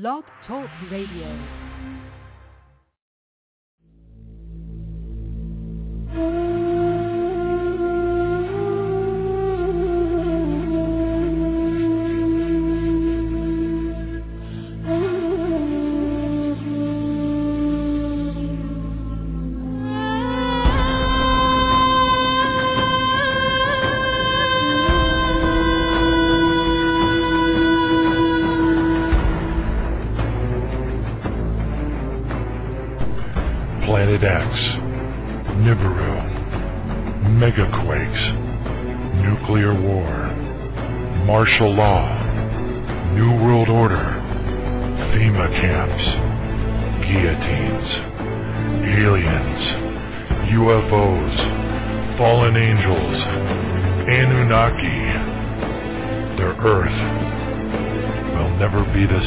Blog Talk Radio. Mm.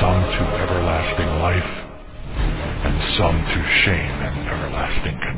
some to everlasting life, and some to shame and everlasting contempt.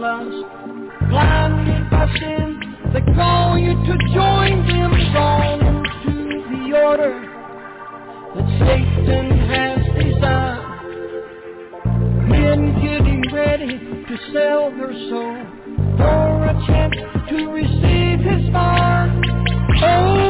lost, blinded by. They call you to join them wrong to the order that Satan has designed. Men getting ready to sell their soul for a chance to receive his fire. Oh,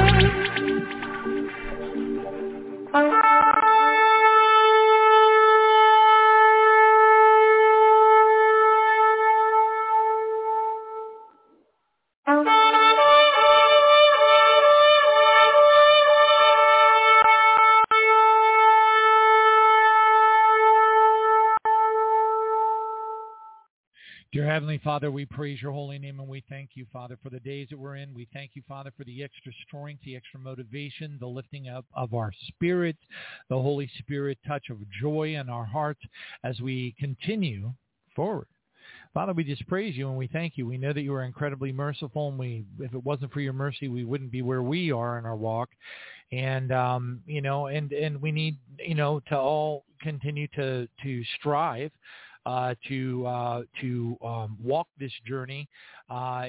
Heavenly Father, we praise your holy name and we thank you, Father, for the days that we're in. We thank you, Father, for the extra strength, the extra motivation, the lifting up of our spirits, the Holy Spirit touch of joy in our hearts as we continue forward. Father, we just praise you and we thank you. We know that you are incredibly merciful, and we, if it wasn't for your mercy, we wouldn't be where we are in our walk. And um, you know, and and we need, you know, to all continue to to strive to uh, to um, walk this journey uh,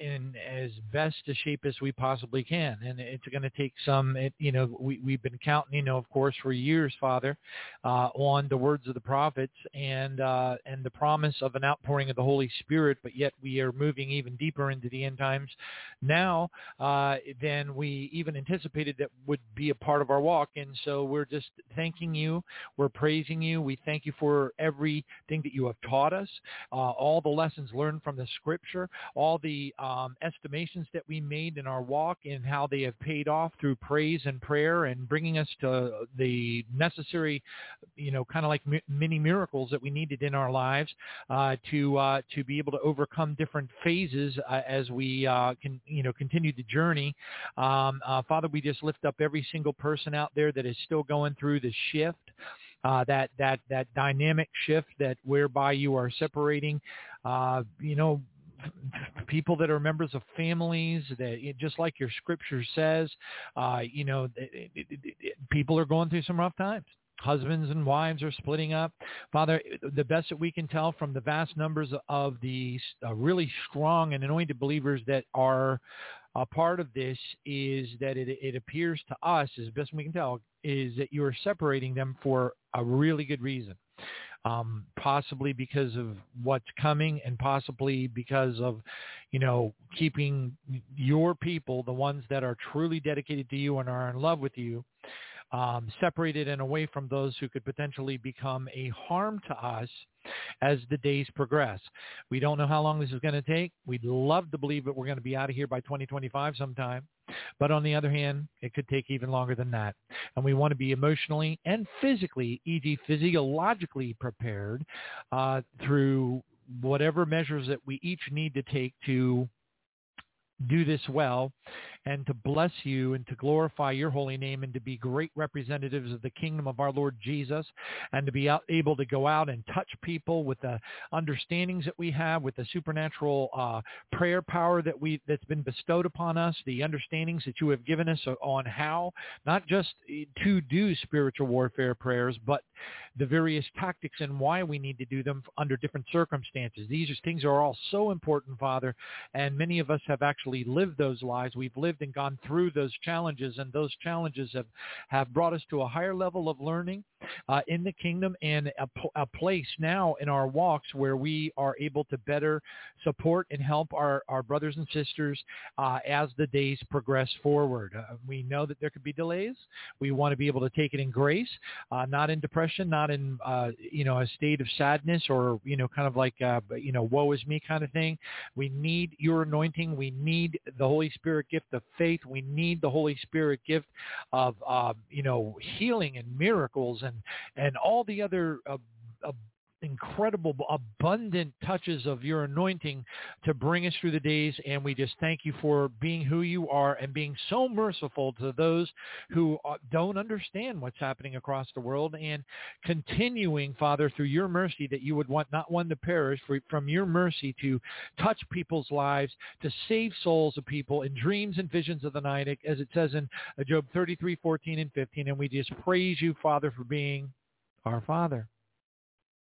in as best a shape as we possibly can. And it's going to take some, it, you know, we, we've been counting, you know, of course, for years, Father, uh, on the words of the prophets and uh, and the promise of an outpouring of the Holy Spirit, but yet we are moving even deeper into the end times now uh, than we even anticipated that would be a part of our walk. And so we're just thanking you. We're praising you. We thank you for everything that you have taught us, uh, all the lessons learned from the Scripture, all the um, estimations that we made in our walk and how they have paid off through praise and prayer and bringing us to the necessary, you know, kind of like mi- mini miracles that we needed in our lives uh, to uh, to be able to overcome different phases uh, as we uh, can, you know, continue the journey. Um, uh, Father, we just lift up every single person out there that is still going through the shift. Uh, that that that dynamic shift that whereby you are separating, uh, you know, people that are members of families that just like your scripture says uh you know it, it, it, people are going through some rough times. Husbands and wives are splitting up. Father the best that we can tell from the vast numbers of the uh, really strong and anointed believers that are a part of this is that it, it appears to us as best we can tell is that you are separating them for a really good reason um, possibly because of what's coming and possibly because of, you know, keeping your people, the ones that are truly dedicated to you and are in love with you, um, separated and away from those who could potentially become a harm to us as the days progress. We don't know how long this is going to take. We'd love to believe that we're going to be out of here by 2025 sometime. But on the other hand, it could take even longer than that. And we want to be emotionally and physically, e.g. physiologically prepared uh, through whatever measures that we each need to take to do this well and to bless you and to glorify your holy name and to be great representatives of the kingdom of our Lord Jesus and to be out, able to go out and touch people with the understandings that we have, with the supernatural uh, prayer power that we that's been bestowed upon us, the understandings that you have given us on how not just to do spiritual warfare prayers, but the various tactics and why we need to do them under different circumstances. These things are all so important, Father, and many of us have actually lived those lives. We've lived lived and gone through those challenges, and those challenges have, have brought us to a higher level of learning uh, in the kingdom and a, a place now in our walks where we are able to better support and help our, our brothers and sisters uh, as the days progress forward. Uh, we know that there could be delays. We want to be able to take it in grace, uh, not in depression, not in uh, you know a state of sadness or you know kind of like uh, you know woe is me kind of thing. We need your anointing. We need the Holy Spirit gift of faith. We need the Holy Spirit gift of you know healing and miracles and and and all the other uh, uh, incredible, abundant touches of your anointing to bring us through the days. And we just thank you for being who you are and being so merciful to those who uh, don't understand what's happening across the world and continuing, Father, through your mercy that you would want not one to perish, for, from your mercy to touch people's lives, to save souls of people in dreams and visions of the night, as it says in uh, Job 33, 14, and 15. And we just praise you, Father, for being our Father.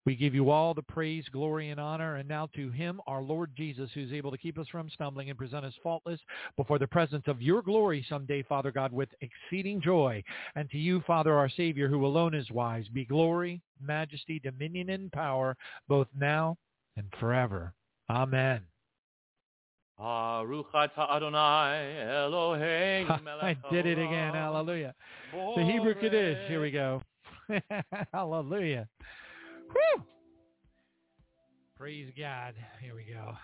We give you all the praise, glory, and honor. And now to him, our Lord Jesus, who's able to keep us from stumbling and present us faultless before the presence of your glory someday, Father God, with exceeding joy. And to you, Father, our Savior, who alone is wise, be glory, majesty, dominion, and power, both now and forever. Amen. Baruch atah Adonai Eloheinu I did it again. Hallelujah. The Hebrew Kaddish. Here we go. Hallelujah. Whew. Praise God. Here we go.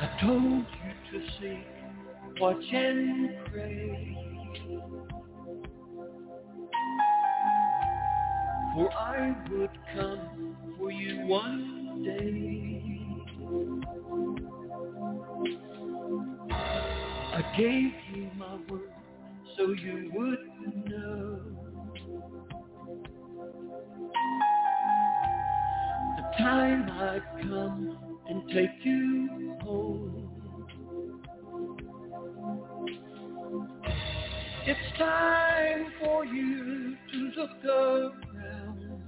I told you to seek, watch and pray. For I would come for you one day. I gave you my word so you would know. The time I'd come and take you home. It's time for you to look around.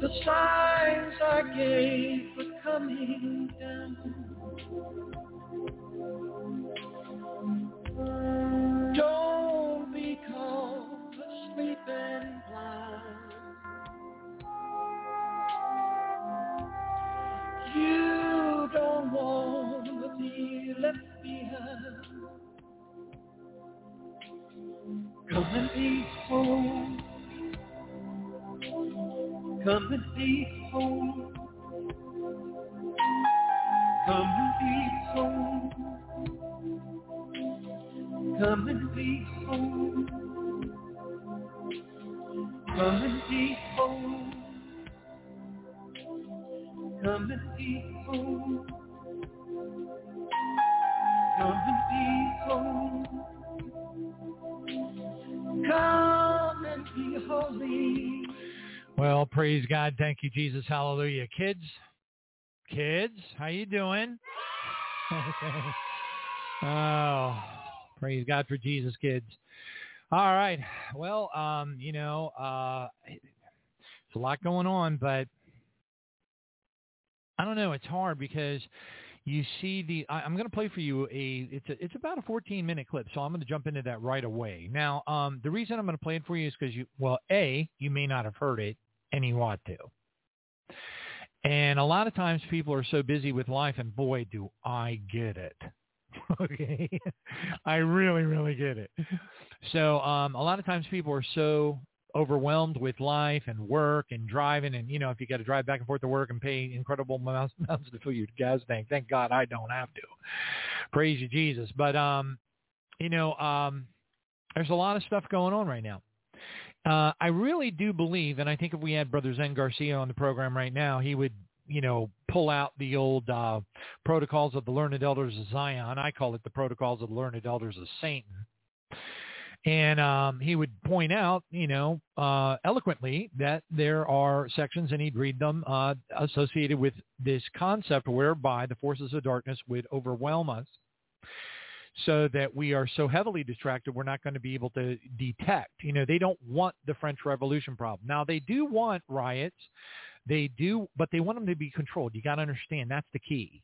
The signs I gave are coming down. Don't be caught asleep and blind. You don't want to be left behind. Come and be home. Come and be home. Come and be home. Come and be home. Come and be home. Come and be home. Come and be home. Come and be holy. Well, praise God. Thank you, Jesus. Hallelujah. Kids, kids, how you doing? oh, praise God for Jesus, kids. All right. Well, um, you know, uh, it's a lot going on, but I don't know. It's hard because you see the. I, I'm going to play for you a. It's a, it's about a 14 minute clip, so I'm going to jump into that right away. Now, um, the reason I'm going to play it for you is because you. Well, a you may not have heard it, and you ought to. And a lot of times people are so busy with life, and boy, do I get it. okay, I really, really get it. So um, a lot of times people are so overwhelmed with life and work and driving and you know if you got to drive back and forth to work and pay incredible amounts, amounts to fill your gas tank. Thank god i don't have to. Praise you jesus. But um you know um there's a lot of stuff going on right now. Uh i really do believe and i think if we had brother zen garcia on the program right now he would you know pull out the old uh protocols of the learned elders of zion. I call it the protocols of the learned elders of satan and um, he would point out, you know, uh, eloquently that there are sections, and he'd read them, uh, associated with this concept whereby the forces of darkness would overwhelm us so that we are so heavily distracted we're not going to be able to detect. You know, they don't want the French Revolution problem. Now, they do want riots. They do, but they want them to be controlled. You got to understand that's the key.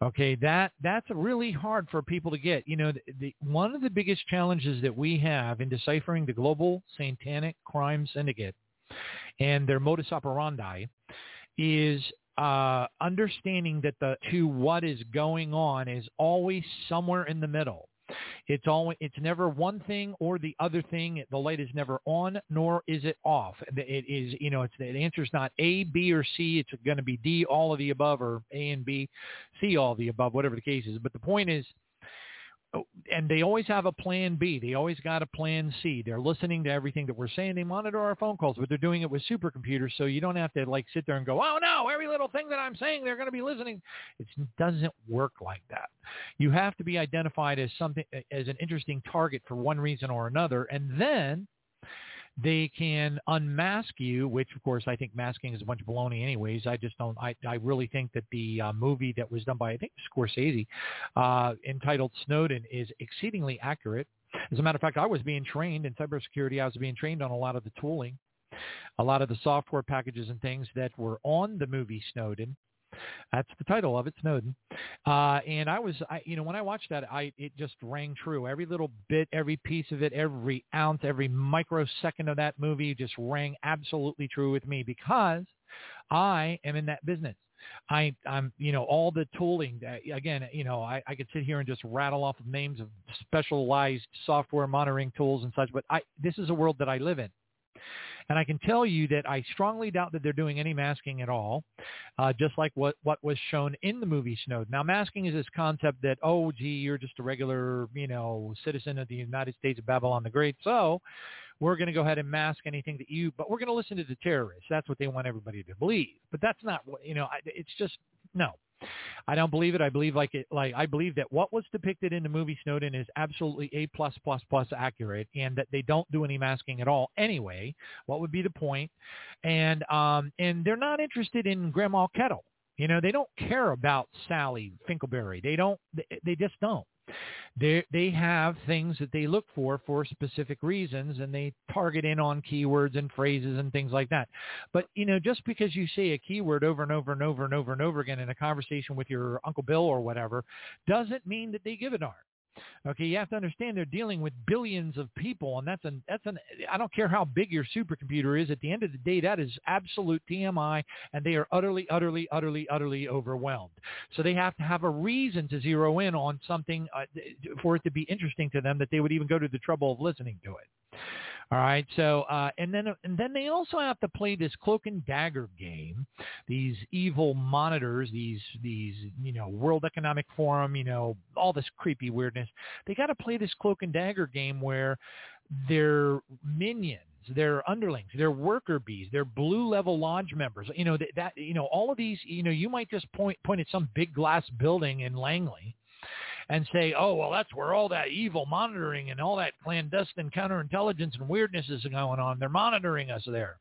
Okay, that that's really hard for people to get. You know, the, the, one of the biggest challenges that we have in deciphering the global satanic crime syndicate and their modus operandi is uh, understanding that the to what is going on is always somewhere in the middle. It's always it's never one thing or the other thing. The light is never on nor is it off. It is you know it's the answer is not A, B, or C. It's going to be D, all of the above, or A and B, C, all of the above, whatever the case is. But the point is, Oh, and they always have a plan B. They always got a plan C. They're listening to everything that we're saying. They monitor our phone calls, but they're doing it with supercomputers, so you don't have to like sit there and go, "Oh no, every little thing that I'm saying, they're going to be listening." It doesn't work like that. You have to be identified as something as an interesting target for one reason or another, and then they can unmask you, which of course I think masking is a bunch of baloney anyways. I just don't, I, I really think that the uh, movie that was done by, I think Scorsese, uh, entitled Snowden is exceedingly accurate. As a matter of fact, I was being trained in cybersecurity. I was being trained on a lot of the tooling, a lot of the software packages and things that were on the movie Snowden. That's the title of it, Snowden. Uh, and I was, I, you know, when I watched that, I it just rang true. Every little bit, every piece of it, every ounce, every microsecond of that movie just rang absolutely true with me because I am in that business. I, I'm, you know, all the tooling. Again, you know, I, I could sit here and just rattle off names of specialized software monitoring tools and such, but I, this is a world that I live in. And I can tell you that I strongly doubt that they're doing any masking at all, uh, just like what, what was shown in the movie Snowden. Now, masking is this concept that, oh, gee, you're just a regular, you know, citizen of the United States of Babylon the Great. So we're going to go ahead and mask anything that you, but we're going to listen to the terrorists. That's what they want everybody to believe. But that's not what, you know, it's just, no. I don't believe it. I believe like it like I believe that what was depicted in the movie Snowden is absolutely a plus plus plus accurate and that they don't do any masking at all anyway. What would be the point? And um and they're not interested in Grandma Kettle. You know, they don't care about Sally Finkelberry. They don't they, they just don't. They they have things that they look for for specific reasons, and they target in on keywords and phrases and things like that. But you know, just because you say a keyword over and over and over and over and over again in a conversation with your Uncle Bill or whatever, doesn't mean that they give a darn. Okay, you have to understand they're dealing with billions of people, and that's an that's an I don't care how big your supercomputer is. At the end of the day, that is absolute TMI, and they are utterly, utterly, utterly, utterly overwhelmed. So they have to have a reason to zero in on something uh, for it to be interesting to them that they would even go to the trouble of listening to it. All right. So, uh, and then, and then they also have to play this cloak and dagger game. These evil monitors, these, these, you know, World Economic Forum, you know, all this creepy weirdness. They got to play this cloak and dagger game where their minions their underlings, their worker bees, their blue level lodge members. You know that, that you know all of these. You know you might just point point at some big glass building in Langley, and say, oh, well, that's where all that evil monitoring and all that clandestine counterintelligence and weirdness is going on. They're monitoring us there.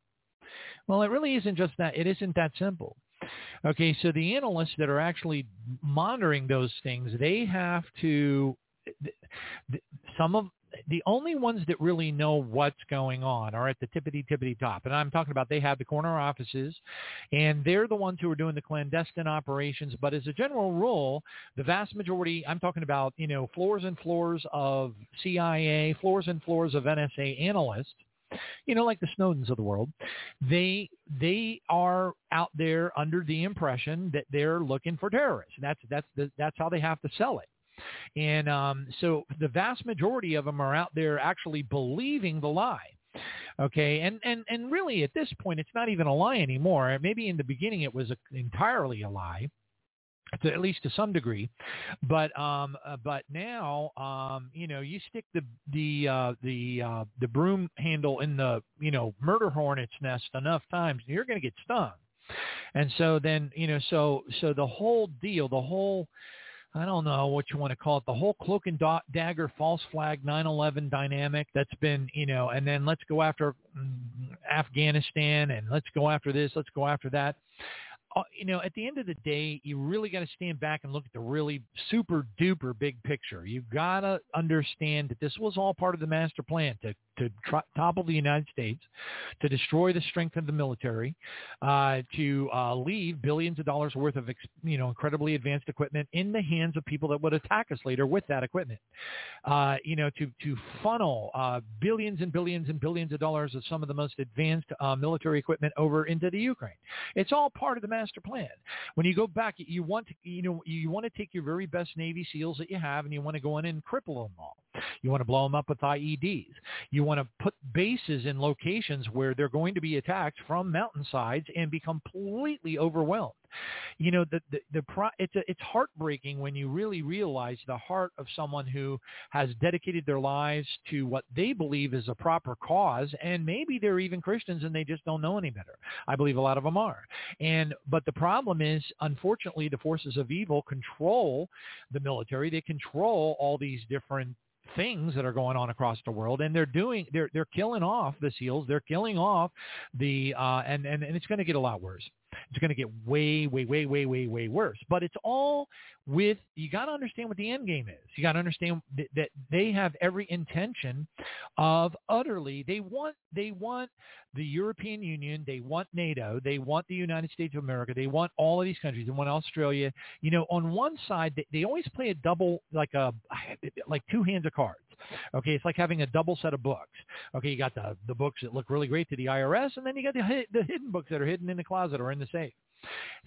Well, it really isn't just that. It isn't that simple. Okay, so the analysts that are actually monitoring those things, they have to some of the only ones that really know what's going on are at the tippity tippity top. And I'm talking about they have the corner offices and they're the ones who are doing the clandestine operations. But as a general rule, the vast majority, I'm talking about, you know, floors and floors of CIA, floors and floors of NSA analysts, you know, like the Snowdens of the world, they they are out there under the impression that they're looking for terrorists. That's that's the, that's how they have to sell it. And um, so the vast majority of them are out there actually believing the lie. Okay, and and and really at this point, it's not even a lie anymore. Maybe in the beginning it was a, entirely a lie to, at least to some degree. But um, uh, but now um, you know you stick the the uh, the uh, the broom handle in the you know murder hornet's nest enough times, you're going to get stung. And so then you know so so the whole deal, the whole I don't know what you want to call it, the whole cloak and dagger false flag 9/11 dynamic that's been, you know, and then let's go after mm, Afghanistan and let's go after this, let's go after that. Uh, you know, at the end of the day, you really got to stand back and look at the really super duper big picture. You got to understand that this was all part of the master plan to to topple the United States, to destroy the strength of the military, uh, to uh, leave billions of dollars worth of you know incredibly advanced equipment in the hands of people that would attack us later with that equipment. Uh, you know, to to funnel uh, billions and billions and billions of dollars of some of the most advanced uh, military equipment over into the Ukraine. It's all part of the master plan. When you go back, you want to you know you want to take your very best Navy SEALs that you have, and you want to go in and cripple them all. You want to blow them up with IEDs. You want to put bases in locations where they're going to be attacked from mountainsides and be completely overwhelmed you know the the, the pro, it's a, it's heartbreaking when you really realize the heart of someone who has dedicated their lives to what they believe is a proper cause and maybe they're even Christians and they just don't know any better. I believe a lot of them are. And but the problem is unfortunately the forces of evil control the military. They control all these different things that are going on across the world, and they're doing they're they're killing off the seals. They're killing off the uh, and and and it's going to get a lot worse. It's going to get way, way, way, way, way, way worse. But it's all with, you got to understand what the end game is. You got to understand that, that they have every intention of utterly, they want, they want the European Union, they want NATO, they want the United States of America, they want all of these countries, they want Australia. You know, on one side, they, they always play a double, like a, like two hands of cards. Okay, it's like having a double set of books. Okay, you got the the books that look really great to the IRS, and then you got the the hidden books that are hidden in the closet or in the safe.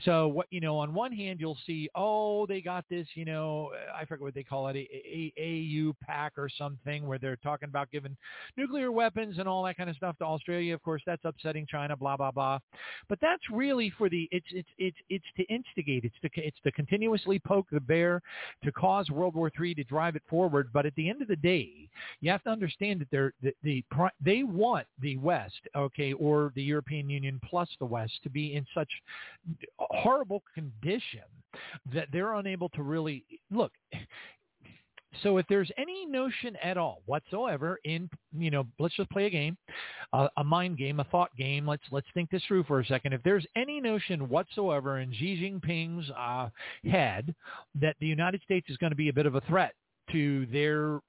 So what you know, on one hand, you'll see, oh, they got this, you know, I forget what they call it, a, a, AU pack or something, where they're talking about giving nuclear weapons and all that kind of stuff to Australia. Of course, that's upsetting China, blah blah blah. But that's really for the it's it's it's it's to instigate, it's to it's to continuously poke the bear, to cause World War III to drive it forward. But at the end of the day, you have to understand that they're the, the they want the West, okay, or the European Union plus the West to be in such horrible condition that they're unable to really look so if there's any notion at all whatsoever in you know let's just play a game uh, a mind game a thought game let's let's think this through for a second. If there's any notion whatsoever in Xi Jinping's uh, head that the United States is going to be a bit of a threat to their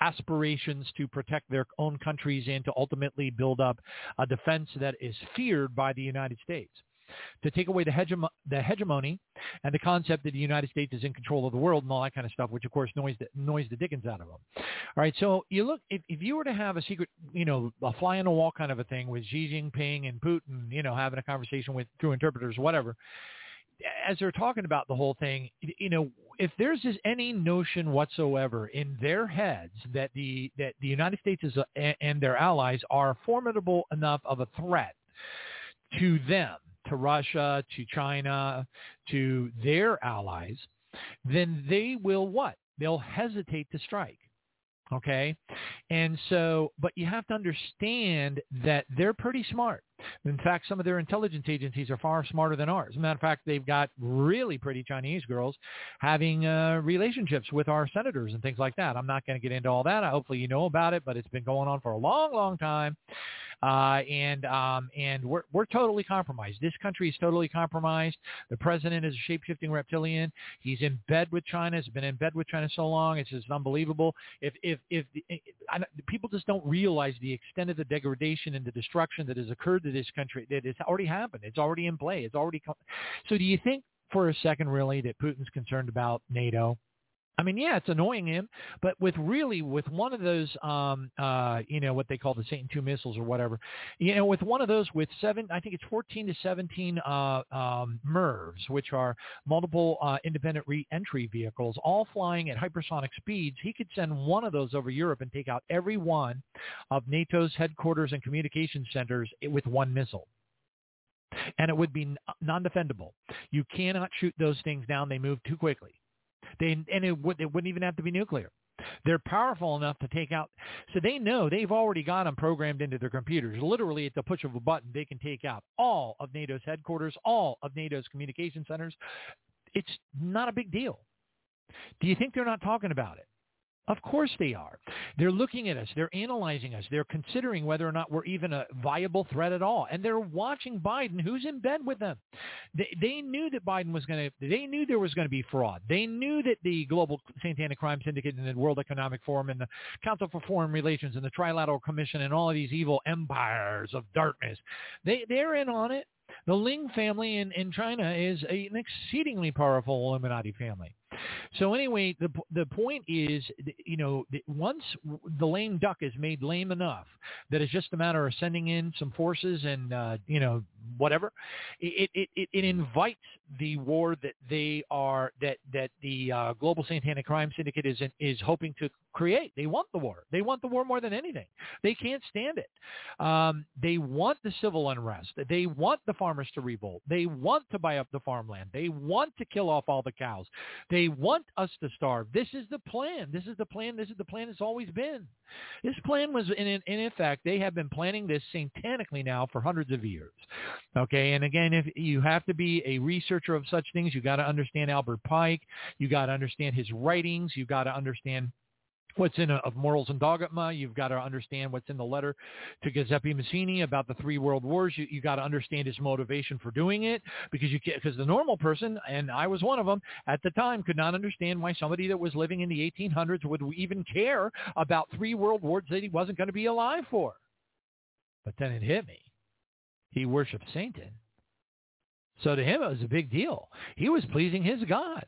aspirations to protect their own countries and to ultimately build up a defense that is feared by the United States to take away the, hegem- the hegemony and the concept that the United States is in control of the world and all that kind of stuff, which of course noise the, noise the dickens out of them. All right, so you look if, if you were to have a secret, you know, a fly on the wall kind of a thing with Xi Jinping and Putin, you know, having a conversation with through interpreters, whatever. As they're talking about the whole thing, you know, if there's any notion whatsoever in their heads that the that the United States is a, and their allies are formidable enough of a threat to them to Russia, to China, to their allies, then they will what? They'll hesitate to strike. Okay? And so, but you have to understand that they're pretty smart. In fact, some of their intelligence agencies are far smarter than ours. As a matter of fact, they've got really pretty Chinese girls having uh, relationships with our senators and things like that. I'm not going to get into all that. Hopefully you know about it, but it's been going on for a long, long time. Uh, and um, and we're we're totally compromised. This country is totally compromised. The president is a shape-shifting reptilian. He's in bed with China. He's been in bed with China so long. It's just unbelievable. If if if the, I, people just don't realize the extent of the degradation and the destruction that has occurred this country, that it's already happened. It's already in play. It's already come. So do you think for a second really that Putin's concerned about NATO? I mean, yeah, it's annoying him, but with really with one of those, um, uh, you know, what they call the Satan two missiles or whatever, you know, with one of those with seven, I think it's 14 to 17 uh, um, MIRVs, which are multiple uh, independent re-entry vehicles, all flying at hypersonic speeds. He could send one of those over Europe and take out every one of NATO's headquarters and communication centers with one missile and it would be non-defendable. You cannot shoot those things down; they move too quickly. They and it, would, it wouldn't even have to be nuclear. They're powerful enough to take out. So they know they've already got them programmed into their computers. Literally, at the push of a button, they can take out all of NATO's headquarters, all of NATO's communication centers. It's not a big deal. Do you think they're not talking about it? Of course they are. They're looking at us. They're analyzing us. They're considering whether or not we're even a viable threat at all. And they're watching Biden, who's in bed with them. They, they knew that Biden was going to, they knew there was going to be fraud. They knew that the Global Satanic Crime Syndicate and the World Economic Forum and the Council for Foreign Relations and the Trilateral Commission and all of these evil empires of darkness, they, they're in on it. The Ling family in, in China is a, an exceedingly powerful Illuminati family. So anyway, the the point is, you know, once the lame duck is made lame enough that it's just a matter of sending in some forces and uh, you know whatever, it, it it it invites the war that they are that that the uh, global satanic crime syndicate is is hoping to create. They want the war. They want the war more than anything. They can't stand it. Um, they want the civil unrest. They want the farmers to revolt. They want to buy up the farmland. They want to kill off all the cows. They want us to starve. This is the plan. This is the plan. This is the plan it's always been. This plan was, in, in, in effect, they have been planning this satanically now for hundreds of years. Okay, and again, if you have to be a researcher of such things, you got to understand Albert Pike. You got to understand his writings. You got to understand what's in a, of morals and dogma. You've got to understand what's in the letter to Giuseppe Mazzini about the three world wars. You you got to understand his motivation for doing it because you because the normal person and I was one of them at the time could not understand why somebody that was living in the 1800s would even care about three world wars that he wasn't going to be alive for. But then it hit me. He worshipped Satan. So to him, it was a big deal. He was pleasing his God.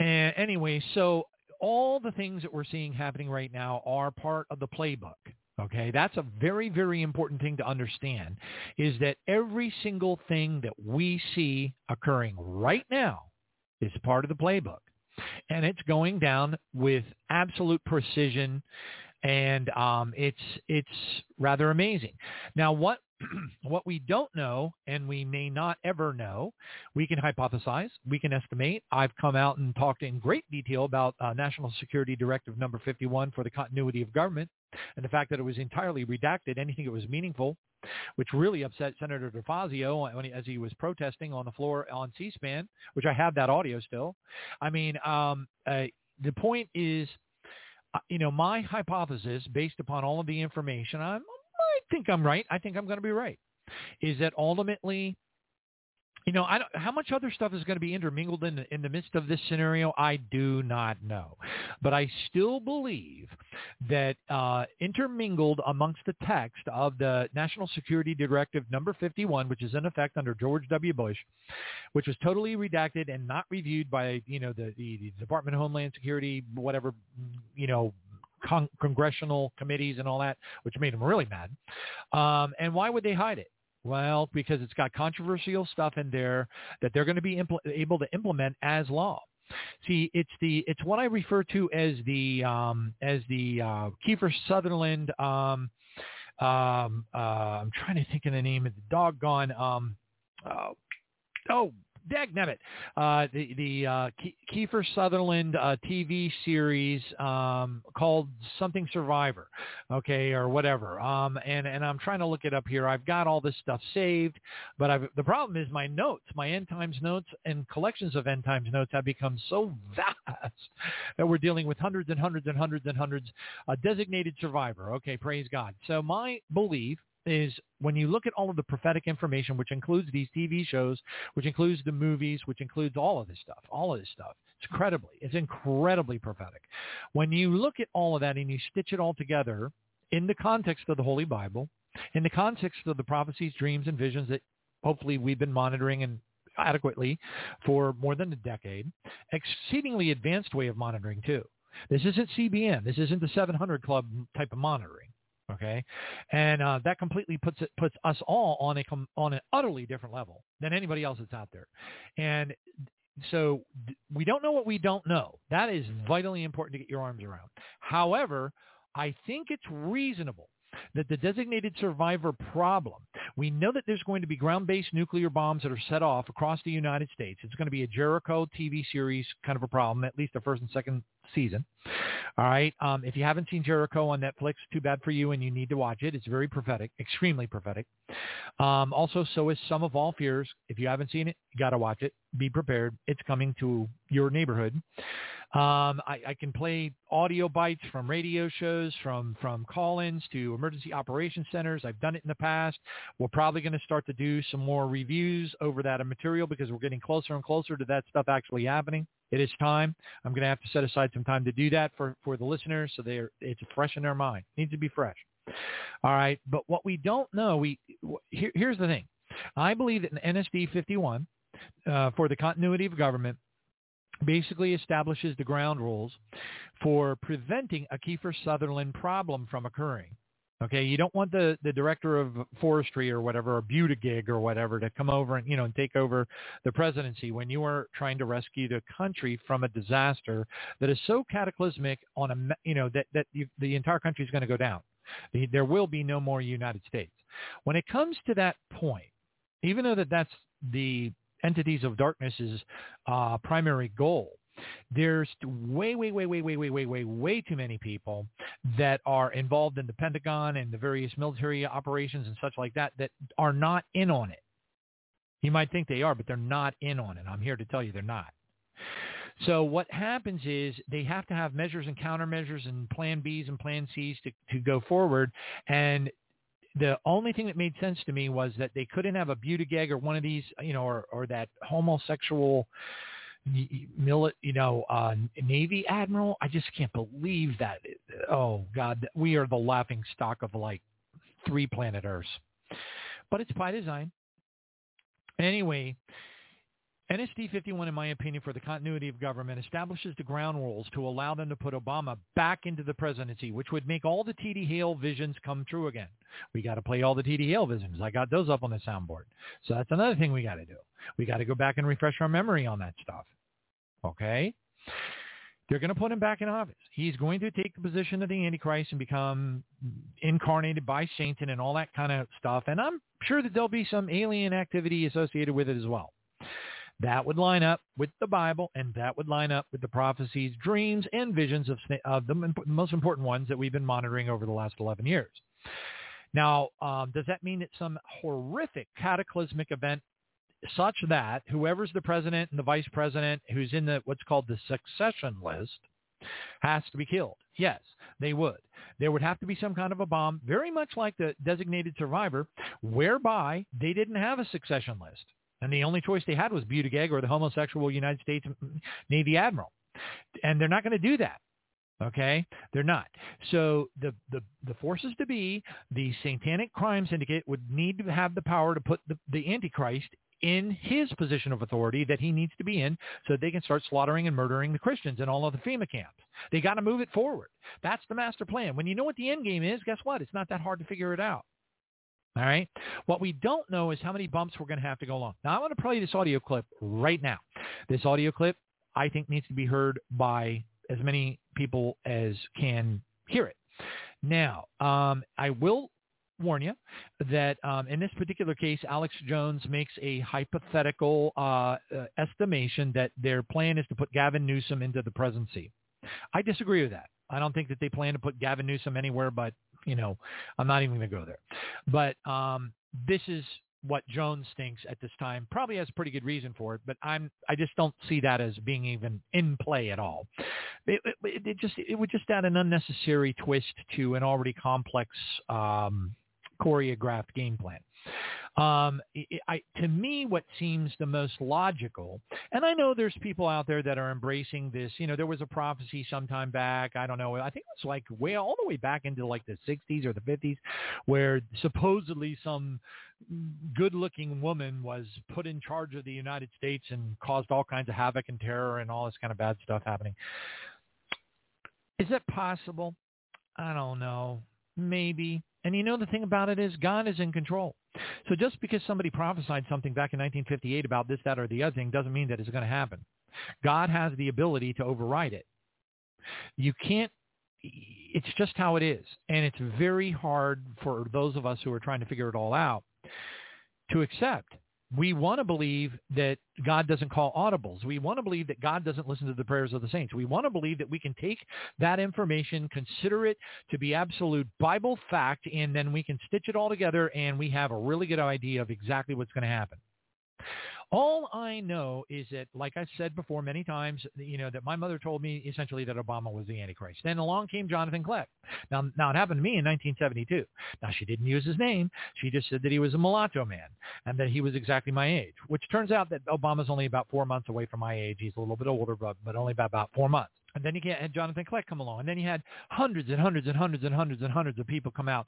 And anyway, so all the things that we're seeing happening right now are part of the playbook. Okay, that's a very, very important thing to understand is that every single thing that we see occurring right now is part of the playbook. And it's going down with absolute precision and um, it's it's rather amazing. Now, what what we don't know, and we may not ever know, we can hypothesize, we can estimate. I've come out and talked in great detail about uh, National Security Directive number 51 for the continuity of government and the fact that it was entirely redacted, anything that was meaningful, which really upset Senator DeFazio when he, as he was protesting on the floor on C-SPAN, which I have that audio still. I mean, um, uh, the point is, uh, you know, my hypothesis based upon all of the information, I'm think I'm right. I think I'm going to be right. Is that ultimately, you know, I don't, how much other stuff is going to be intermingled in the, in the midst of this scenario? I do not know, but I still believe that uh, intermingled amongst the text of the National Security Directive number 51, which is in effect under George W. Bush, which was totally redacted and not reviewed by you know the, the, the Department of Homeland Security, whatever you know con- congressional committees and all that, which made them really mad. Um, and why would they hide it? Well, because it's got controversial stuff in there that they're going to be impl- able to implement as law. See, it's the it's what I refer to as the um, as the uh, Kiefer Sutherland. Um, um, uh, I'm trying to think of the name of the doggone. Um, uh, oh Dagnabbit, uh, the the uh, Kiefer Sutherland uh, TV series um, called something Survivor, okay, or whatever. Um, and and I'm trying to look it up here. I've got all this stuff saved, but I've, the problem is my notes, my end times notes and collections of end times notes have become so vast that we're dealing with hundreds and hundreds and hundreds and hundreds. A designated survivor, okay, praise God. So my belief is when you look at all of the prophetic information, which includes these TV shows, which includes the movies, which includes all of this stuff, all of this stuff, it's incredibly, it's incredibly prophetic. When you look at all of that and you stitch it all together in the context of the Holy Bible, in the context of the prophecies, dreams, and visions that hopefully we've been monitoring and adequately for more than a decade, exceedingly advanced way of monitoring too. This isn't CBN. This isn't the 700 Club type of monitoring. Okay, and uh, that completely puts it puts us all on a on an utterly different level than anybody else that's out there, and so we don't know what we don't know. That is vitally important to get your arms around. However, I think it's reasonable that the designated survivor problem, we know that there's going to be ground-based nuclear bombs that are set off across the United States. It's going to be a Jericho TV series kind of a problem, at least the first and second season. All right. Um, if you haven't seen Jericho on Netflix, too bad for you, and you need to watch it. It's very prophetic, extremely prophetic. Um, also, so is Sum of All Fears. If you haven't seen it, you got to watch it. Be prepared. It's coming to your neighborhood. Um, I, I, can play audio bites from radio shows, from from call-ins to emergency operations centers. I've done it in the past. We're probably going to start to do some more reviews over that material because we're getting closer and closer to that stuff actually happening. It is time. I'm going to have to set aside some time to do that for, for the listeners so they're it's fresh in their mind. It needs to be fresh. All right. But what we don't know, we here, here's the thing. I believe that NSD 51 uh, for the continuity of government basically establishes the ground rules for preventing a Kiefer Sutherland problem from occurring. Okay, you don't want the, the director of forestry or whatever, or Buttigieg or whatever, to come over and you know and take over the presidency when you are trying to rescue the country from a disaster that is so cataclysmic on a you know that that you, the entire country is going to go down. The, there will be no more United States. When it comes to that point, even though that that's the entities of darkness's uh, primary goal, there's way, way, way, way, way, way, way, way, way too many people that are involved in the Pentagon and the various military operations and such like that that are not in on it. You might think they are, but they're not in on it. I'm here to tell you they're not. So what happens is they have to have measures and countermeasures and plan Bs and plan Cs to, to go forward. And the only thing that made sense to me was that they couldn't have a Buttigieg or one of these, you know, or, or that homosexual mili- you know, uh, Navy admiral. I just can't believe that. Oh God, we are the laughing stock of like three planet Earths. But it's by design. Anyway, NSD 51, in my opinion, for the continuity of government, establishes the ground rules to allow them to put Obama back into the presidency, which would make all the T.D. Hale visions come true again. We got to play all the T.D. Hale visions. I got those up on the soundboard. So that's another thing we got to do. We got to go back and refresh our memory on that stuff. Okay? They're going to put him back in office. He's going to take the position of the Antichrist and become incarnated by Satan and all that kind of stuff. And I'm sure that there'll be some alien activity associated with it as well. That would line up with the Bible, and that would line up with the prophecies, dreams, and visions of, of the most important ones that we've been monitoring over the last 11 years. Now, um, does that mean that some horrific cataclysmic event such that whoever's the president and the vice president who's in the what's called the succession list has to be killed. Yes, they would. There would have to be some kind of a bomb, very much like the designated survivor, whereby they didn't have a succession list. And the only choice they had was Buttigieg or the homosexual United States Navy admiral. And they're not going to do that. Okay, they're not. So the, the the forces to be, the Satanic Crime Syndicate would need to have the power to put the, the Antichrist in his position of authority that he needs to be in so they can start slaughtering and murdering the Christians in all of the FEMA camps. They got to move it forward. That's the master plan. When you know what the end game is, guess what? It's not that hard to figure it out. All right. What we don't know is how many bumps we're going to have to go along. Now, I want to play this audio clip right now. This audio clip, I think, needs to be heard by as many people as can hear it. Now, um, I will warn you that um, in this particular case, Alex Jones makes a hypothetical uh, uh, estimation that their plan is to put Gavin Newsom into the presidency. I disagree with that. I don't think that they plan to put Gavin Newsom anywhere but you know, I'm not even going to go there. But um, this is what Jones thinks at this time. Probably has pretty good reason for it, but I'm I just don't see that as being even in play at all. It, it, it just it would just add an unnecessary twist to an already complex um, choreographed game plan. Um, I, to me, what seems the most logical, and I know there's people out there that are embracing this. You know, there was a prophecy sometime back. I don't know. I think it was like way all the way back into like the 60s or the 50s, where supposedly some good-looking woman was put in charge of the United States and caused all kinds of havoc and terror and all this kind of bad stuff happening. Is that possible? I don't know. Maybe. And you know the thing about it is God is in control. So just because somebody prophesied something back in 1958 about this, that, or the other thing doesn't mean that it's going to happen. God has the ability to override it. You can't, it's just how it is. And it's very hard for those of us who are trying to figure it all out to accept we want to believe that God doesn't call audibles. We want to believe that God doesn't listen to the prayers of the saints. We want to believe that we can take that information, consider it to be absolute Bible fact, and then we can stitch it all together and we have a really good idea of exactly what's going to happen. All I know is that, like I said before many times, you know, that my mother told me essentially that Obama was the Antichrist. Then along came Jonathan Kleck. Now, now it happened to me in 1972. Now she didn't use his name. She just said that he was a mulatto man and that he was exactly my age, which turns out that Obama's only about four months away from my age. He's a little bit older, but, but only about, about four months. And then you had Jonathan Kleck come along. And then you had hundreds and hundreds and hundreds and hundreds and hundreds of people come out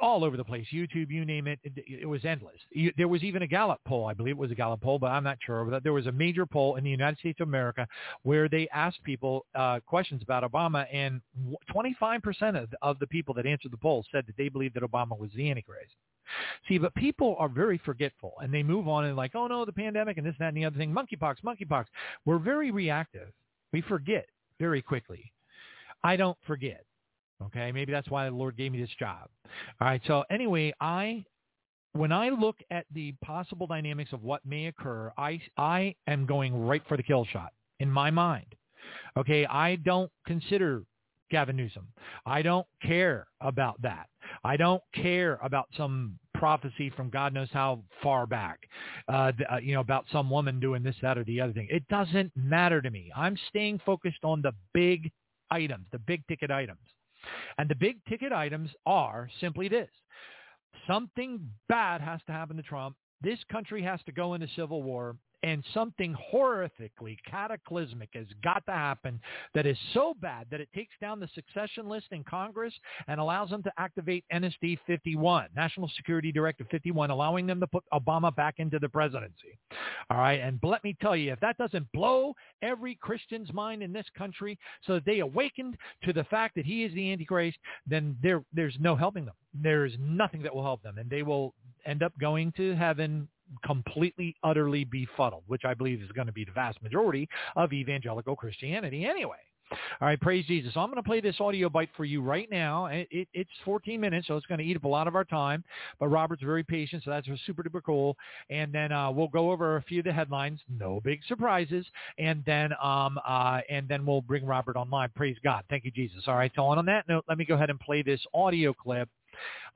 all over the place. YouTube, you name it. It, it was endless. You, there was even a Gallup poll. I believe it was a Gallup poll, but I'm not sure. But there was a major poll in the United States of America where they asked people uh, questions about Obama. And 25% of, of the people that answered the poll said that they believed that Obama was the Antichrist. See, but people are very forgetful and they move on and like, oh no, the pandemic and this, that, and the other thing, monkeypox, monkeypox. We're very reactive. We forget very quickly. I don't forget. Okay, maybe that's why the Lord gave me this job. All right, so anyway, I when I look at the possible dynamics of what may occur, I I am going right for the kill shot in my mind. Okay, I don't consider Gavin Newsom. I don't care about that. I don't care about some prophecy from God knows how far back, uh, uh, you know, about some woman doing this, that, or the other thing. It doesn't matter to me. I'm staying focused on the big items, the big ticket items. And the big ticket items are simply this. Something bad has to happen to Trump. This country has to go into civil war and something horrifically cataclysmic has got to happen that is so bad that it takes down the succession list in Congress and allows them to activate NSD 51, National Security Directive 51, allowing them to put Obama back into the presidency. All right. And let me tell you, if that doesn't blow every Christian's mind in this country so that they awakened to the fact that he is the Antichrist, then there, there's no helping them. There's nothing that will help them. And they will end up going to heaven completely, utterly befuddled, which I believe is going to be the vast majority of evangelical Christianity anyway. All right, praise Jesus. So I'm going to play this audio bite for you right now. It, it, it's 14 minutes, so it's going to eat up a lot of our time. But Robert's very patient, so that's super duper cool. And then uh, we'll go over a few of the headlines. No big surprises. And then um, uh, and then we'll bring Robert online. Praise God. Thank you, Jesus. All right. So on that note, let me go ahead and play this audio clip.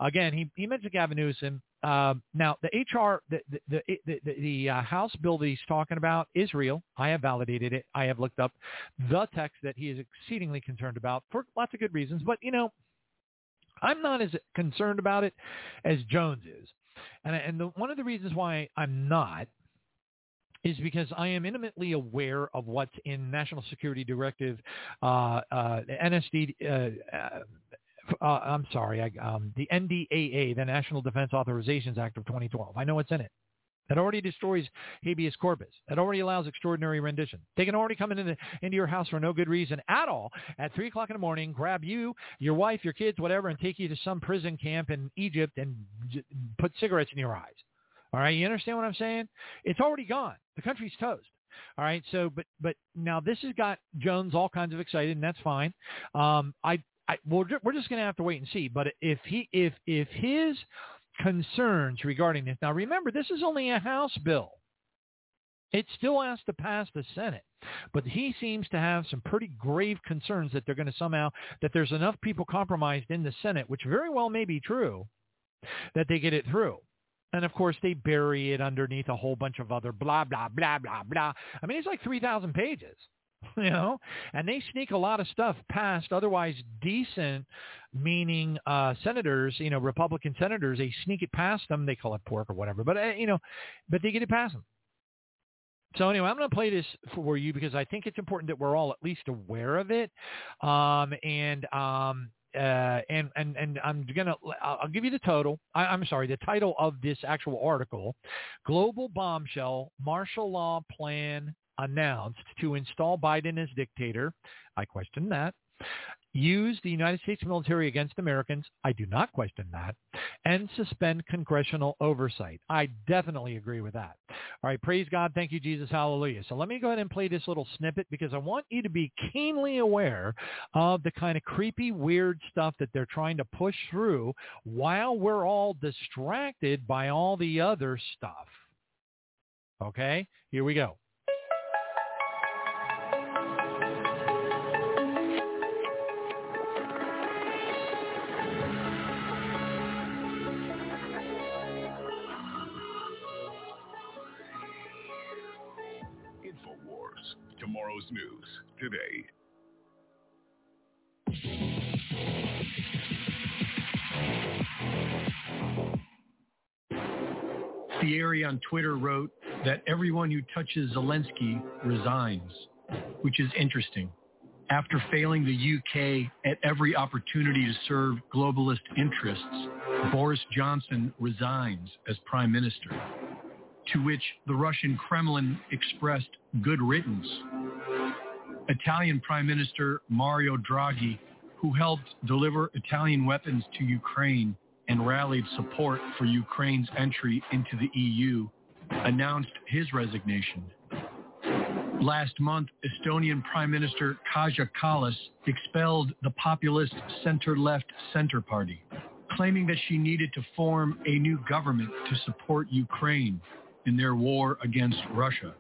Again, he, he mentioned Gavin Newsom. Um, now, the HR, the the the, the, the uh, House bill that he's talking about is real. I have validated it. I have looked up the text that he is exceedingly concerned about for lots of good reasons. But you know, I'm not as concerned about it as Jones is, and and the, one of the reasons why I'm not is because I am intimately aware of what's in National Security Directive, uh, uh, NSD, uh, uh I'm sorry, I, um, the NDAA, the National Defense Authorizations Act of 2012. I know what's in it. That already destroys habeas corpus. That already allows extraordinary rendition. They can already come into, into your house for no good reason at all at 3 o'clock in the morning, grab you, your wife, your kids, whatever, and take you to some prison camp in Egypt and j- put cigarettes in your eyes. All right, you understand what I'm saying? It's already gone. The country's toast. All right, so but but now this has got Jones all kinds of excited, and that's fine. Um, I I, we're, we're just going to have to wait and see. But if he, if if his concerns regarding this, now remember, this is only a House bill. It still has to pass the Senate. But he seems to have some pretty grave concerns that they're going to somehow, that there's enough people compromised in the Senate, which very well may be true, that they get it through. And of course, they bury it underneath a whole bunch of other blah, blah, blah, blah, blah. I mean, it's like 3,000 pages. you know, and they sneak a lot of stuff past otherwise decent, meaning uh, senators, you know, Republican senators. They sneak it past them. They call it pork or whatever, but uh, you know, but they get it past them. So anyway, I'm going to play this for you because I think it's important that we're all at least aware of it. Um, and um, uh, and and and I'm gonna I'll give you the total. I, am sorry, the title of this actual article: "Global Bombshell: Martial Law Plan announced to install Biden as dictator. I question that. Use the United States military against Americans. I do not question that. And suspend congressional oversight. I definitely agree with that. All right. Praise God. Thank you, Jesus. Hallelujah. So let me go ahead and play this little snippet because I want you to be keenly aware of the kind of creepy, weird stuff that they're trying to push through while we're all distracted by all the other stuff. Okay. Here we go. Today. Thierry on Twitter wrote that everyone who touches Zelensky resigns, which is interesting. After failing the UK at every opportunity to serve globalist interests, Boris Johnson resigns as prime minister to which the Russian Kremlin expressed good riddance. Italian Prime Minister Mario Draghi, who helped deliver Italian weapons to Ukraine and rallied support for Ukraine's entry into the EU, announced his resignation. Last month, Estonian Prime Minister Kaja Kallas expelled the populist center-left Center Party, claiming that she needed to form a new government to support Ukraine in their war against Russia.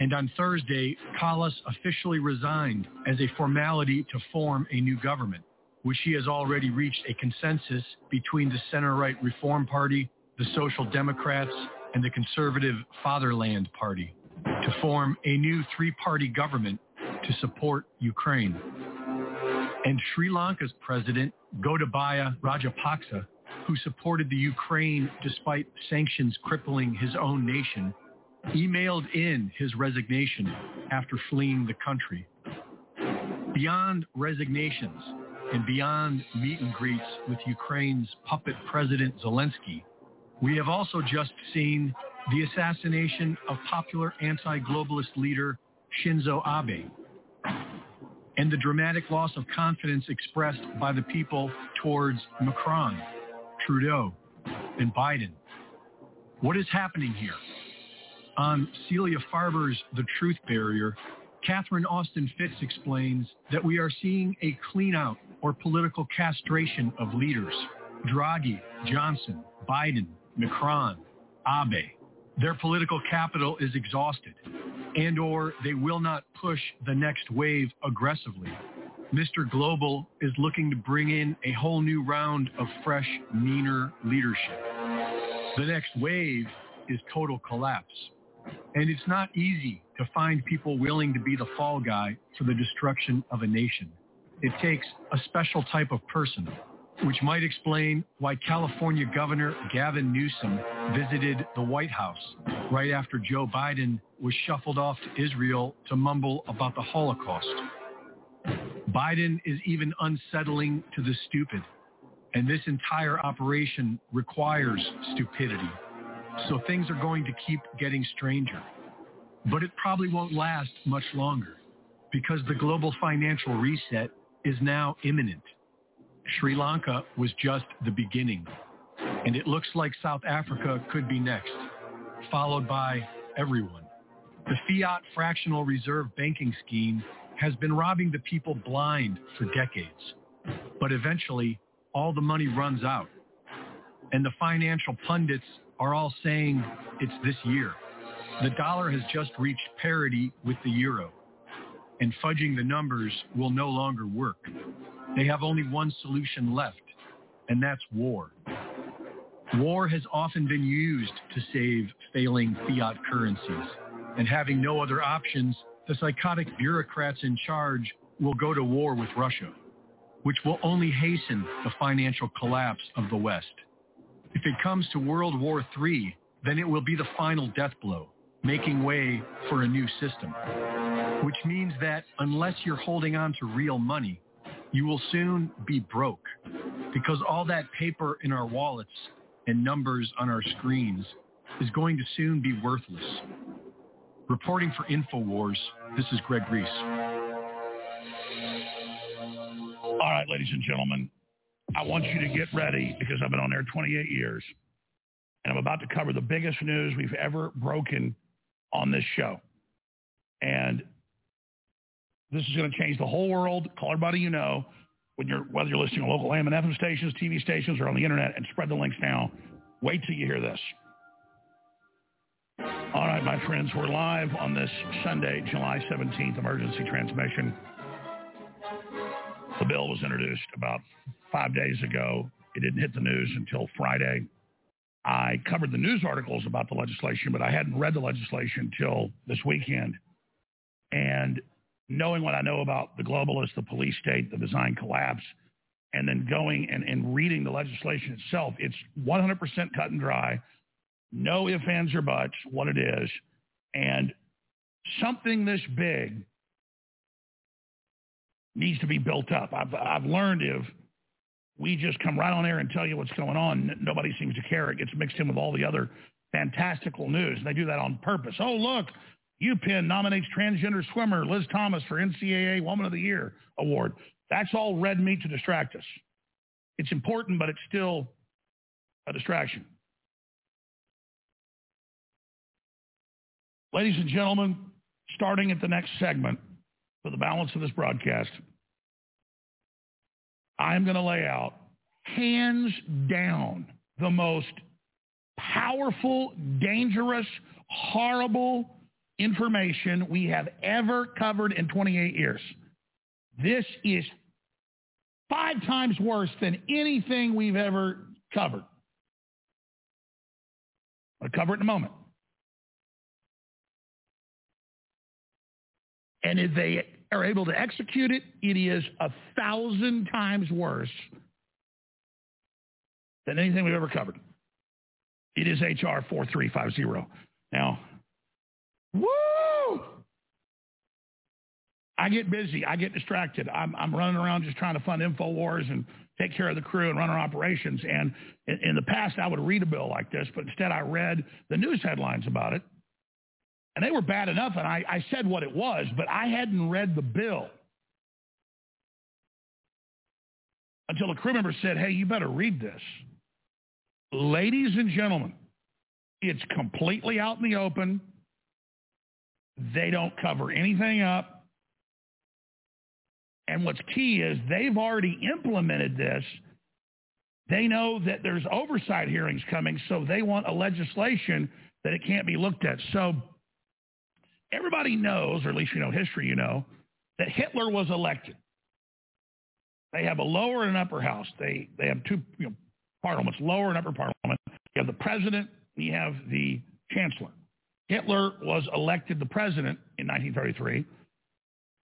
And on Thursday, Kallas officially resigned as a formality to form a new government. which he has already reached a consensus between the center-right Reform Party, the Social Democrats, and the conservative Fatherland Party to form a new three-party government to support Ukraine. And Sri Lanka's president, Gotabaya Rajapaksa, who supported the Ukraine despite sanctions crippling his own nation, emailed in his resignation after fleeing the country. Beyond resignations and beyond meet and greets with Ukraine's puppet President Zelensky, we have also just seen the assassination of popular anti-globalist leader Shinzo Abe and the dramatic loss of confidence expressed by the people towards Macron, Trudeau, and Biden. What is happening here? On Celia Farber's The Truth Barrier, Catherine Austin Fitts explains that we are seeing a clean out or political castration of leaders. Draghi, Johnson, Biden, Macron, Abe. Their political capital is exhausted and or they will not push the next wave aggressively. Mr. Global is looking to bring in a whole new round of fresh, meaner leadership. The next wave is total collapse. And it's not easy to find people willing to be the fall guy for the destruction of a nation. It takes a special type of person, which might explain why California Governor Gavin Newsom visited the White House right after Joe Biden was shuffled off to Israel to mumble about the Holocaust. Biden is even unsettling to the stupid, and this entire operation requires stupidity. So things are going to keep getting stranger. But it probably won't last much longer because the global financial reset is now imminent. Sri Lanka was just the beginning, and it looks like South Africa could be next, followed by everyone. The fiat fractional reserve banking scheme has been robbing the people blind for decades. But eventually, all the money runs out. And the financial pundits are all saying it's this year. The dollar has just reached parity with the euro. And fudging the numbers will no longer work. They have only one solution left, and that's war. War has often been used to save failing fiat currencies. And having no other options, the psychotic bureaucrats in charge will go to war with Russia, which will only hasten the financial collapse of the West. If it comes to World War III, then it will be the final death blow, making way for a new system. Which means that unless you're holding on to real money, you will soon be broke because all that paper in our wallets and numbers on our screens is going to soon be worthless. Reporting for InfoWars, this is Greg Reese. All right, ladies and gentlemen, I want you to get ready because I've been on there 28 years and I'm about to cover the biggest news we've ever broken on this show. And this is going to change the whole world. Call everybody you know, when you're, whether you're listening to local AM and FM stations, TV stations, or on the internet, and spread the links now. Wait till you hear this. All right, my friends, we're live on this Sunday, July 17th, emergency transmission. The bill was introduced about five days ago. It didn't hit the news until Friday. I covered the news articles about the legislation, but I hadn't read the legislation until this weekend. And knowing what I know about the globalists, the police state, the design collapse, and then going and, and reading the legislation itself, it's 100% cut and dry, no ifs, ands, or buts, what it is. And something this big needs to be built up. I've, I've learned if we just come right on air and tell you what's going on, nobody seems to care. It gets mixed in with all the other fantastical news. And they do that on purpose. Oh, look, UPenn nominates transgender swimmer Lia Thomas for NCAA Woman of the Year award. That's all red meat to distract us. It's important, but it's still a distraction. Ladies and gentlemen, starting at the next segment for the balance of this broadcast, I'm going to lay out hands down the most powerful, dangerous, horrible, information we have ever covered in 28 years. This is Five times worse than anything we've ever covered. I'll cover it in a moment. And if they are able to execute it, it is a thousand times worse than anything we've ever covered. It is HR 4350. Now, woo! I get busy. I get distracted. I'm, I'm running around just trying to fund InfoWars and take care of the crew and run our operations. And in, in the past, I would read a bill like this, but instead I read the news headlines about it. And they were bad enough, and I, I said what it was, but I hadn't read the bill. Until a crew member said, hey, you better read this. Ladies and gentlemen, it's completely out in the open. They don't cover anything up. And what's key is they've already implemented this. They know that there's oversight hearings coming, so they want a legislation that it can't be looked at. So everybody knows, or at least you know history, you know, that Hitler was elected. They have a lower and upper house. They they have two you know, parliaments, lower and upper parliament. You have the president, you have the chancellor. Hitler was elected the president in 1933,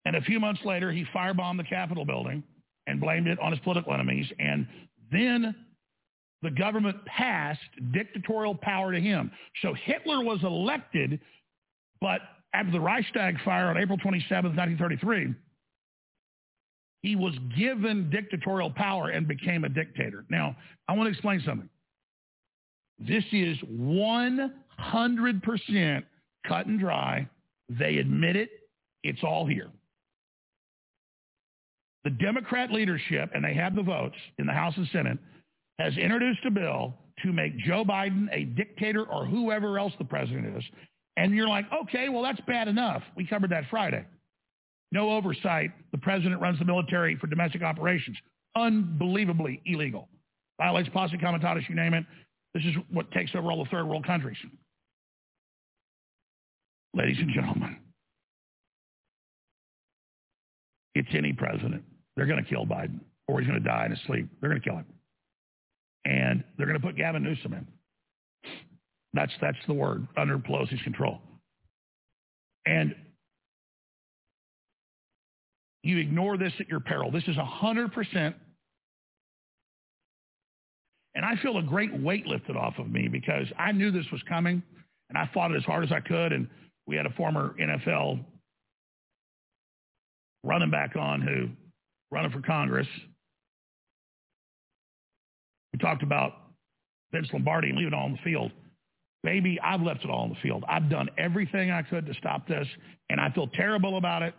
and a few months later he firebombed the Capitol building and blamed it on his political enemies, and then the government passed dictatorial power to him. So Hitler was elected, but after the Reichstag fire on April 27, 1933, he was given dictatorial power and became a dictator. Now, I want to explain something. This is 100% cut and dry. They admit it. It's all here. The Democrat leadership, and they have the votes in the House and Senate, has introduced a bill to make Joe Biden a dictator or whoever else the president is. And you're like, okay, well, that's bad enough. We covered that Friday. No oversight. The president runs the military for domestic operations. Unbelievably illegal. Violates posse comitatus, you name it. This is what takes over all the third world countries. Ladies and gentlemen, it's any president. They're going to kill Biden or he's going to die in his sleep. They're going to kill him. And they're going to put Gavin Newsom in. That's, that's the word, under Pelosi's control. And you ignore this at your peril. This is 100%. And I feel a great weight lifted off of me because I knew this was coming and I fought it as hard as I could. And we had a former NFL running back on who running for Congress. We talked about Vince Lombardi leaving all on the field. Baby, I've left it all on the field. I've done everything I could to stop this, and I feel terrible about it.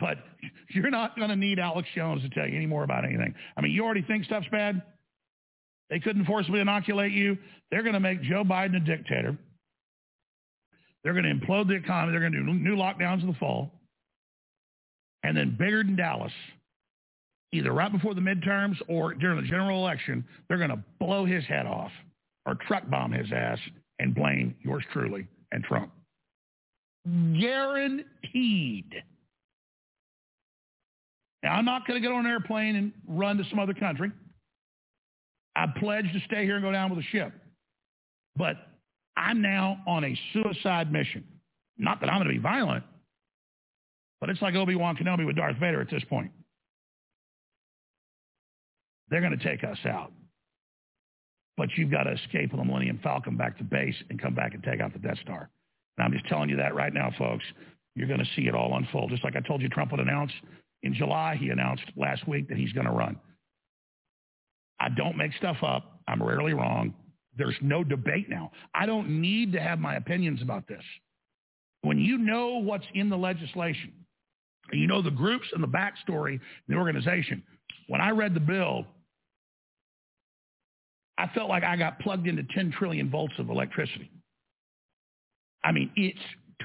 But you're not going to need Alex Jones to tell you any more about anything. I mean, you already think stuff's bad. They couldn't forcibly inoculate you. They're going to make Joe Biden a dictator. They're going to implode the economy. They're going to do new lockdowns in the fall. And then bigger than Dallas, either right before the midterms or during the general election, they're going to blow his head off or truck bomb his ass and blame yours truly and Trump. Guaranteed. Now, I'm not going to get on an airplane and run to some other country. I pledge to stay here and go down with a ship. But I'm now on a suicide mission. Not that I'm going to be violent, but it's like Obi-Wan Kenobi with Darth Vader at this point. They're going to take us out. But you've got to escape the Millennium Falcon back to base and come back and take out the Death Star. And I'm just telling you that right now, folks. You're going to see it all unfold. Just like I told you Trump would announce in July, he announced last week that he's going to run. I don't make stuff up. I'm rarely wrong. There's no debate now. I don't need to have my opinions about this. When you know what's in the legislation, you know the groups and the backstory, the organization. When I read the bill, I felt like I got plugged into 10 trillion volts of electricity. I mean, it's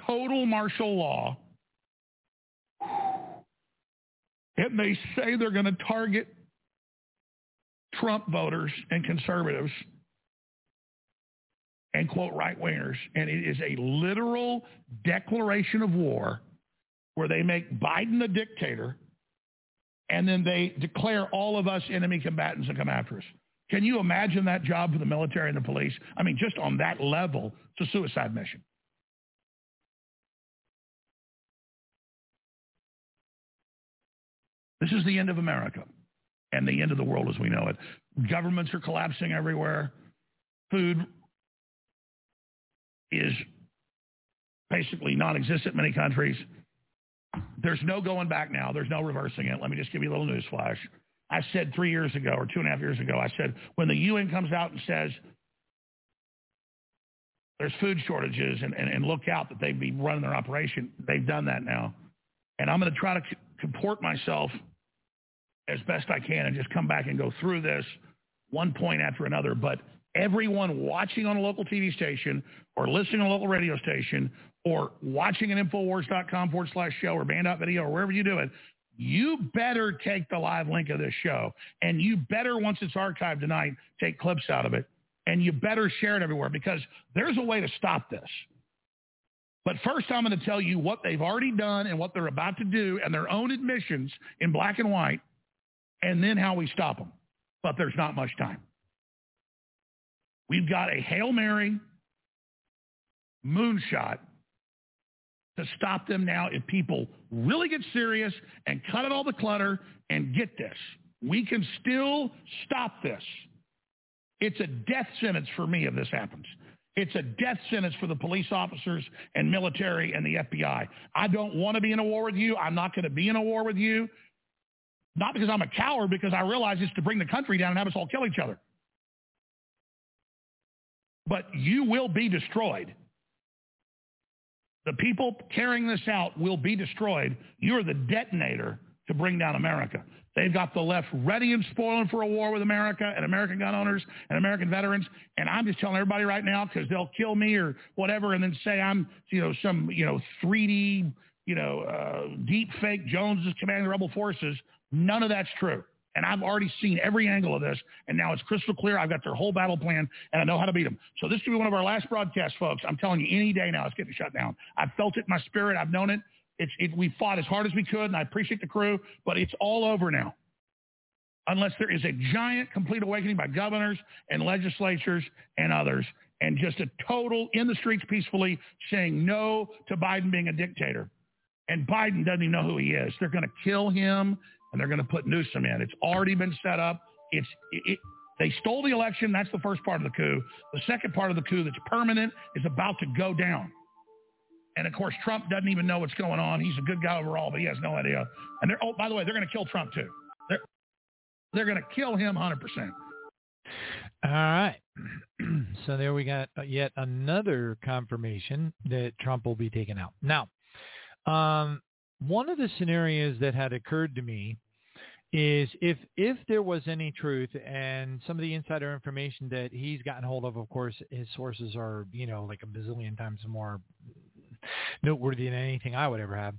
total martial law. And they say they're going to target Trump voters and conservatives and quote right wingers. And it is a literal declaration of war where they make Biden the dictator and then they declare all of us enemy combatants and come after us. Can you imagine that job for the military and the police? I mean, just on that level, it's a suicide mission. This is the end of America and the end of the world as we know it. Governments are collapsing everywhere. Food is basically non-existent in many countries. There's no going back now. There's no reversing it. Let me just give you a little news flash. I said three years ago or two and a half years ago, I said, when the UN comes out and says there's food shortages and, and, and look out that they'd be running their operation, they've done that now. And I'm going to try to comport myself as best I can and just come back and go through this one point after another. But everyone watching on a local TV station or listening on a local radio station or watching an Infowars.com forward slash show or band.video or wherever you do it, you better take the live link of this show. And you better, once it's archived tonight, take clips out of it. And you better share it everywhere because there's a way to stop this. But first, I'm going to tell you what they've already done and what they're about to do and their own admissions in black and white, and then how we stop them. But there's not much time. We've got a Hail Mary moonshot to stop them now if people really get serious and cut out all the clutter and get this. We can still stop this. It's a death sentence for me if this happens. It's a death sentence for the police officers and military and the FBI. I don't want to be in a war with you. I'm not going to be in a war with you. Not because I'm a coward, because I realize it's to bring the country down and have us all kill each other. But you will be destroyed. The people carrying this out will be destroyed. You're the detonator to bring down America. They've got the left ready and spoiling for a war with America and American gun owners and American veterans. And I'm just telling everybody right now because they'll kill me or whatever and then say I'm, you know, some, you know, 3D, you know, uh, deep fake Jones is commanding the rebel forces. None of that's true. And I've already seen every angle of this, and now it's crystal clear. I've got their whole battle plan, and I know how to beat them. So this could be one of our last broadcasts, folks. I'm telling you, any day now, it's getting shut down. I've felt it in my spirit. I've known it. It's, it, we fought as hard as we could, and I appreciate the crew, but it's all over now. Unless there is a giant complete awakening by governors and legislatures and others, and just a total in the streets peacefully saying no to Biden being a dictator. And Biden doesn't even know who he is. They're going to kill him and they're going to put Newsom in. It's already been set up. It's it, it, they stole the election. That's the first part of the coup. The second part of the coup that's permanent is about to go down. And of course, Trump doesn't even know what's going on. He's a good guy overall, but he has no idea. And they're oh, by the way, they're going to kill Trump too. They're they're going to kill him 100%. All right. so there we got yet another confirmation that Trump will be taken out. Now, um, one of the scenarios that had occurred to me is if if there was any truth and some of the insider information that he's gotten hold of, of course, his sources are you know like a bazillion times more noteworthy than anything I would ever have.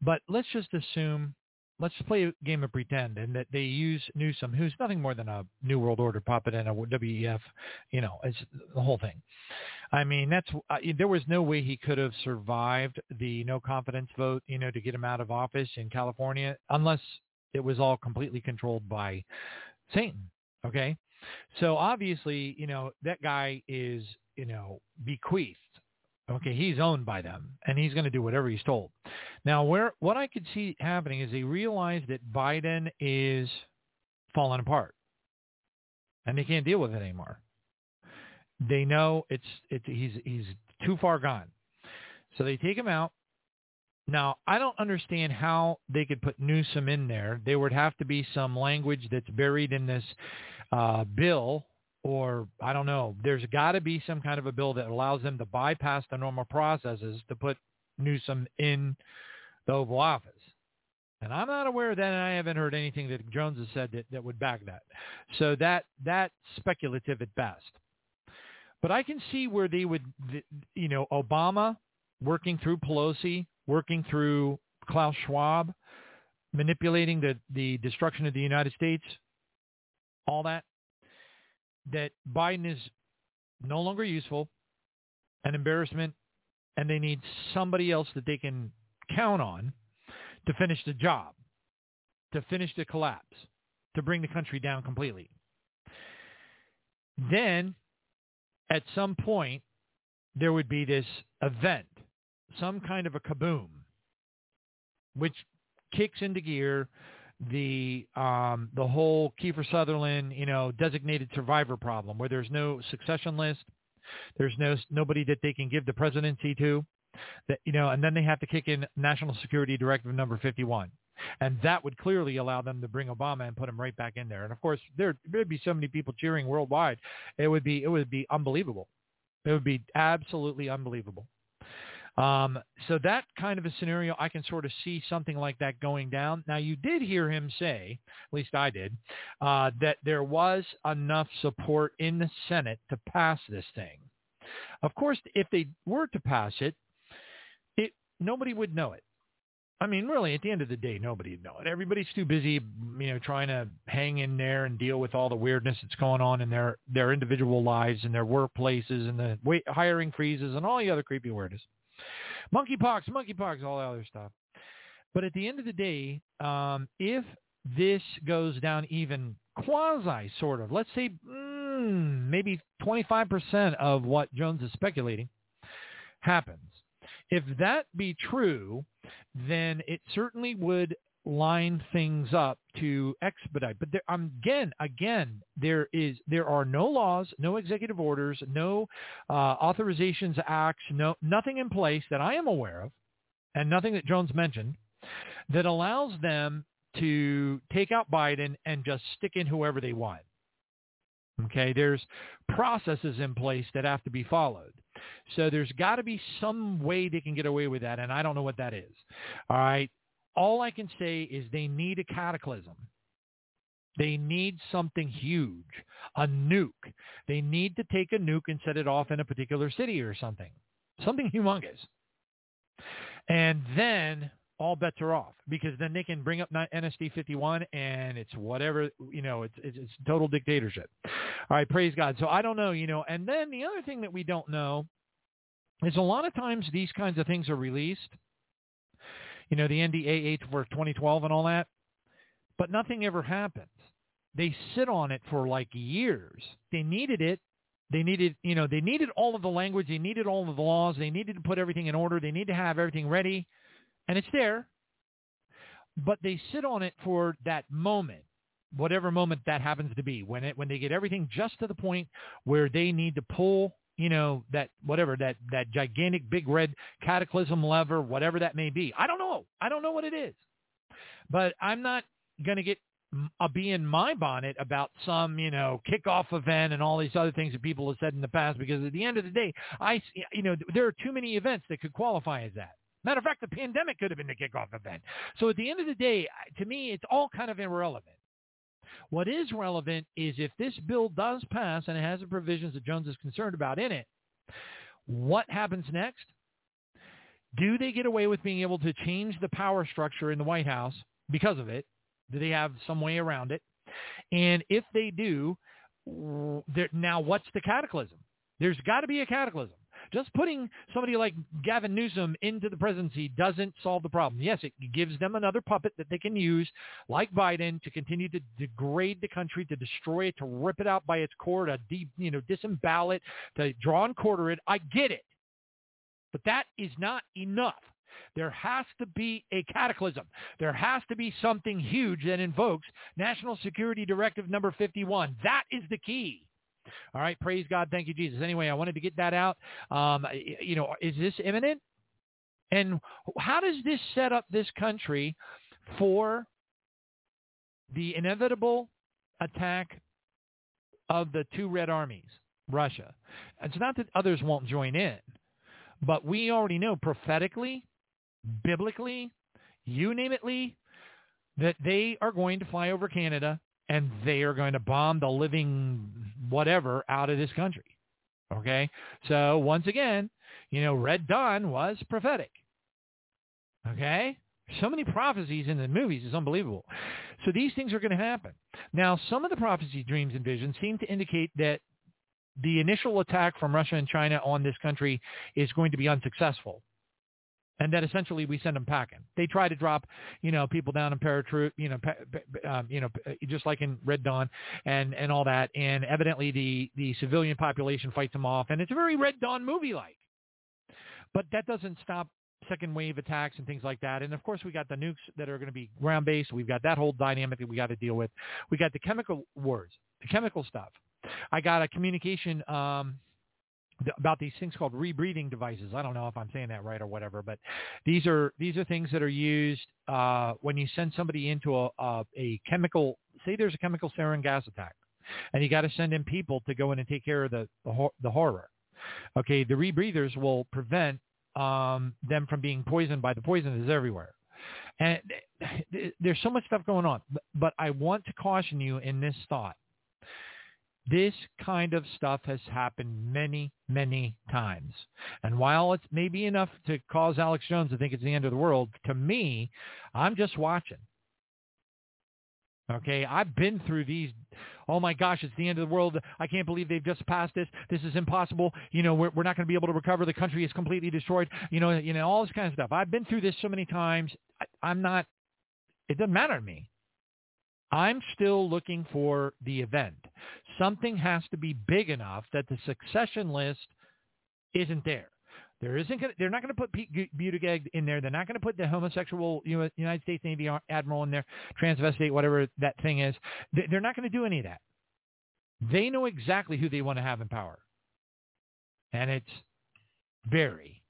But let's just assume, let's play a game of pretend, and that they use Newsom, who's nothing more than a New World Order puppet and a WEF, you know, it's the whole thing. I mean, that's uh, there was no way he could have survived the no confidence vote, you know, to get him out of office in California, unless it was all completely controlled by Satan. Okay, so obviously, you know, that guy is, you know, bequeathed. Okay, he's owned by them, and he's going to do whatever he's told. Now, where what I could see happening is they realize that Biden is falling apart, and they can't deal with it anymore. They know it's it, he's he's too far gone, so they take him out. Now I don't understand how they could put Newsom in there. There would have to be some language that's buried in this uh, bill, or I don't know. There's got to be some kind of a bill that allows them to bypass the normal processes to put Newsom in the Oval Office. And I'm not aware of that, and I haven't heard anything that Jones has said that, that would back that. So that that's speculative at best. But I can see where they would, you know, Obama working through Pelosi, working through Klaus Schwab, manipulating the, the destruction of the United States, all that, that Biden is no longer useful, an embarrassment, and they need somebody else that they can count on to finish the job. to finish the collapse, to bring the country down completely. Then, at some point, there would be this event, some kind of a kaboom, which kicks into gear the um, the whole Kiefer Sutherland, you know, designated survivor problem, where there's no succession list, there's no nobody that they can give the presidency to, that you know, and then they have to kick in National Security Directive number 51. And that would clearly allow them to bring Obama and put him right back in there. And of course, there would be so many people cheering worldwide. It would be it would be unbelievable. It would be absolutely unbelievable. Um, so that kind of a scenario, I can sort of see something like that going down. Now, you did hear him say, at least I did, uh, that there was enough support in the Senate to pass this thing. Of course, if they were to pass it, it nobody would know it. I mean, really, at the end of the day, nobody would know it. Everybody's too busy, you know, trying to hang in there and deal with all the weirdness that's going on in their their individual lives and their workplaces and the wait, hiring freezes and all the other creepy weirdness monkeypox, monkeypox, all that other stuff. But at the end of the day, um, if this goes down even quasi sort of, let's say mm, maybe 25% of what Jones is speculating happens. If that be true, then it certainly would line things up to expedite. But there, again, again, there is there are no laws, no executive orders, no uh, authorizations acts, no nothing in place that I am aware of, and nothing that Jones mentioned that allows them to take out Biden and just stick in whoever they want. Okay, there's processes in place that have to be followed. So there's got to be some way they can get away with that, and I don't know what that is. All right, all I can say is they need a cataclysm. They need something huge, a nuke. They need to take a nuke and set it off in a particular city or something, something humongous. And then all bets are off because then they can bring up NSD 51 and it's whatever, you know, it's, it's, it's total dictatorship. All right, praise God. So I don't know, you know, and then the other thing that we don't know is a lot of times these kinds of things are released you know, the NDAA for 2012 and all that, but nothing ever happens. They sit on it for like years. They needed it. They needed, you know, they needed all of the language. They needed all of the laws. They needed to put everything in order. They need to have everything ready, and it's there. But they sit on it for that moment, whatever moment that happens to be, when it when they get everything just to the point where they need to pull you know, that whatever, that, that gigantic big red cataclysm lever, whatever that may be. I don't know. I don't know what it is. But I'm not going to get a bee in my bonnet about some, you know, kickoff event and all these other things that people have said in the past because at the end of the day, I, you know, there are too many events that could qualify as that. Matter of fact, the pandemic could have been the kickoff event. So at the end of the day, to me, it's all kind of irrelevant. What is relevant is if this bill does pass and it has the provisions that Jones is concerned about in it, what happens next? Do they get away with being able to change the power structure in the White House because of it? Do they have some way around it? And if they do, now what's the cataclysm? There's got to be a cataclysm. Just putting somebody like Gavin Newsom into the presidency doesn't solve the problem. Yes, it gives them another puppet that they can use, like Biden, to continue to degrade the country, to destroy it, to rip it out by its core, to de, you know disembowel it, to draw and quarter it. I get it, but that is not enough. There has to be a cataclysm. There has to be something huge that invokes National Security Directive number 51. That is the key. All right, praise God, thank you, Jesus. Anyway, I wanted to get that out. Um, you know, is this imminent? And how does this set up this country for the inevitable attack of the two red armies, Russia? It's not that others won't join in, but we already know prophetically, biblically, you name itly, that they are going to fly over Canada and they are going to bomb the living whatever out of this country. Okay? So once again, you know, Red Dawn was prophetic. Okay? So many prophecies in the movies is unbelievable. So these things are going to happen. Now, some of the prophecy, dreams, and visions seem to indicate that the initial attack from Russia and China on this country is going to be unsuccessful. And that essentially we send them packing. They try to drop, you know, people down in paratroop, you know, pa, um, you know, just like in Red Dawn and and all that. And evidently the the civilian population fights them off, and it's a very Red Dawn movie like. But that doesn't stop second wave attacks and things like that. And of course, we got the nukes that are going to be ground based. We've got that whole dynamic that we got to deal with. We got the chemical wars, the chemical stuff. I got a communication. Um, about these things called rebreathing devices. I don't know if I'm saying that right or whatever, but these are these are things that are used uh, when you send somebody into a, a, a chemical. Say there's a chemical sarin gas attack, and you got to send in people to go in and take care of the the, the horror. Okay, the rebreathers will prevent um, them from being poisoned by the poison that's everywhere. And there's so much stuff going on, but I want to caution you in this thought this kind of stuff has happened many, many times. And while it's maybe enough to cause Alex Jones to think it's the end of the world, to me, I'm just watching. Okay, I've been through these. Oh my gosh, it's the end of the world. I can't believe they've just passed this. This is impossible. You know, we're, we're not going to be able to recover. The country is completely destroyed. You know, you know all this kind of stuff. I've been through this so many times. I, I'm not. It doesn't matter to me. I'm still looking for the event. Something has to be big enough that the succession list isn't there. There isn't. Gonna, they're not going to put Pete Buttigieg in there. They're not going to put the homosexual United States Navy admiral in there, transvestite, whatever that thing is. They're not going to do any of that. They know exactly who they want to have in power, and it's very.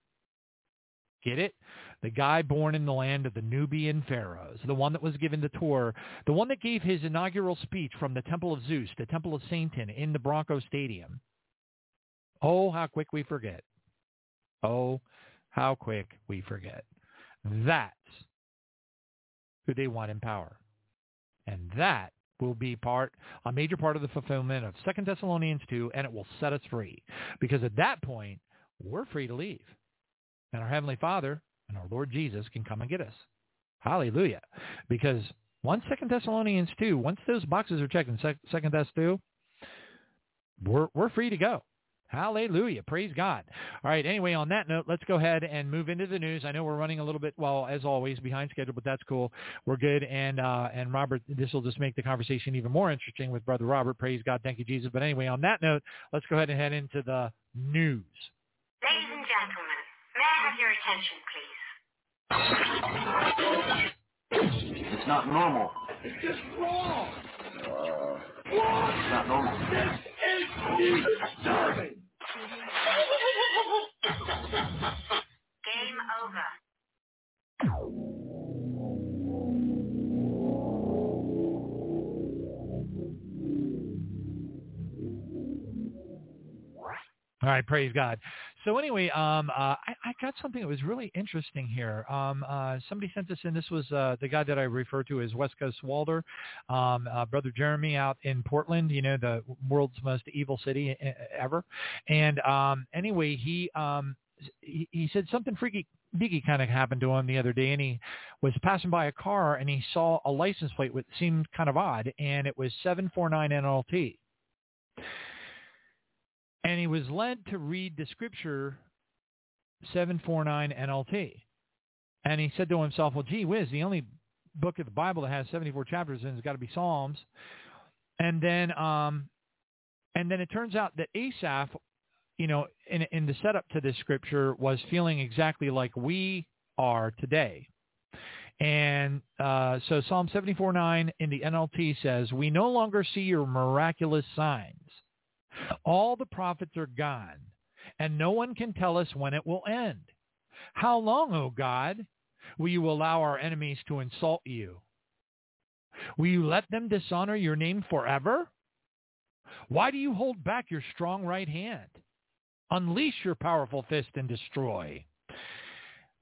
Get it? The guy born in the land of the Nubian pharaohs, the one that was given the tour, the one that gave his inaugural speech from the Temple of Zeus, the Temple of Satan in the Bronco Stadium. Oh, how quick we forget. Oh, how quick we forget. That's who they want in power. And that will be part, a major part of the fulfillment of Second Thessalonians 2, and it will set us free. Because at that point, we're free to leave. And our Heavenly Father and our Lord Jesus can come and get us. Hallelujah. Because once Second Thessalonians 2, once those boxes are checked in Second Thess 2, we're, we're free to go. Hallelujah. Praise God. All right. Anyway, on that note, let's go ahead and move into the news. I know we're running a little bit, well, as always, behind schedule, but that's cool. We're good. And, uh, and Robert, this will just make the conversation even more interesting with Brother Robert. Praise God. Thank you, Jesus. But anyway, on that note, let's go ahead and head into the news. Ladies and gentlemen, may I have your attention, it's not normal. It's just wrong. Uh, it's not normal. This is disturbing. Game over. All right, praise God. So anyway, um, uh, I, I, got something that was really interesting here. Um, uh, somebody sent this in. This was uh, the guy that I refer to as West Coast Walder, um, uh, Brother Jeremy out in Portland. You know, the world's most evil city ever. And um, anyway, he, um, he he said something freaky biggie kind of happened to him the other day and he was passing by a car and he saw a license plate which seemed kind of odd and it was 749 NLT and he was led to read the scripture 749 NLT. And he said to himself, well, gee whiz, the only book of the Bible that has 74 chapters in has got to be Psalms. And then, um, and then it turns out that Asaph, you know, in, in the setup to this scripture was feeling exactly like we are today. And uh, so Psalm 74.9 in the NLT says, we no longer see your miraculous signs. All the prophets are gone, and no one can tell us when it will end. How long, O God, will you allow our enemies to insult you? Will you let them dishonor your name forever? Why do you hold back your strong right hand? Unleash your powerful fist and destroy.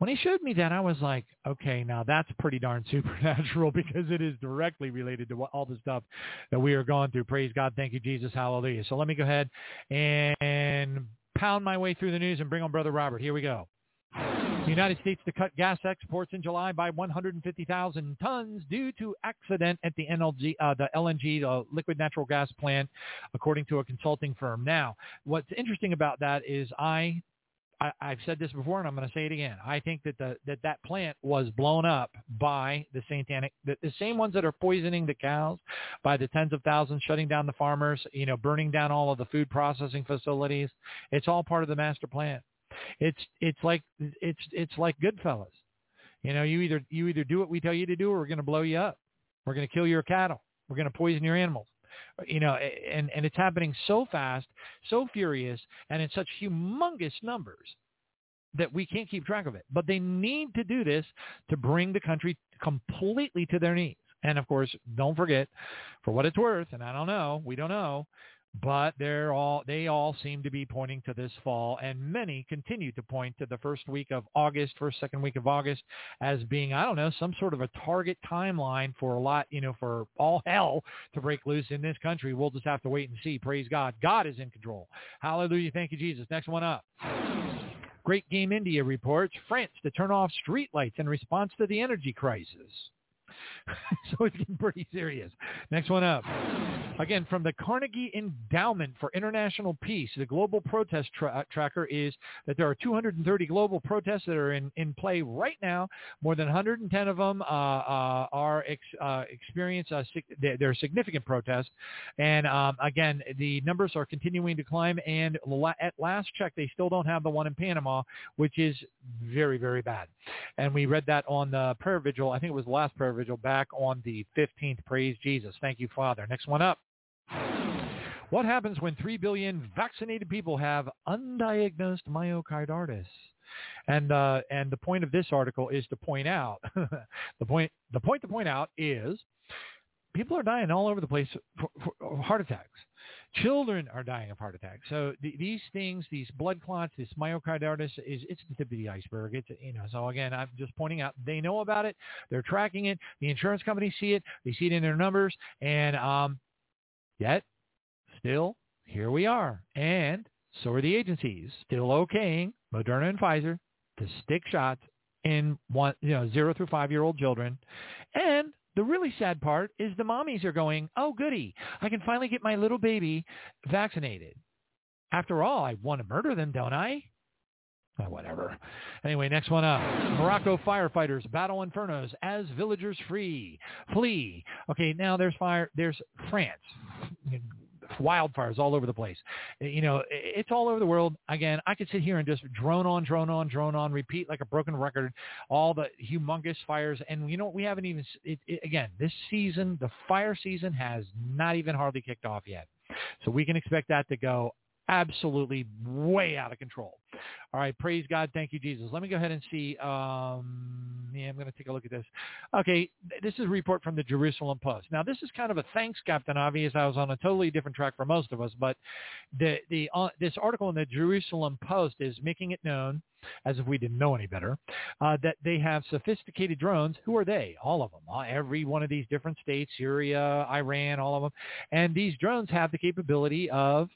When he showed me that, I was like, okay, now that's pretty darn supernatural because it is directly related to what, all the stuff that we are going through. Praise God. Thank you, Jesus. Hallelujah. So let me go ahead and pound my way through the news and bring on Brother Robert. Here we go. The United States to cut gas exports in July by 150,000 tons due to accident at the NLG, uh, the LNG, the liquid natural gas plant, according to a consulting firm. Now, what's interesting about that is I I, I've said this before, and I'm going to say it again. I think that the that that plant was blown up by the satanic, the, the same ones that are poisoning the cows, by the tens of thousands, shutting down the farmers, you know, burning down all of the food processing facilities. It's all part of the master plan. It's it's like it's it's like Goodfellas. You know, you either you either do what we tell you to do, or we're going to blow you up. We're going to kill your cattle. We're going to poison your animals you know, and, and it's happening so fast, so furious, and in such humongous numbers that we can't keep track of it. But they need to do this to bring the country completely to their knees. And of course, don't forget, for what it's worth, and I don't know, we don't know, but they're all they all seem to be pointing to this fall and many continue to point to the first week of August first second week of August as being I don't know some sort of a target timeline for a lot you know for all hell to break loose in this country. We'll just have to wait and see. Praise God. God is in control. Hallelujah. Thank you Jesus. Next one up. Great Game India reports France to turn off streetlights in response to the energy crisis. So it's getting pretty serious. Next one up. Again, from the Carnegie Endowment for International Peace, the global protest tra- uh, tracker is that there are 230 global protests that are in, in play right now. More than 110 of them uh, uh, are ex, uh, experience uh, they're significant protests. And um, again, the numbers are continuing to climb. And la- at last check, they still don't have the one in Panama, which is very, very bad. And we read that on the prayer vigil. I think it was the last prayer vigil back on the 15th. Praise Jesus. Thank you, Father. Next one up. What happens when 3 billion vaccinated people have undiagnosed myocarditis? And uh, and the point of this article is to point out the point the point to point out is people are dying all over the place for, for heart attacks. Children are dying of heart attacks. So th- these things, these blood clots, this myocarditis is it's the tip of the iceberg. It's you know. So again, I'm just pointing out they know about it. They're tracking it. The insurance companies see it. They see it in their numbers, and um, yet still here we are, and so are the agencies still okaying Moderna and Pfizer to stick shots in one, you know, zero through five year old children, and the really sad part is the mommies are going, oh, goody, I can finally get my little baby vaccinated. After all, I want to murder them, don't I? Whatever. Anyway, next one up. Morocco firefighters battle infernos as villagers free flee. Okay, now there's fire. There's France wildfires all over the place. You know, it's all over the world. Again, I could sit here and just drone on, drone on, drone on, repeat like a broken record, all the humongous fires. And you know, what? we haven't even, it, it, again, this season, the fire season has not even hardly kicked off yet. So we can expect that to go absolutely way out of control. All right, praise God. Thank you, Jesus. Let me go ahead and see. Um, yeah, I'm going to take a look at this. Okay, this is a report from the Jerusalem Post. Now, this is kind of a thanks, Captain Obvious. I was on a totally different track for most of us, but the the uh, this article in the Jerusalem Post is making it known, as if we didn't know any better, uh, that they have sophisticated drones. Who are they? All of them. Uh, every one of these different states, Syria, Iran, all of them, and these drones have the capability of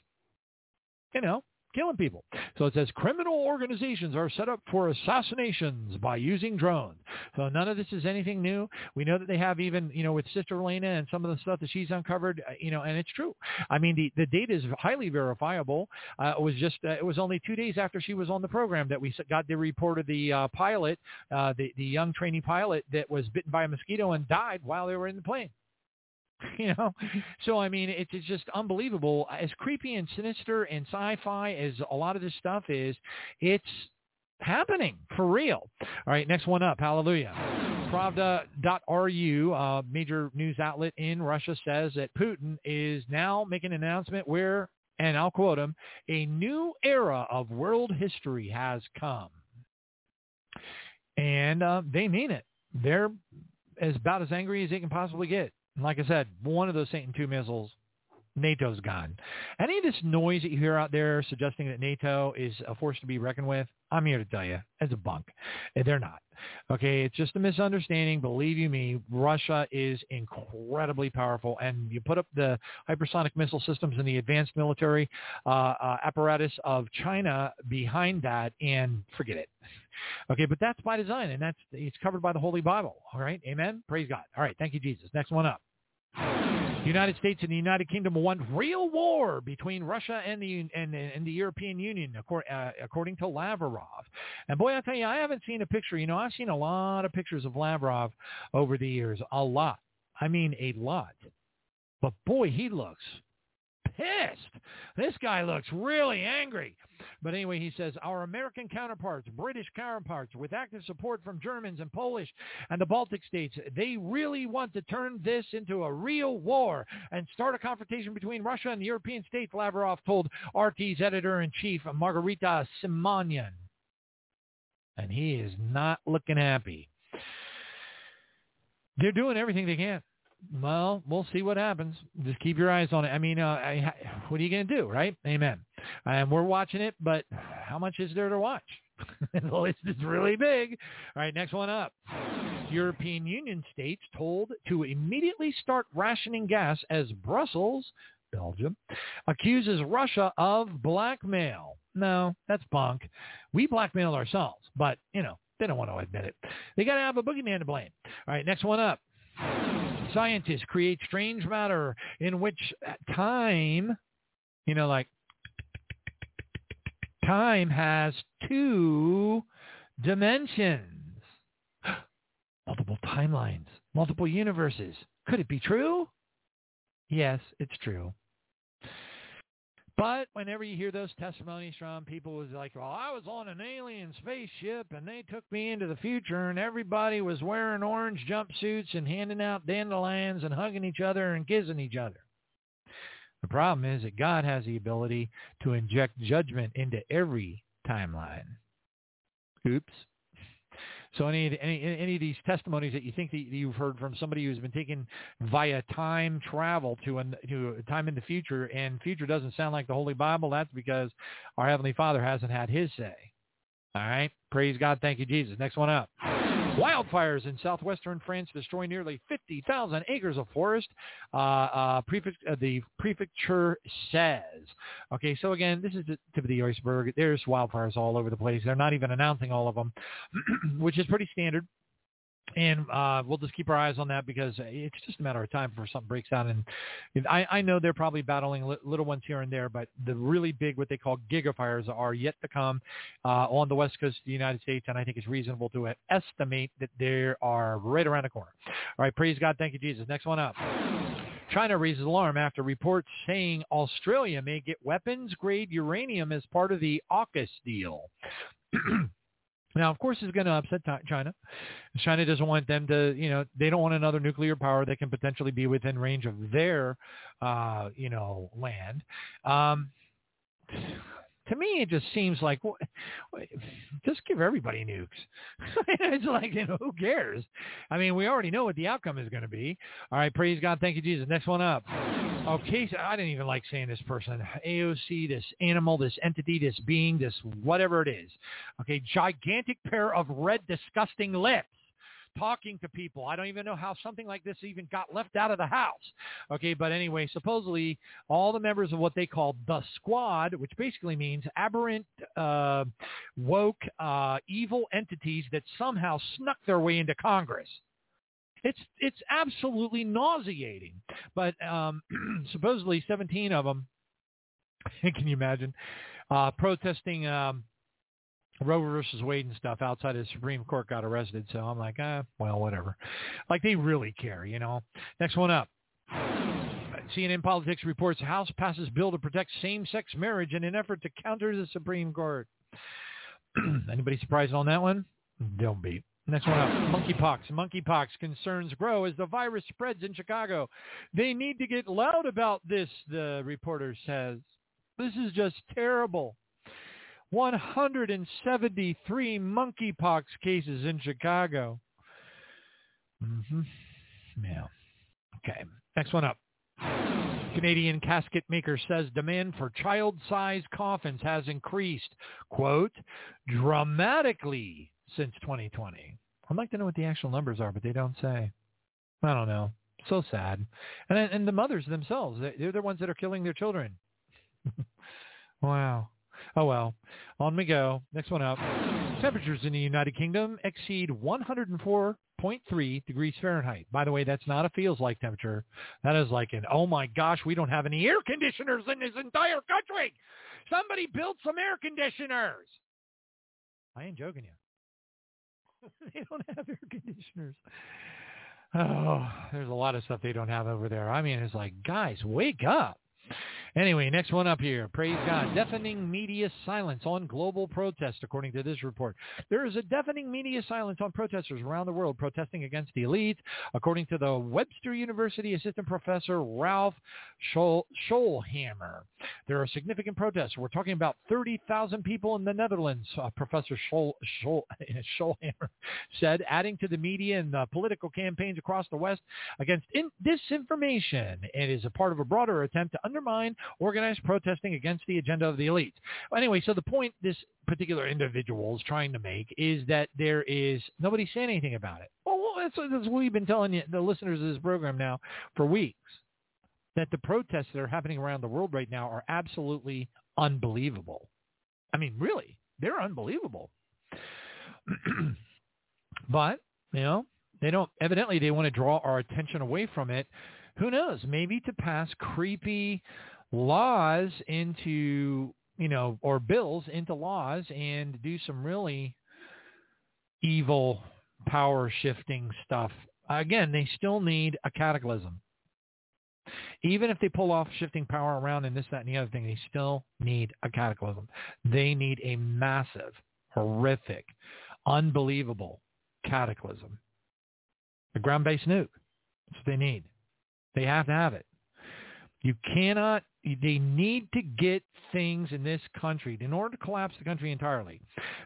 you know, killing people. So it says criminal organizations are set up for assassinations by using drones. So none of this is anything new. We know that they have even, you know, with Sister Elena and some of the stuff that she's uncovered, uh, you know, and it's true. I mean, the, the data is highly verifiable. Uh, it was just, uh, it was only two days after she was on the program that we got the report of the uh, pilot, uh, the, the young trainee pilot that was bitten by a mosquito and died while they were in the plane. you know? So i mean it's, it's just unbelievable. As creepy and sinister and sci-fi as a lot of this stuff is it's happening for real. All right next one up. Hallelujah. Pravda.ru a major news outlet in russia says that putin is now making an announcement where and i'll quote him a new era of world history has come. And uh, they mean it. They're as about as angry as they can possibly get like I said, one of those Satan II missiles, NATO's gone. Any of this noise that you hear out there suggesting that NATO is a force to be reckoned with, I'm here to tell you, it's a bunk. They're not. Okay, it's just a misunderstanding. Believe you me, Russia is incredibly powerful, and you put up the hypersonic missile systems and the advanced military uh, uh, apparatus of China behind that, and forget it. Okay, but that's by design, and that's it's covered by the Holy Bible. All right, Amen. Praise God. All right, thank you, Jesus. Next one up. United States and the United Kingdom want real war between Russia and the and, and the European Union, uh, according to Lavrov. And boy, I tell you, I haven't seen a picture. You know, I've seen a lot of pictures of Lavrov over the years, a lot. I mean, a lot. But boy, he looks pissed. This guy looks really angry. But anyway, he says, our American counterparts, British counterparts, with active support from Germans and Polish and the Baltic states, they really want to turn this into a real war and start a confrontation between Russia and the European states, Lavrov told RT's editor-in-chief, Margarita Simonyan. And he is not looking happy. They're doing everything they can. Well, we'll see what happens. Just keep your eyes on it. I mean, uh, I, what are you going to do, right? Amen. And we're watching it, but how much is there to watch? the list is really big. All right, next one up. European Union states told to immediately start rationing gas as Brussels, Belgium, accuses Russia of blackmail. No, that's bunk. We blackmail ourselves, but, you know, they don't want to admit it. They got to have a boogeyman to blame. All right, next one up. Scientists create strange matter in which time, you know, like time has two dimensions. Multiple timelines, multiple universes. Could it be true? Yes, it's true. But whenever you hear those testimonies from people was like, well, I was on an alien spaceship and they took me into the future and everybody was wearing orange jumpsuits and handing out dandelions and hugging each other and kissing each other. The problem is that God has the ability to inject judgment into every timeline. Oops. So any any any of these testimonies that you think that you've heard from somebody who's been taken via time travel to an to a time in the future, and future doesn't sound like the Holy Bible, that's because our Heavenly Father hasn't had His say. All right, praise God, thank you, Jesus. Next one up. Wildfires in southwestern France destroy nearly 50,000 acres of forest, uh, uh, prefect, uh, the prefecture says. Okay, so again, this is the tip of the iceberg. There's wildfires all over the place. They're not even announcing all of them, which is pretty standard and uh, we'll just keep our eyes on that because it's just a matter of time before something breaks out. And I, I know they're probably battling li- little ones here and there, but the really big, what they call gigafires, are yet to come uh, on the west coast of the United States. And I think it's reasonable to estimate that they are right around the corner. All right, praise God, thank you, Jesus. Next one up. China raises alarm after reports saying Australia may get weapons-grade uranium as part of the AUKUS deal. Now, of course, it's going to upset China. China doesn't want them to, you know, they don't want another nuclear power that can potentially be within range of their, uh, you know, land. Um, to me, it just seems like well, just give everybody nukes. it's like you know who cares? I mean, we already know what the outcome is going to be. All right, praise God, thank you, Jesus. Next one up. Okay, so I didn't even like saying this person. AOC, this animal, this entity, this being, this whatever it is. Okay, gigantic pair of red, disgusting lips talking to people. I don't even know how something like this even got left out of the house. Okay, but anyway, supposedly all the members of what they call the squad, which basically means aberrant, uh, woke, uh, evil entities that somehow snuck their way into Congress. It's it's absolutely nauseating. But um, supposedly 17 of them, can you imagine, uh, protesting um, Roe versus Wade and stuff outside of the Supreme Court got arrested. So I'm like, ah, well, whatever. Like they really care, you know. Next one up. CNN Politics reports House passes bill to protect same-sex marriage in an effort to counter the Supreme Court. Anybody surprised on that one? Don't be. Next one up. Monkeypox. Monkeypox concerns grow as the virus spreads in Chicago. They need to get loud about this, the reporter says. This is just terrible. 173 monkeypox cases in Chicago. Mm-hmm. Yeah. Okay. Next one up. Canadian casket maker says demand for child-sized coffins has increased, quote, dramatically since 2020. I'd like to know what the actual numbers are, but they don't say. I don't know. So sad. And and the mothers themselves, they're the ones that are killing their children. wow. Oh well. On we go. Next one up. Temperatures in the United Kingdom exceed 104.3 degrees Fahrenheit. By the way, that's not a feels like temperature. That is like an, oh my gosh, we don't have any air conditioners in this entire country. Somebody build some air conditioners. I ain't joking you. they don't have air conditioners. Oh, there's a lot of stuff they don't have over there. I mean, it's like, guys, wake up. Anyway, next one up here. Praise God. Deafening media silence on global protest, according to this report. There is a deafening media silence on protesters around the world protesting against the elite, according to the Webster University assistant professor Ralph Schoellhammer. There are significant protests. We're talking about 30,000 people in the Netherlands, uh, Professor Schoellhammer said, adding to the media and the political campaigns across the West against in- disinformation. It is a part of a broader attempt to undermine organized protesting against the agenda of the elites. Anyway, so the point this particular individual is trying to make is that there is nobody saying anything about it. Well, that's, that's what we've been telling you, the listeners of this program now for weeks, that the protests that are happening around the world right now are absolutely unbelievable. I mean, really, they're unbelievable. but, you know, they don't, evidently they want to draw our attention away from it. Who knows? Maybe to pass creepy laws into, you know, or bills into laws and do some really evil power shifting stuff. Again, they still need a cataclysm. Even if they pull off shifting power around and this, that, and the other thing, they still need a cataclysm. They need a massive, horrific, unbelievable cataclysm. A ground-based nuke. That's what they need. They have to have it. You cannot, they need to get things in this country. In order to collapse the country entirely,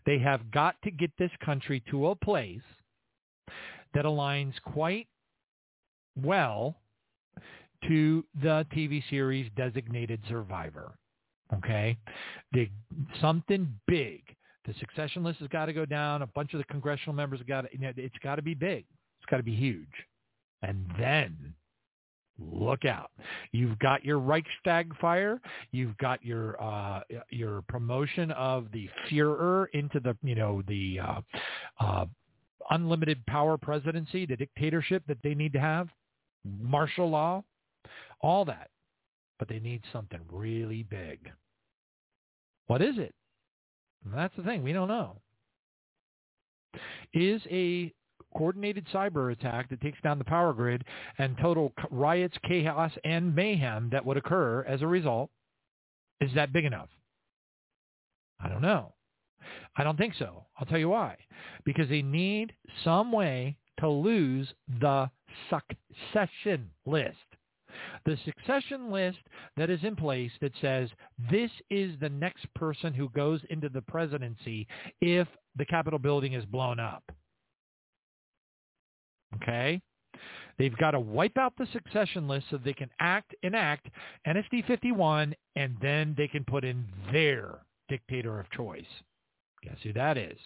they have got to get this country to a place that aligns quite well to the TV series Designated Survivor. Okay? They, something big. The succession list has got to go down. A bunch of the congressional members have got to, you know, it's got to be big. It's got to be huge. And then look out. You've got your Reichstag fire. You've got your uh, your promotion of the Führer into the you know the uh, uh, unlimited power presidency, the dictatorship that they need to have, martial law, all that. But they need something really big. What is it? That's the thing. We don't know. Is a coordinated cyber attack that takes down the power grid and total riots, chaos, and mayhem that would occur as a result, is that big enough? I don't know. I don't think so. I'll tell you why. Because they need some way to lose the succession list. The succession list that is in place that says this is the next person who goes into the presidency if the Capitol building is blown up. Okay? They've got to wipe out the succession list so they can act enact NSD 51 and then they can put in their dictator of choice. Guess who that is?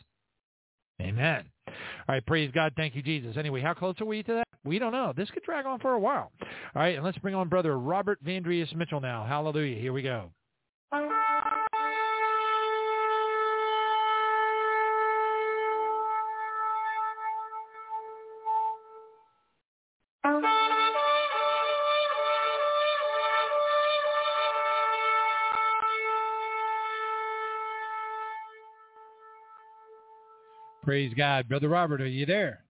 Amen. All right, praise God. Thank you, Jesus. Anyway, how close are we to that? We don't know. This could drag on for a while. All right, and let's bring on Brother Robert Vandriest Mitchell now. Hallelujah. Here we go. Praise God. Brother Robert, are you there?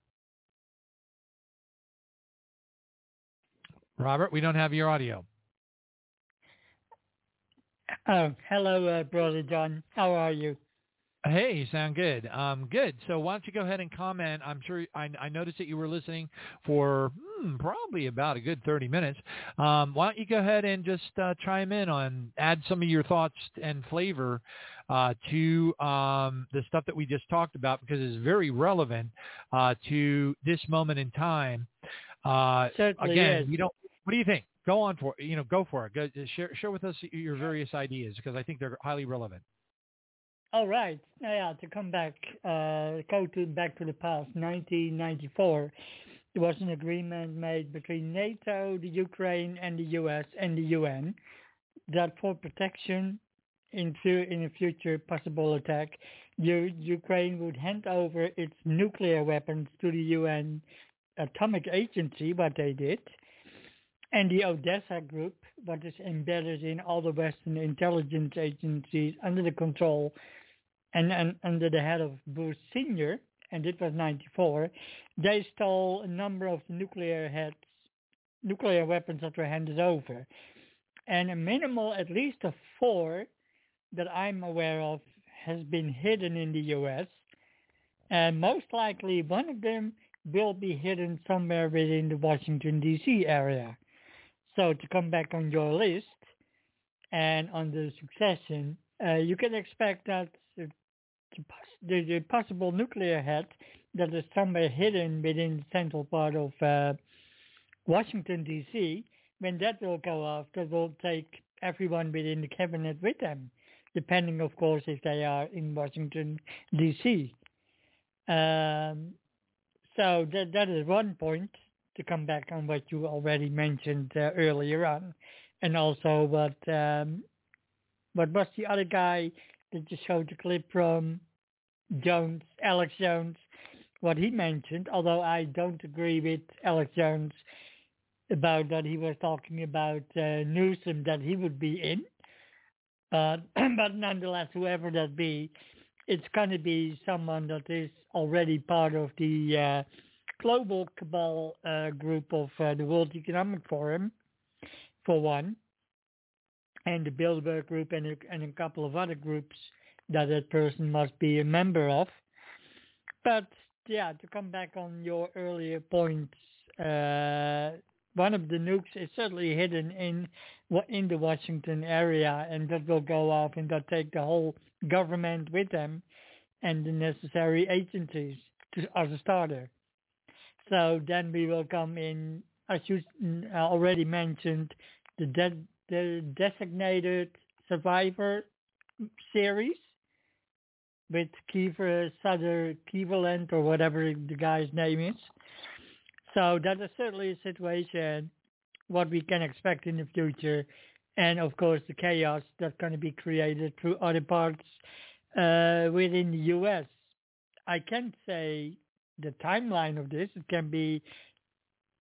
Robert, we don't have your audio. Oh, hello, uh, Brother John. How are you? Hey, you sound good. Um, good. So why don't you go ahead and comment? I'm sure I, I noticed that you were listening for hmm, probably about a good 30 minutes. Um, why don't you go ahead and just uh, chime in on, add some of your thoughts and flavor uh, to um, the stuff that we just talked about because it's very relevant uh, to this moment in time. Uh, Certainly again, is. we don't. What do you think? Go on for you know go for it. Go, share share with us your various ideas because I think they're highly relevant. All right. Yeah, to come back, uh, go to back to the past, 1994, there was an agreement made between NATO, the Ukraine, and the US and the UN that for protection in, in a future possible attack, Ukraine would hand over its nuclear weapons to the UN Atomic Agency, what they did, and the Odessa Group, what is embedded in all the Western intelligence agencies under the control and, and under the head of Bush Sr., and it was 94, they stole a number of nuclear heads, nuclear weapons that were handed over. And a minimal, at least of four that I'm aware of, has been hidden in the U.S. And most likely one of them will be hidden somewhere within the Washington, D.C. area. So to come back on your list and on the succession, uh, you can expect that the, the, possible nuclear head that is somewhere hidden within the central part of uh, Washington, D.C., when that will go off, that will take everyone within the cabinet with them, depending, of course, if they are in Washington, D.C. Um, so that that is one point to come back on what you already mentioned uh, earlier on, and also what um, what was the other guy that you showed the clip from Jones, Alex Jones, what he mentioned. Although I don't agree with Alex Jones about that he was talking about uh, Newsom that he would be in, but nonetheless, whoever that be, it's going to be someone that is already part of the uh, global cabal uh, group of uh, the World Economic Forum, for one, and the Bilderberg Group and a, and a couple of other groups that that person must be a member of. But yeah, to come back on your earlier points, uh, one of the nukes is certainly hidden in in the Washington area, and that will go off and that take the whole government with them and the necessary agencies to, as a starter. So then we will come in, as you already mentioned, the, de- the designated survivor series with Kiefer Sutter Cleveland or whatever the guy's name is. So that is certainly a situation what we can expect in the future. And of course the chaos that's going to be created through other parts uh, within the U.S. I can't say the timeline of this. It can be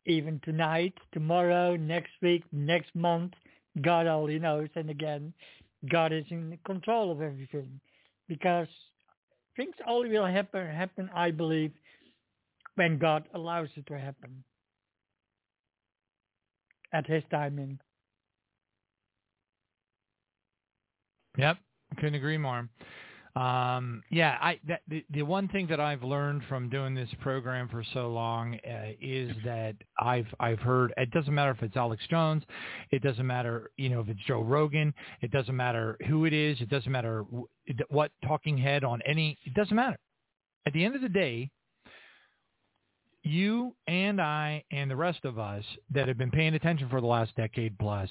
even tonight, tomorrow, next week, next month. God only knows. And again, God is in control of everything because things only will happen, happen, I believe, when God allows it to happen at his timing. Yep, couldn't agree more. Um, yeah, I that, the, the one thing that I've learned from doing this program for so long uh, is that I've I've heard it doesn't matter if it's Alex Jones, it doesn't matter you know if it's Joe Rogan, it doesn't matter who it is, it doesn't matter what talking head on any, it doesn't matter. At the end of the day, you and I and the rest of us that have been paying attention for the last decade plus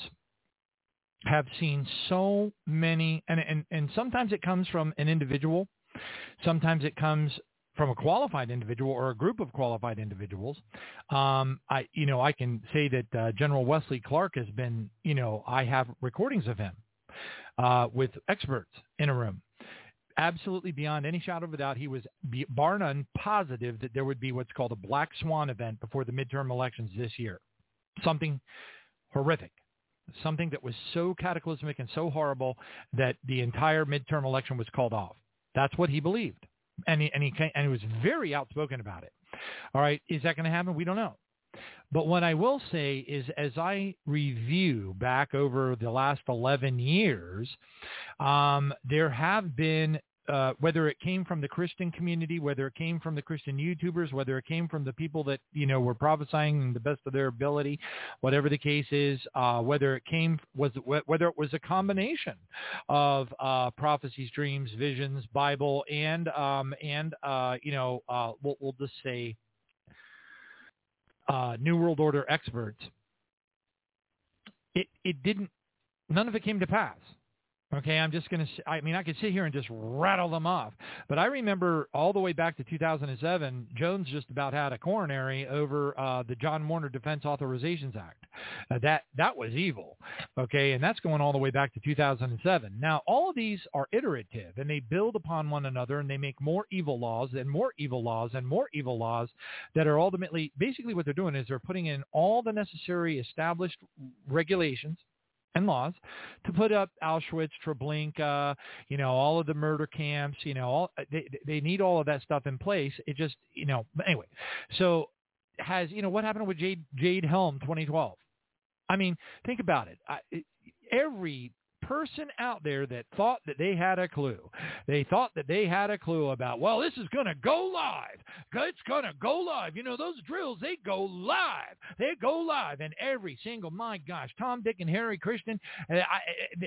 have seen so many, and, and, and sometimes it comes from an individual, sometimes it comes from a qualified individual or a group of qualified individuals. Um, I, you know, I can say that uh, General Wesley Clark has been, you know, I have recordings of him uh, with experts in a room. Absolutely beyond any shadow of a doubt, he was bar none positive that there would be what's called a black swan event before the midterm elections this year. Something horrific something that was so cataclysmic and so horrible that the entire midterm election was called off. That's what he believed, and he and he and he was very outspoken about it. All right, is that going to happen? We don't know. But what I will say is, as I review back over the last 11 years, um, there have been uh, whether it came from the Christian community, whether it came from the Christian YouTubers, whether it came from the people that you know were prophesying the best of their ability, whatever the case is, uh, whether it came was whether it was a combination of uh, prophecies, dreams, visions, Bible, and um, and uh, you know uh, we'll, we'll just say New World Order experts. It it didn't. None of it came to pass. Okay, I'm just going to, I mean, I could sit here and just rattle them off. But I remember all the way back to 2007, Jones just about had a coronary over uh, the John Warner Defense Authorizations Act. Uh, that that was evil. Okay, and that's going all the way back to 2007. Now, all of these are iterative, and they build upon one another, and they make more evil laws and more evil laws and more evil laws that are ultimately basically what they're doing is they're putting in all the necessary established regulations and laws to put up Auschwitz, Treblinka, you know, all of the murder camps, you know, all they they need all of that stuff in place. It just, you know, anyway. So has, you know, what happened with Jade Jade Helm 2012? I mean, think about it. I, it every person out there that thought that they had a clue. They thought that they had a clue about, well, this is going to go live. It's going to go live. You know, those drills, they go live. They go live. And every single, my gosh, Tom, Dick, and Harry Christian, uh, I,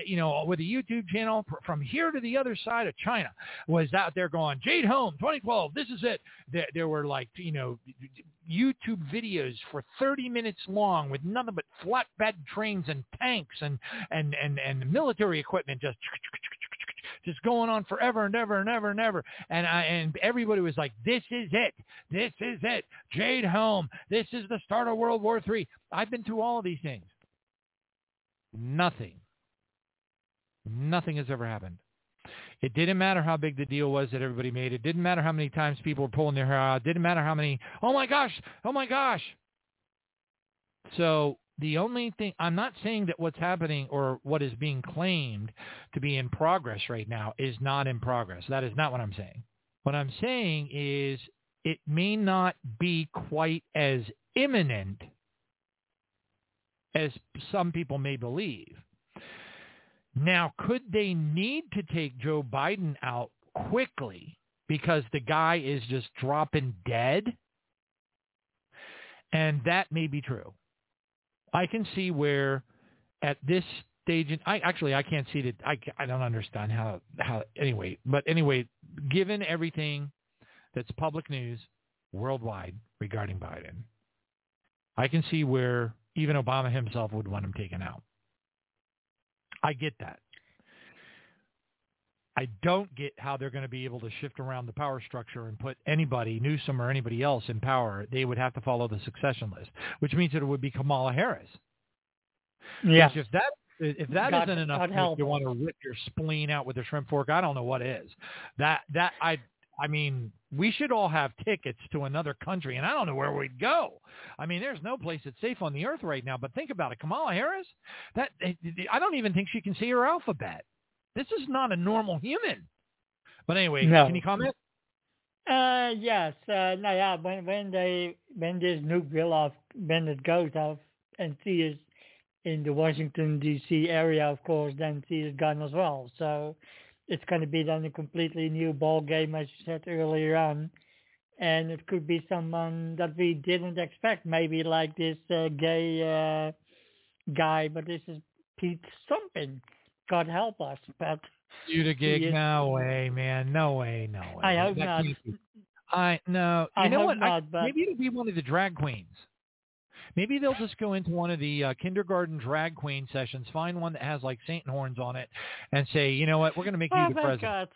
you know, with a YouTube channel from here to the other side of China was out there going, Jade Helm, 2012, this is it. There, there were like, you know, YouTube videos for 30 minutes long with nothing but flatbed trains and tanks and, and, and, and military equipment just just going on forever and ever and ever and ever. And I, and everybody was like, this is it. This is it. Jade Helm. This is the start of World War III. I've been through all of these things. Nothing. Nothing has ever happened. It didn't matter how big the deal was that everybody made. It didn't matter how many times people were pulling their hair out. It didn't matter how many, oh my gosh, oh my gosh. So the only thing, I'm not saying that what's happening or what is being claimed to be in progress right now is not in progress. That is not what I'm saying. What I'm saying is it may not be quite as imminent as some people may believe. Now, could they need to take Joe Biden out quickly because the guy is just dropping dead? And that may be true. I can see where at this stage, I actually I can't see that. I, I don't understand how how anyway. But anyway, given everything that's public news worldwide regarding Biden, I can see where even Obama himself would want him taken out. I get that. I don't get how they're going to be able to shift around the power structure and put anybody, Newsom or anybody else in power. They would have to follow the succession list, which means that it would be Kamala Harris. Yeah. If that if that God, not enough, God you want to rip your spleen out with a shrimp fork. I don't know what is. That that I I mean, we should all have tickets to another country, and I don't know where we'd go. I mean, there's no place that's safe on the earth right now. But think about it, Kamala Harris. That I don't even think she can see her alphabet. This is not a normal human. But anyway, no. can you comment? Uh, yes. Uh, no, yeah. When when they when this nuke will off when it goes off and she is in the Washington D.C. area, of course, then she is gone as well. So it's going to be then a completely new ball game, as you said earlier on. And it could be someone that we didn't expect, maybe like this uh, gay uh, guy, but this is Pete something. God help us, but you to gig? No way, man. No way. No way. I hope that not. I no. You I know hope what? Not, I, but... Maybe it'll be one of the drag queens. Maybe they'll just go into one of the uh, kindergarten drag queen sessions, find one that has like Satan horns on it, and say, you know what, we're going to make oh you the my president. God.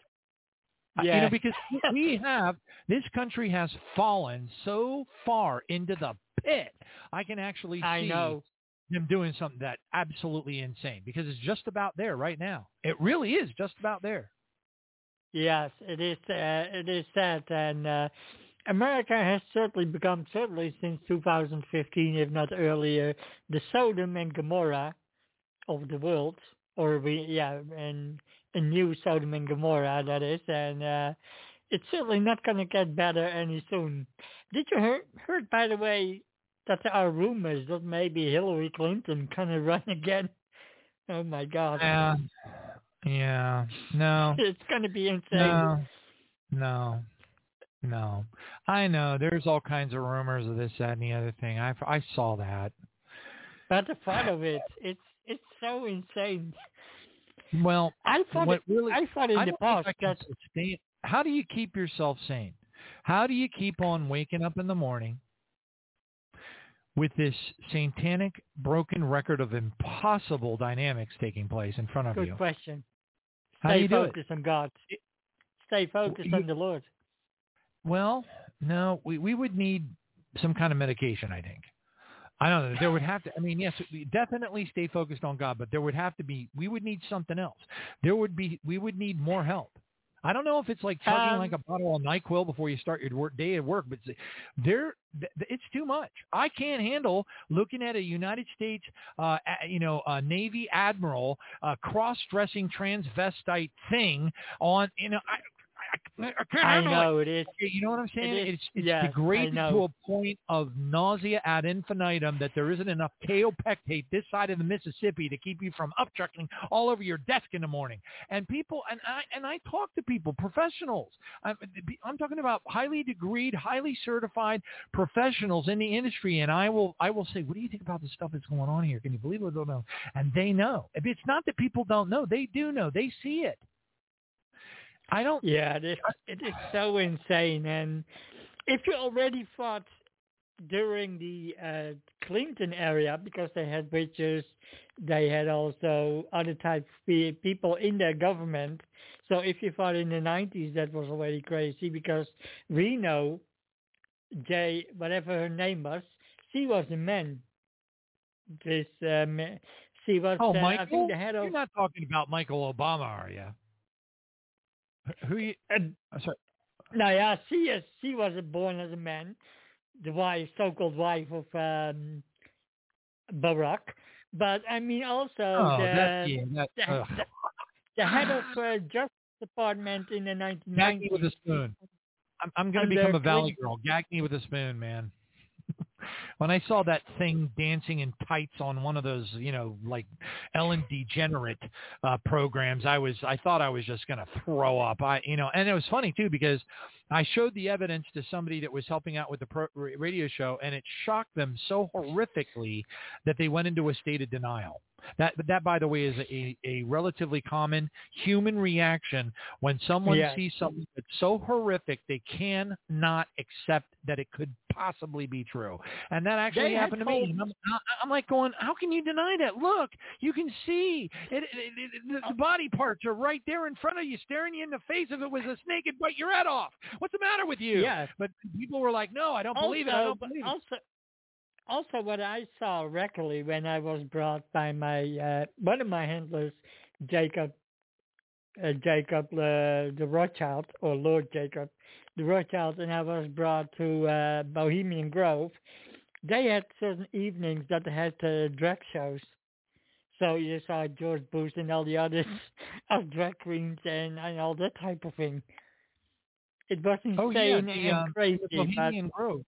Uh, Yeah. You know, because we have this country has fallen so far into the pit. I can actually I see know. them doing something that absolutely insane because it's just about there right now. It really is just about there. Yes, it is. Uh, it is sad, and uh, America has certainly become, certainly since 2015, if not earlier, the Sodom and Gomorrah of the world, or we, yeah, and a new Sodom and Gomorrah that is, and uh, it's certainly not going to get better any soon. Did you hear, heard, by the way, that there are rumors that maybe Hillary Clinton gonna run again? Oh my God! Yeah, yeah, no. it's going to be insane. No, no, no. I know there's all kinds of rumors of this, that, and the other thing. I, I saw that. But the fun of it, it's it's so insane. Well, I thought it, really, I thought in I the past think I can that sustain. How do you keep yourself sane? How do you keep on waking up in the morning with this satanic broken record of impossible dynamics taking place in front of good you? Good question. How Stay do you do it? focused on God. Stay focused you- on the Lord. Well, no, we, we would need some kind of medication, I think. I don't know. There would have to. I mean, yes, we definitely stay focused on God, but there would have to be. We would need something else. There would be. We would need more help. I don't know if it's like chugging Um, like a bottle of Nyquil before you start your work day at work, but there, it's too much. I can't handle looking at a United States, uh, you know, uh, Navy admiral uh, cross-dressing transvestite thing on. You know, I, I, I can't I know it. it is. You know what I'm saying? It is- it's it's yes, degraded to a point of nausea ad infinitum that there isn't enough kaopectate this side of the Mississippi to keep you from upchucking all over your desk in the morning. And people, and I and I talk to people, professionals. I'm, I'm talking about highly degreed, highly certified professionals in the industry, and I will I will say, what do you think about the stuff that's going on here? Can you believe it or not? And they know. It's not that people don't know; they do know. They see it. I don't. Yeah, it is, it is so insane. And if you already fought during the uh, Clinton area, because they had witches, they had also other type of people in their government. So if you fought in the 90s that was already crazy, because we know Jay, whatever her name was, she was a man. This um, she was. Oh, uh, I Michael, think the head of. you're not talking about Michael Obama, are you? Who you? And, I'm sorry. No, yeah, she is. She wasn't born as a man, the wife, so-called wife of um, Barack. But I mean, also Oh, the, yeah, the, the, the head of uh, Justice Department in the 1990s. Gag me with a spoon. I'm, I'm going to become a valley Clinton. girl. Gag me with a spoon, man. When I saw that thing dancing in tights on one of those, you know, like Ellen DeGenerate uh, programs, I was, I thought I was just going to throw up. I, you know, and it was funny too because I showed the evidence to somebody that was helping out with the pro- radio show, and it shocked them so horrifically that they went into a state of denial. That, that, by the way, is a, a relatively common human reaction when someone sees something that's so horrific they cannot accept that it could possibly be true. And that actually They happened to me. I'm, I'm like going, how can you deny that? Look, you can see it, it, it, the, body parts are right there in front of you, staring you in the face. If it was a snake, it'd bite your head off. What's the matter with you? Yeah. But people were like, no, I don't believe it. I don't believe it. Also, what I saw regularly when I was brought by my uh, one of my handlers, Jacob, uh, Jacob uh, the Rothschild or Lord Jacob, the Rothschild, and I was brought to uh, Bohemian Grove. They had certain evenings that they had uh, drag shows. So you saw George Bush and all the others of drag queens and, and all that type of thing. It was insane Oh yeah, the, and um, crazy. Bohemian Grove.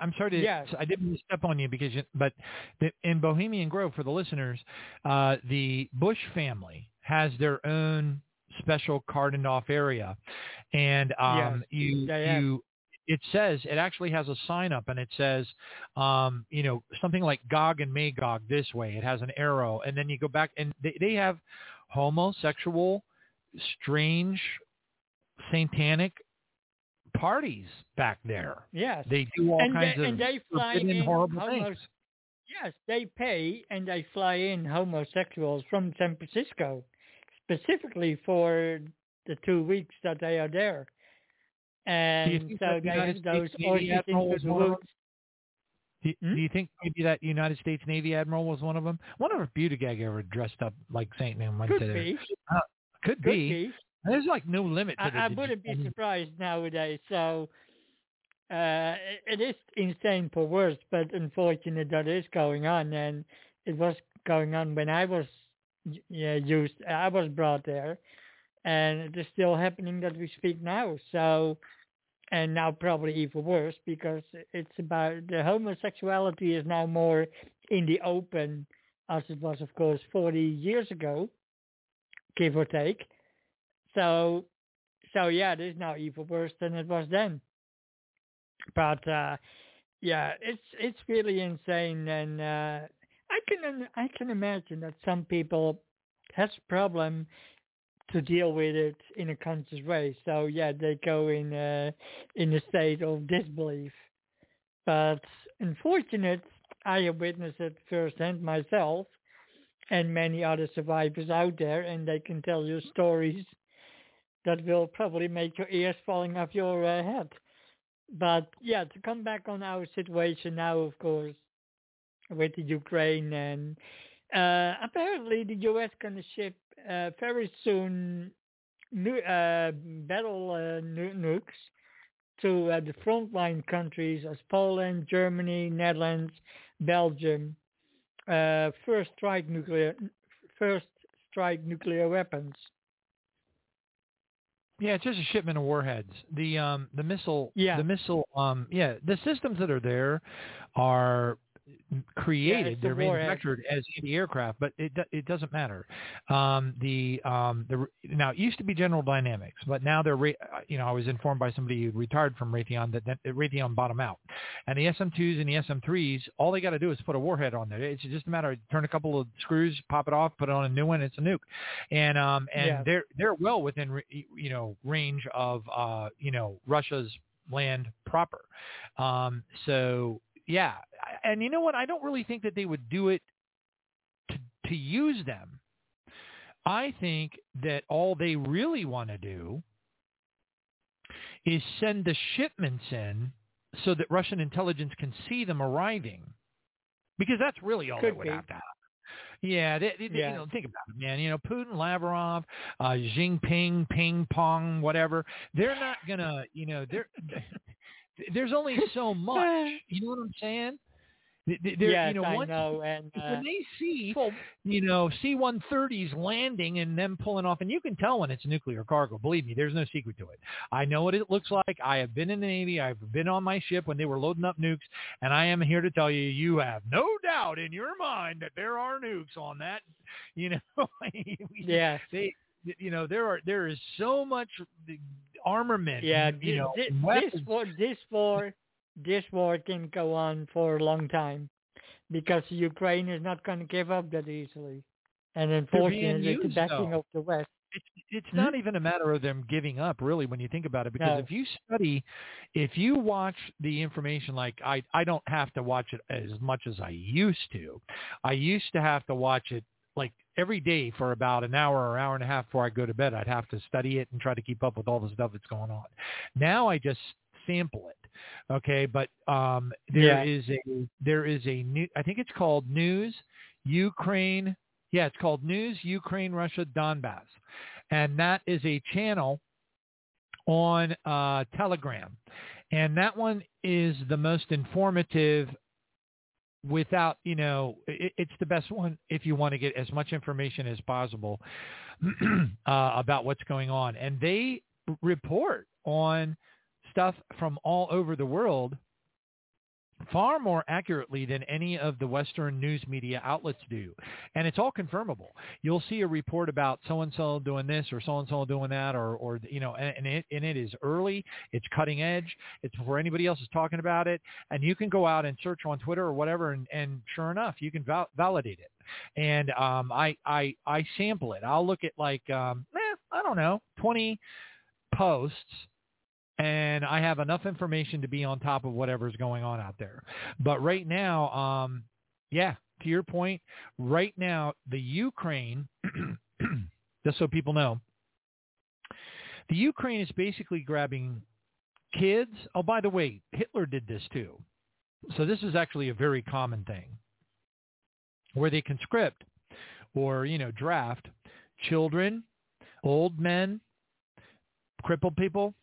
I'm sorry to. Yes. I didn't mean to step on you because, you, but the, in Bohemian Grove, for the listeners, uh, the Bush family has their own special cordoned off area, and um, Yes, you they have. you. It says it actually has a sign up, and it says, um, you know, something like Gog and Magog this way. It has an arrow, and then you go back, and they, they have homosexual, strange, satanic parties back there. Yes. They do all and kinds they, of and they fly in horrible homos- things. Yes, they pay and they fly in homosexuals from San Francisco, specifically for the two weeks that they are there. And so they those orgies into the one of them? woods. Do, Hmm? do you think maybe that United States Navy admiral was one of them? Wonder if Buttigieg ever dressed up like Saint Man went Could to be. Uh, could, Could be. be. There's like no limit to I, the. I wouldn't be surprised nowadays. So uh, it it is insane for worse, but unfortunate that is going on, and it was going on when I was yeah, used. I was brought there, and it is still happening that we speak now. So, and now probably even worse because it's about the homosexuality is now more in the open as it was, of course, 40 years ago, give or take. So, so yeah, it is now even worse than it was then. But uh, yeah, it's it's really insane, and uh, I can I can imagine that some people has problem to deal with it in a conscious way. So yeah, they go in uh, in a state of disbelief. But unfortunate, I have witnessed it firsthand myself, and many other survivors out there, and they can tell you stories that will probably make your ears falling off your uh, head. But yeah, to come back on our situation now, of course, with the Ukraine, and uh, apparently the U.S. going to ship uh, very soon new, uh, battle uh, nu- nukes to uh, the frontline countries as Poland, Germany, Netherlands, Belgium. First strike nuclear, first strike nuclear weapons. Yeah, it's just a shipment of warheads. The um the missile Yeah. the missile um yeah, the systems that are there are created. the They're manufactured as anti-aircraft, but it it doesn't matter. Um, the um, the now it used to be General Dynamics, but now they're uh, you know I was informed by somebody who retired from Raytheon that, that Raytheon bought them out, and the SM2s and the SM3s all they got to do is put a warhead on there. It's just a matter of turn a couple of screws, pop it off, put on a new one. It's a nuke, and um and Yeah. they're they're well within you know range of uh you know Russia's land proper. Um, so yeah, and you know what? I don't really think that they would do it to, to use them. I think that all they really want to do is send the shipments in so that Russian intelligence can see them arriving, because that's really all that would be. have to happen. Yeah, they, they, Yeah. you know, think about it, man. You know, Putin, Lavrov, uh, Jinping, Ping Pong, whatever. They're not gonna, you know, they're there's only so much. You know what I'm saying? Th- th- There, yes, you know, I once, know, and uh, when they see, you know, C-130s landing and them pulling off, and you can tell when it's nuclear cargo. Believe me, there's no secret to it. I know what it looks like. I have been in the Navy. I've been on my ship when they were loading up nukes, and I am here to tell you, you have no doubt in your mind that there are nukes on that. You know, yeah, they, you know, there are there is so much armament. yeah, you know, thi- and this war, this war, this war can go on for a long time because Ukraine is not going to give up that easily, and unfortunately, with the backing though. of the West. it's it's hmm? not even a matter of them giving up really when you think about it because No. if you study if you watch the information like I I don't have to watch it as much as I used to. I used to have to watch it like every day for about an hour or hour and a half before I go to bed. I'd have to study it and try to keep up with all the stuff that's going on. Now I just sample it. Okay, but um there Yeah. is a there is a new I think it's called News Ukraine yeah, it's called News Ukraine Russia Donbass. And that is a channel on uh, Telegram. And that one is the most informative without, you know, it, it's the best one if you want to get as much information as possible uh, about what's going on. And they report on stuff from all over the world far more accurately than any of the Western news media outlets do. And it's all confirmable. You'll see a report about so-and-so doing this or so-and-so doing that or, or you know, and, it, and it is early. It's cutting edge. It's before anybody else is talking about it. And you can go out and search on Twitter or whatever, and, and sure enough, you can val- validate it. And um, I, I, I sample it. I'll look at like, um, eh, I don't know, 20 posts and I have enough information to be on top of whatever's going on out there. But right now, um, yeah, to your point, right now the Ukraine, just so people know, the Ukraine is basically grabbing kids. Oh, by the way, Hitler did this too. So this is actually a very common thing where they conscript or, you know, draft children, old men, crippled people,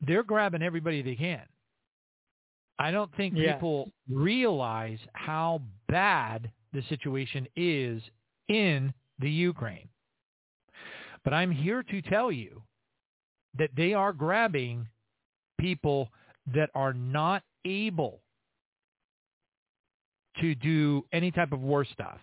they're grabbing everybody they can. I don't think Yeah. people realize how bad the situation is in the Ukraine. But I'm here to tell you that they are grabbing people that are not able to do any type of war stuff.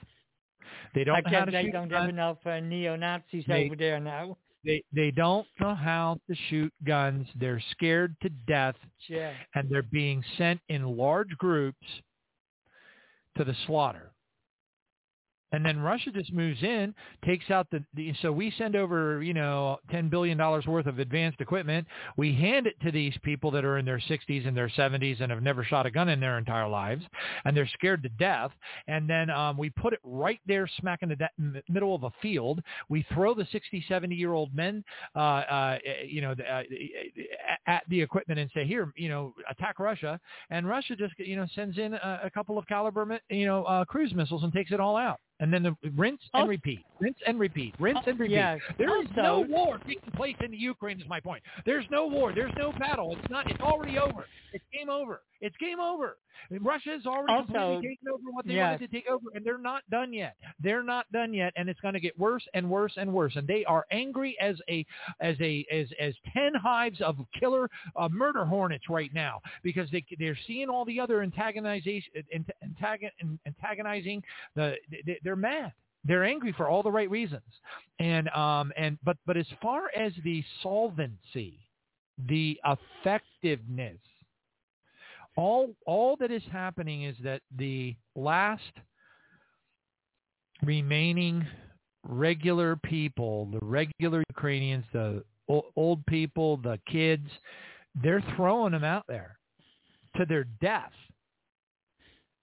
They don't I how guess they don't guns. have enough uh, neo-Nazis They- over there now. They they don't know how to shoot guns. They're scared to death, Yeah. and they're being sent in large groups to the slaughter. And then Russia just moves in, takes out the, the so we send over, you know, ten billion dollars worth of advanced equipment. We hand it to these people that are in their 60s and their 70s and have never shot a gun in their entire lives, and they're scared to death. And then um, we put it right there, smack in the de- middle of a field. We throw the 60, 70 year old men, uh, uh, you know, uh, at the equipment and say, here, you know, attack Russia. And Russia just, you know, sends in a, a couple of caliber, you know, uh, cruise missiles and takes it all out and then the rinse and oh. repeat, rinse and repeat, rinse oh, and repeat. Yes. There is no war taking place in the Ukraine. Is my point. There's no war. There's no battle. It's not. It's already over. It's game over. It's game over. Russia has already also, completely taken over what they yes. wanted to take over, and they're not done yet. They're not done yet, and it's going to get worse and worse and worse. And they are angry as a as a as as ten hives of killer uh, murder hornets right now because they they're seeing all the other antagonization antagon, antagonizing the they're mad they're angry for all the right reasons and um and but but as far as the solvency the effectiveness all all that is happening is that the last remaining regular people, the regular Ukrainians, the old people, the kids, they're throwing them out there to their death.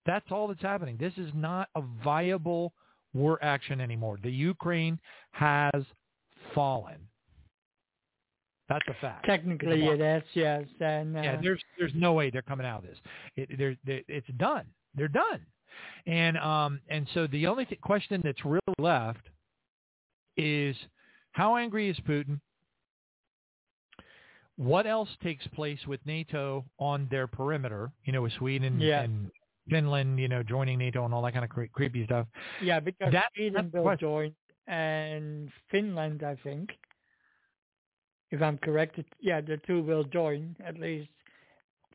That's all that's happening. This is not a viable war action anymore. The Ukraine has fallen. That's a fact. Technically, it is yes. And uh, yeah, there's there's no way they're coming out of this. It, they're, they're, it's done. They're done. And um and so the only th- question that's really left is how angry is Putin? What else takes place with NATO on their perimeter? You know, with Sweden yeah. and Finland, you know, joining NATO and all that kind of cre- creepy stuff. Yeah, because that, Sweden will join and Finland, I think if I'm correct, yeah, the two will join at least.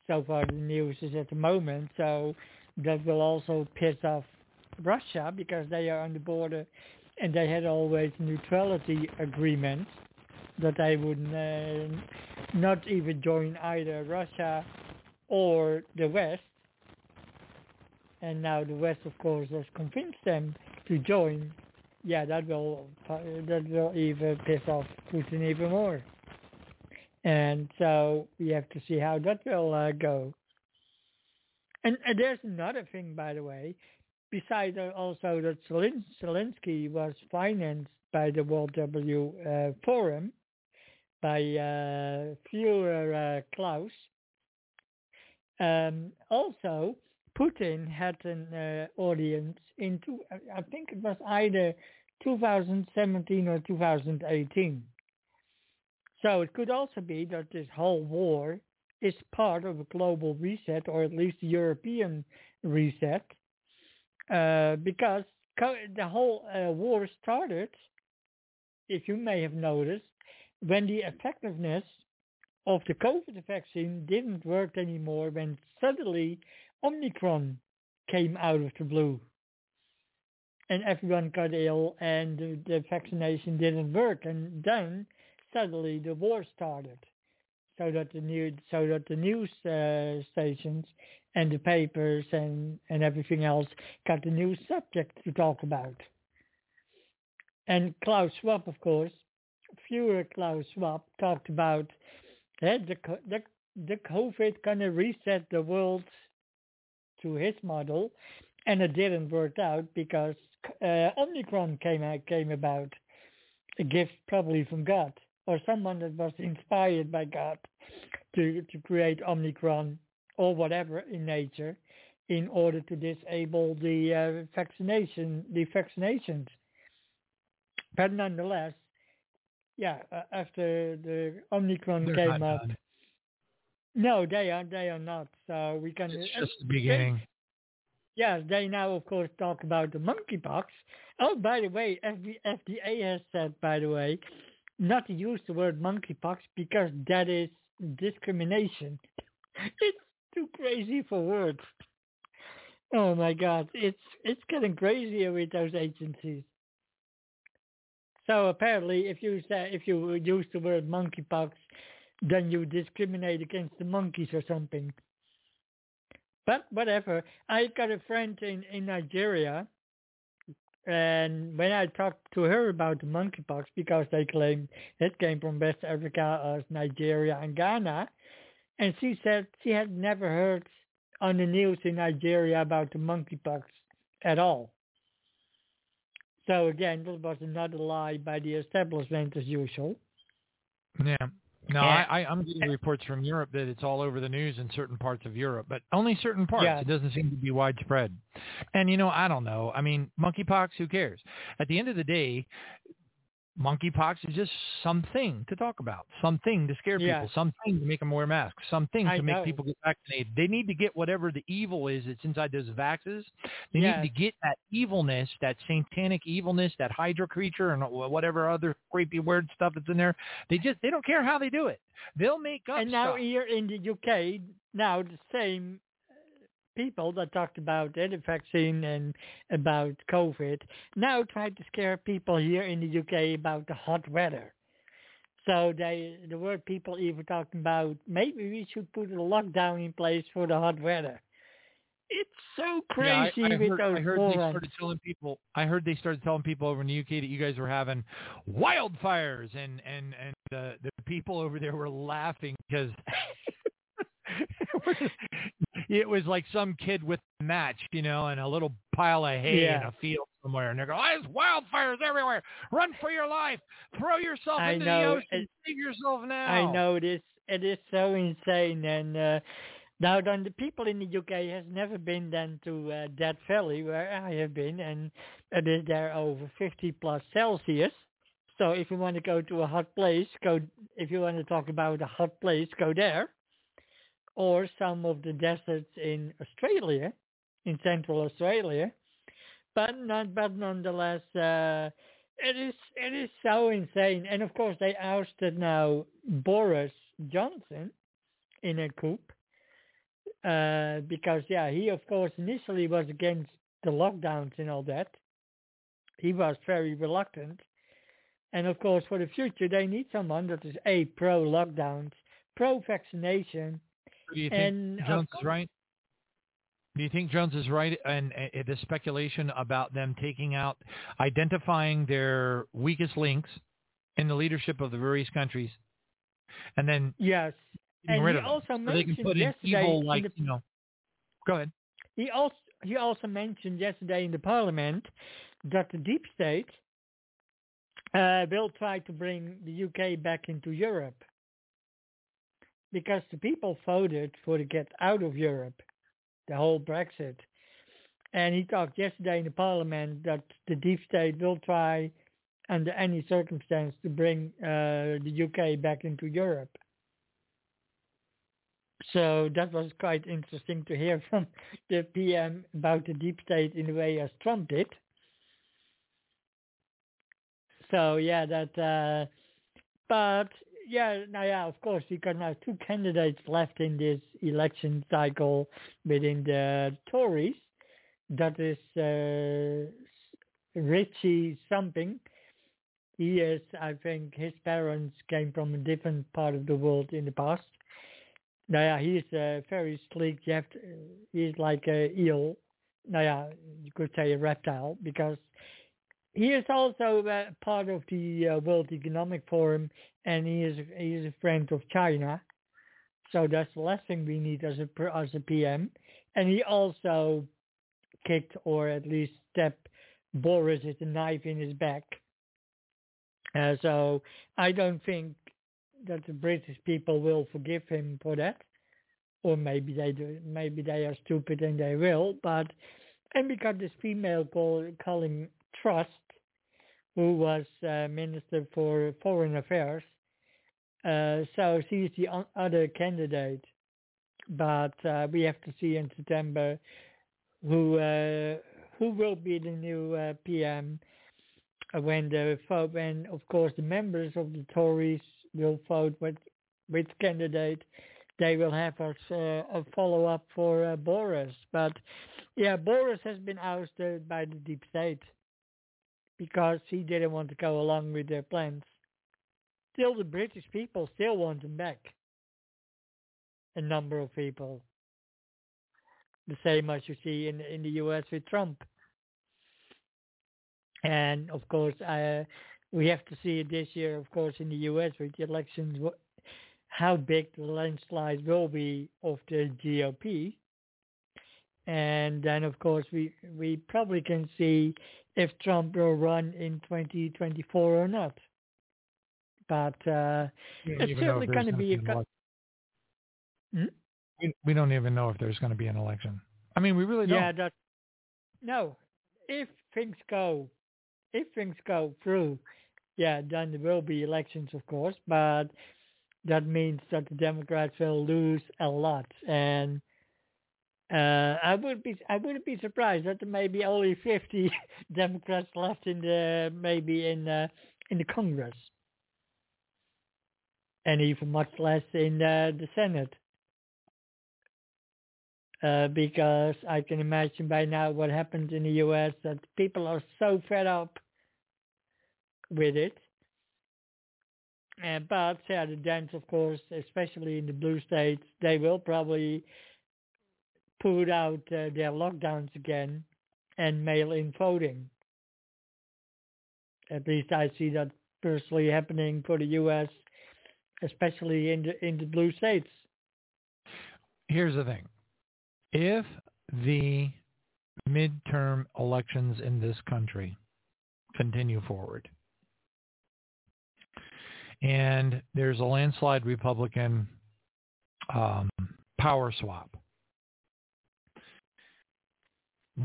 So far, the news is at the moment. So that will also piss off Russia because they are on the border, and they had always neutrality agreements that they would uh, not even join either Russia or the West. And now the West, of course, has convinced them to join. Yeah, that will that will even piss off Putin even more. And so we have to see how that will uh, go. And, there's another thing, by the way, besides also that Zelensky was financed by the World W uh, Forum, by uh, Führer uh, Klaus. Um, also, Putin had an uh, audience in, two, I think it was either 2017 or 2018 so it could also be that this whole war is part of a global reset, or at least a European reset, uh, because the whole uh, war started, if you may have noticed, when the effectiveness of the COVID vaccine didn't work anymore, when suddenly Omicron came out of the blue and everyone got ill and the vaccination didn't work. And then suddenly the war started, so that the new so that the news uh, stations and the papers and and everything else got a new subject to talk about. And Klaus Schwab, of course, Führer Klaus Schwab talked about uh, the the the COVID kind of reset the world to his model, and it didn't work out because uh, Omicron came out, came about, a gift probably from God or someone that was inspired by God to, to create Omicron or whatever in nature in order to disable the uh, vaccination, the vaccinations. But nonetheless, yeah, uh, after the Omicron They're came up, done. no, they are they are not. So we can. It's just the beginning. Yes, they now of course talk about the monkeypox. Oh, by the way, FDA has said, by the way, not to use the word monkeypox because that is discrimination. it's too crazy for words. Oh my God, it's it's getting crazier with those agencies. So apparently, if you say if you use the word monkeypox, then you discriminate against the monkeys or something. But whatever. I got a friend in in Nigeria And when I talked to her about the monkeypox, because they claimed it came from West Africa, as Nigeria and Ghana, and she said she had never heard on the news in Nigeria about the monkeypox at all. So again, this was another lie by the establishment as usual. Yeah. No, I, I, I'm getting reports from Europe that it's all over the news in certain parts of Europe, but only certain parts. Yeah. It doesn't seem to be widespread. And you know, I don't know. I mean, monkeypox. Who cares? At the end of the day, monkeypox is just something to talk about, something to scare Yeah. people, something to make them wear masks, something I to make know. people get vaccinated. They need to get whatever the evil is that's inside those vaxes. They Yes. need to get that evilness, that satanic evilness, that Hydra creature, and whatever other creepy weird stuff that's in there. They just they don't care how they do it. They'll make up and now stuff. here in the UK, now the same people that talked about uh, the vaccine and about COVID now try to scare people here in the UK about the hot weather. So they, the word people even talking about maybe we should put a lockdown in place for the hot weather. It's so crazy yeah, I, I with heard, those I heard they started telling people. I heard they started telling people over in the UK that you guys were having wildfires, and and and the the people over there were laughing because it was like some kid with a match, you know, and a little pile of hay in a field somewhere, and they're going, "Oh, there's wildfires everywhere! Run for your life! Throw yourself I into know, the ocean! it- Save yourself now!" I know it is. It is so insane. And uh, now, then the people in the UK has never been then to uh, Death Valley where I have been, and it is there over 50 plus Celsius. So if you want to go to a hot place, go. If you want to talk about a hot place, go there. Or some of the deserts in Australia, in Central Australia. But not, but nonetheless, uh, it is it is so insane. And of course, they ousted now Boris Johnson in a coup uh, because yeah, he of course initially was against the lockdowns and all that. He was very reluctant, and of course, for the future, they need someone that is a pro lockdowns, pro vaccination, Do you think and Jones is right? Do you think Jones is right and uh, the speculation about them taking out, identifying their weakest links in the leadership of the various countries, and then Yes, and rid he of them also so can mentioned in yesterday evil in like the- you know. Go ahead. He also he also mentioned yesterday in the parliament that the deep state uh, will try to bring the UK back into Europe because the people voted for to get out of Europe, the whole Brexit. And he talked yesterday in the parliament that the deep state will try, under any circumstance, to bring uh, the UK back into Europe. So that was quite interesting to hear from the PM about the deep state in the way as Trump did. So yeah, that. Uh, but yeah, now yeah, of course we got now two candidates left in this election cycle within the Tories. That is uh, Richie something. He is, I think, his parents came from a different part of the world in the past. Now, yeah, he's uh, very sleek. You have to, he's like a eel. Now, yeah, you could say a reptile because he is also uh, part of the uh, World Economic Forum, and he is he is a friend of China. So that's the last thing we need as a as a PM. And he also kicked or at least stabbed Boris with a knife in his back. Uh, so I don't think that the British people will forgive him for that, or maybe they do. Maybe they are stupid and they will. But and we got this female call, calling Truss, who was uh, Minister for Foreign Affairs. Uh, so she's the other candidate, but uh, we have to see in September who uh, who will be the new uh, PM when the vote, when of course the members of the Tories will vote with which candidate they will have us uh, a follow up for uh, Boris. But yeah, Boris has been ousted by the deep state because he didn't want to go along with their plans. Still, the British people still want him back. A number of people. The same as you see in in the U.S. with Trump. And of course, uh, we have to see it this year, of course, in the U.S. with the elections, how big the landslide will be of the GOP. And then, of course, we we probably can see if Trump will run in 2024 or not. But uh, it's certainly going to be a. Co- hmm? we, we don't even know if there's going to be an election. I mean, we really don't. Yeah, that. No, if things go, if things go through, yeah, then there will be elections, of course. But that means that the Democrats will lose a lot, and uh, I would be I wouldn't be surprised that there may be only 50 Democrats left in the maybe in uh, in the Congress, and even much less in uh, the Senate. Uh, because I can imagine by now what happens in the U.S. that people are so fed up with it. But yeah, the Dems, of course, especially in the blue states, they will probably put out uh, their lockdowns again and mail-in voting. At least I see that personally happening for the U.S., especially in the in the blue states. Here's the thing: if the midterm elections in this country continue forward, and there's a landslide Republican um, power swap,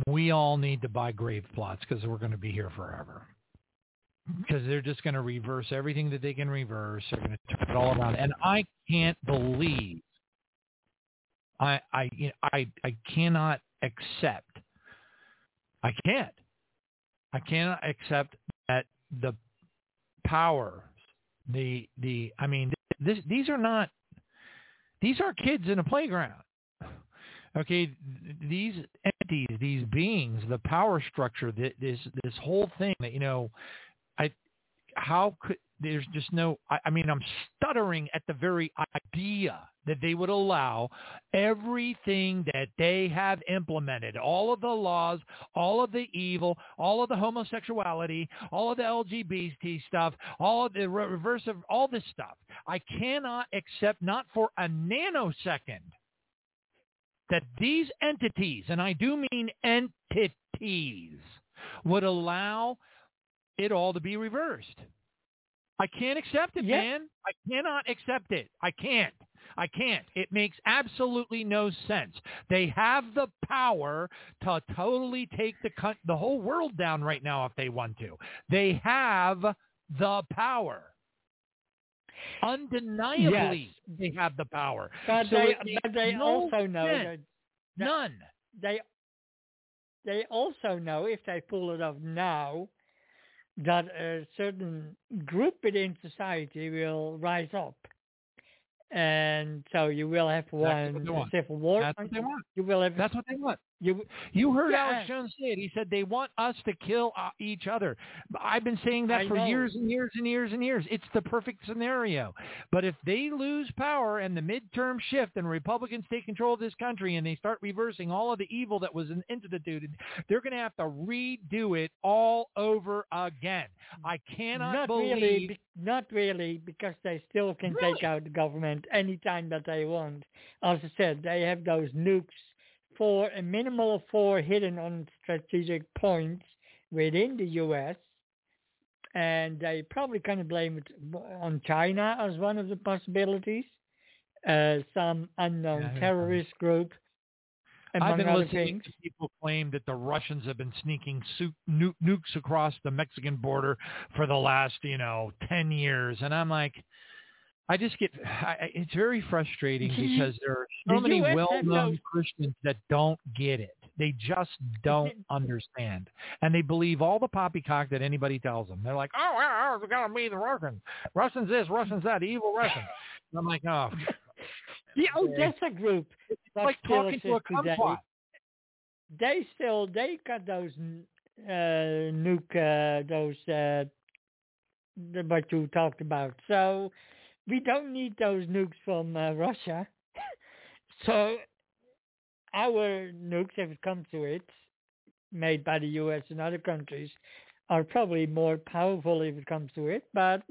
we all need to buy grave plots because we're going to be here forever. Mm-hmm. Because they're just going to reverse everything that they can reverse. They're going to turn it all around, and I can't believe I I you know, I I cannot accept. I can't. I cannot accept that the power, the the I mean, this these are not these are kids in a playground. Okay, these entities, these beings, the power structure, this this whole thing that you know, I how could there's just no I, I mean I'm stuttering at the very idea that they would allow everything that they have implemented, all of the laws, all of the evil, all of the homosexuality, all of the LGBT stuff, all of the reverse of all this stuff. I cannot accept not for a nanosecond that these entities, and I do mean entities, would allow it all to be reversed. I can't accept it, man. I cannot accept it. I can't. I can't. It makes absolutely no sense. They have the power to totally take the the whole world down right now if they want to. They have the power. Undeniably, yes. they have the power. But so they, but they no also know that, that none. They they also know if they pull it off now that a certain group within society will rise up. And so you will have one civil war. That's what they want. You will have. That's what they want. You you heard yeah. Alex Jones say it. He said they want us to kill uh, each other. I've been saying that I for know. years and years and years and years. It's the perfect scenario. But if they lose power and the midterm shift and Republicans take control of this country and they start reversing all of the evil that was instituted, they're going to have to redo it all over again. I cannot not believe. Really, be- not really, because they still can Really? take out the government anytime that they want. As I said, they have those nukes for a minimal of four hidden on strategic points within the U.S. And they probably kind of blame it on China as one of the possibilities. Uh, some unknown Yeah, terrorist group, among I've been listening things. to people claim that the Russians have been sneaking su- nu- nukes across the Mexican border for the last, you know, 10 years. And I'm like, I just get, I, it's very frustrating because there are so The many US well-known Christians that don't get it. They just don't understand. And they believe all the poppycock that anybody tells them. They're like, oh, well, it's got to be the Russians. Russians this, Russians that, evil Russians. And I'm like, oh. The Odessa group. It's that like talking to a kumquat. They still they got those uh, nuke uh, those uh, what you talked about. So we don't need those nukes from uh, Russia. so our nukes, if it comes to it, made by the U.S. and other countries, are probably more powerful if it comes to it, but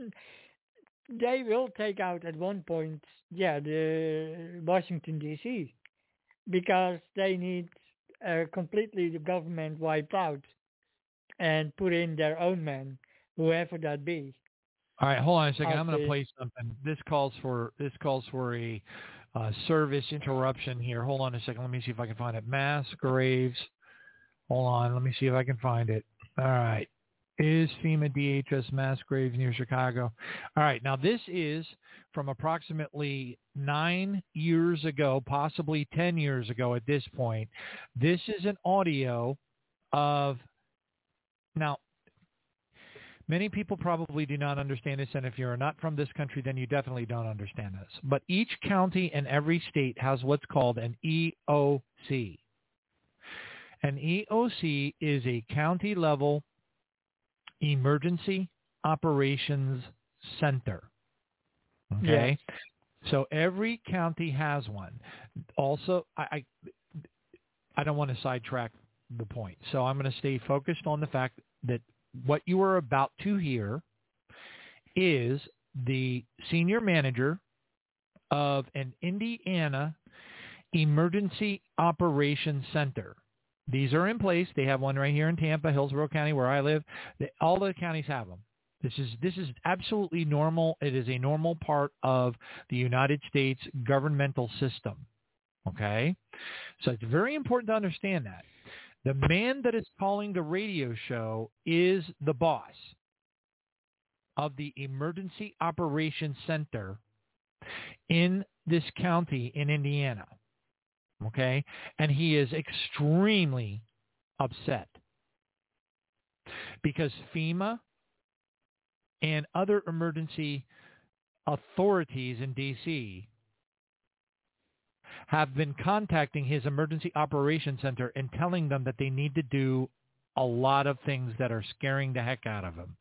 they will take out at one point, yeah, the Washington D.C. because they need uh, completely the government wiped out and put in their own men, whoever that be. All right, hold on a second. I'm going to play something. This calls for this calls for a uh, service interruption here. Hold on a second. Let me see if I can find it. Mass graves. Hold on. Let me see if I can find it. All right. Is FEMA DHS mass graves near Chicago? All right. Now this is from approximately nine years ago, possibly 10 years ago at this point. This is an audio of, now Many people probably do not understand this, and if you're not from this country, then you definitely don't understand this. But each county and every state has what's called an EOC. An EOC is a county level emergency operations center. Okay? Yes. So every county has one. Also, I, I, I don't want to sidetrack the point. So I'm going to stay focused on the fact that what you are about to hear is the senior manager of an Indiana Emergency Operations Center. These are in place. They have one right here in Tampa, Hillsborough County, where I live. All the counties have them. This is this is absolutely normal. It is a normal part of the United States governmental system. Okay, so it's very important to understand that. The man that is calling the radio show is the boss of the Emergency Operations Center in this county in Indiana. Okay? And he is extremely upset because FEMA and other emergency authorities in D.C have been contacting his emergency operations center and telling them that they need to do a lot of things that are scaring the heck out of him.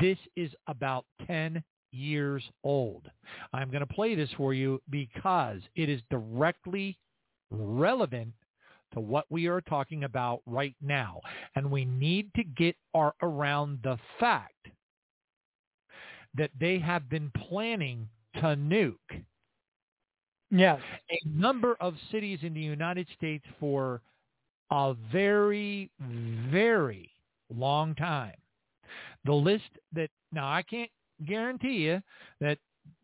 This is about 10 years old. I'm going to play this for you because it is directly relevant to what we are talking about right now. And we need to get our, around the fact that they have been planning to nuke Yes. A number of cities in the United States for a very, very long time. The list that, now I can't guarantee you that,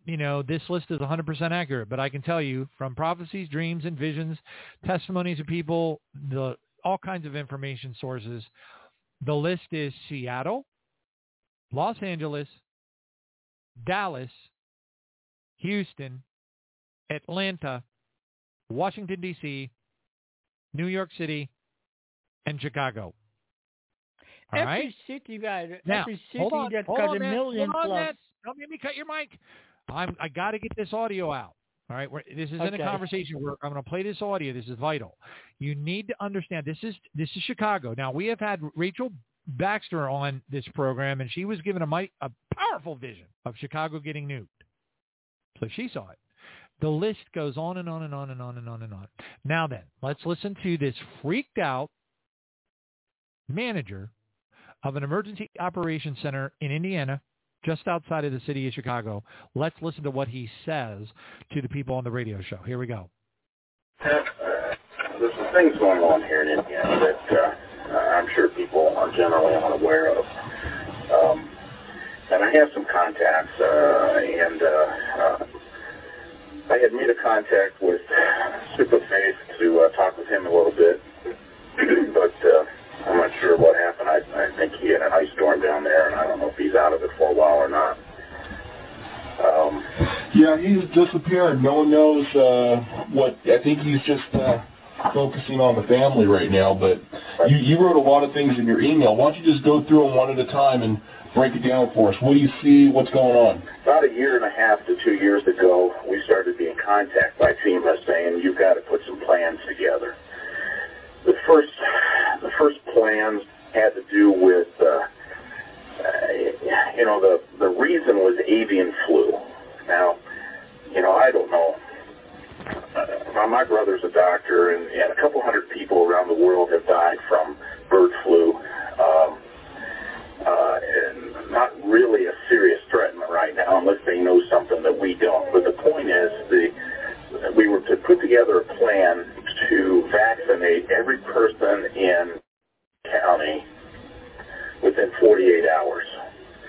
you know, this list is 100% accurate, but I can tell you from prophecies, dreams, and visions, testimonies of people, the all kinds of information sources, the list is Seattle, Los Angeles, Dallas, Houston, Atlanta, Washington, D.C., New York City, and Chicago. All every right? city, guys. Now, every city hold on, that's hold got on, a man. million hold on, plus. Man. Don't let me cut your mic. I'm, I got to get this audio out. All right, We're, this is okay. in a conversation where I'm going to play this audio. This is vital. You need to understand this is this is Chicago. Now we have had Rachel Baxter on this program, and she was given a mic, a powerful vision of Chicago getting nuked. So she saw it. The list goes on and on and on and on and on and on. Now then, let's listen to this freaked out manager of an emergency operations center in Indiana, just outside of the city of Chicago. Let's listen to what he says to the people on the radio show. Here we go. there's some things going on here in Indiana that uh, I'm sure people are generally unaware of. Um, and I have some contacts, uh, and uh, uh, I had made a contact with Superfaith to uh, talk with him a little bit, but uh, I'm not sure what happened. I, I think he had an ice storm down there, and I don't know if he's out of it for a while or not. Um, yeah, he's disappeared. No one knows uh, what. I think he's just uh, focusing on the family right now. But you, you wrote a lot of things in your email. Why don't you just go through them one at a time and break it down for us. What do you see? What's going on? About a year and a half to two years ago, we started being contacted by FEMA saying you've got to put some plans together. The first, the first plans had to do with, uh, uh, you know, the the reason was avian flu. Now, you know, I don't know. Uh, my brother's a doctor, and, and a couple hundred people around the world have died from bird flu. Um, uh, and not really a serious threat right now unless they know something that we don't. But the point is, the, we were to put together a plan to vaccinate every person in county within 48 hours.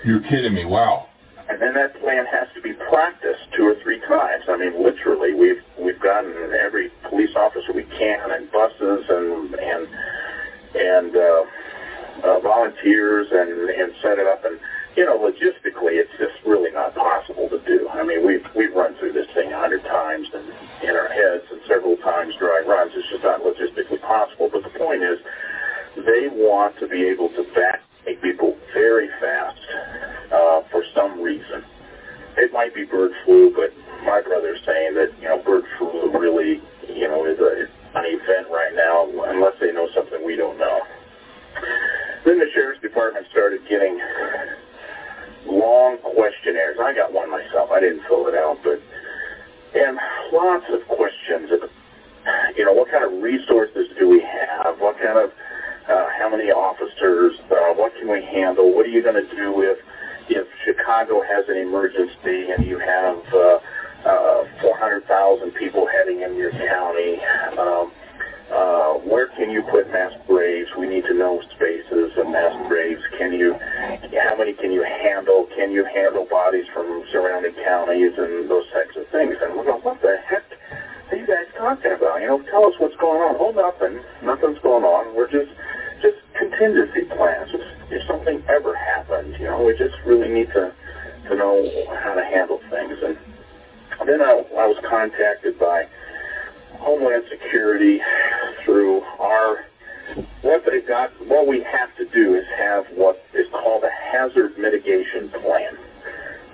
You're kidding me. Wow. And then that plan has to be practiced two or three times. I mean, literally, we've we've gotten every police officer we can, and buses, and and and uh, uh, volunteers, and and set it up. And you know, logistically, it's just really not possible to do. I mean, we've we've run through this thing a hundred times and in our heads, and several times dry runs. It's just not logistically possible. But the point is, they want to be able to vaccinate people very fast uh, for some reason. It might be bird flu, but my brother's saying that you know bird flu really you know is a an event right now unless they know something we don't know. Then the sheriff's department started getting long questionnaires. I got one myself. I didn't fill it out, but and lots of questions. You know, what kind of resources do we have? What kind of uh, how many officers? Uh, what can we handle? What are you going to do if if Chicago has an emergency and you have uh, uh, 400,000 people heading in your county? Um, uh, where can you put mass graves? We need to know spaces of mass graves. Can you, how many can you handle? Can you handle bodies from surrounding counties and those types of things? And we're going, what the heck are you guys talking about? You know, tell us what's going on. Oh, nothing. Nothing's going on. We're just, just contingency plans. If, if something ever happens, you know, we just really need to, to know how to handle things. And then I, I was contacted by Homeland Security through our what they've got, what we have to do is have what is called a hazard mitigation plan.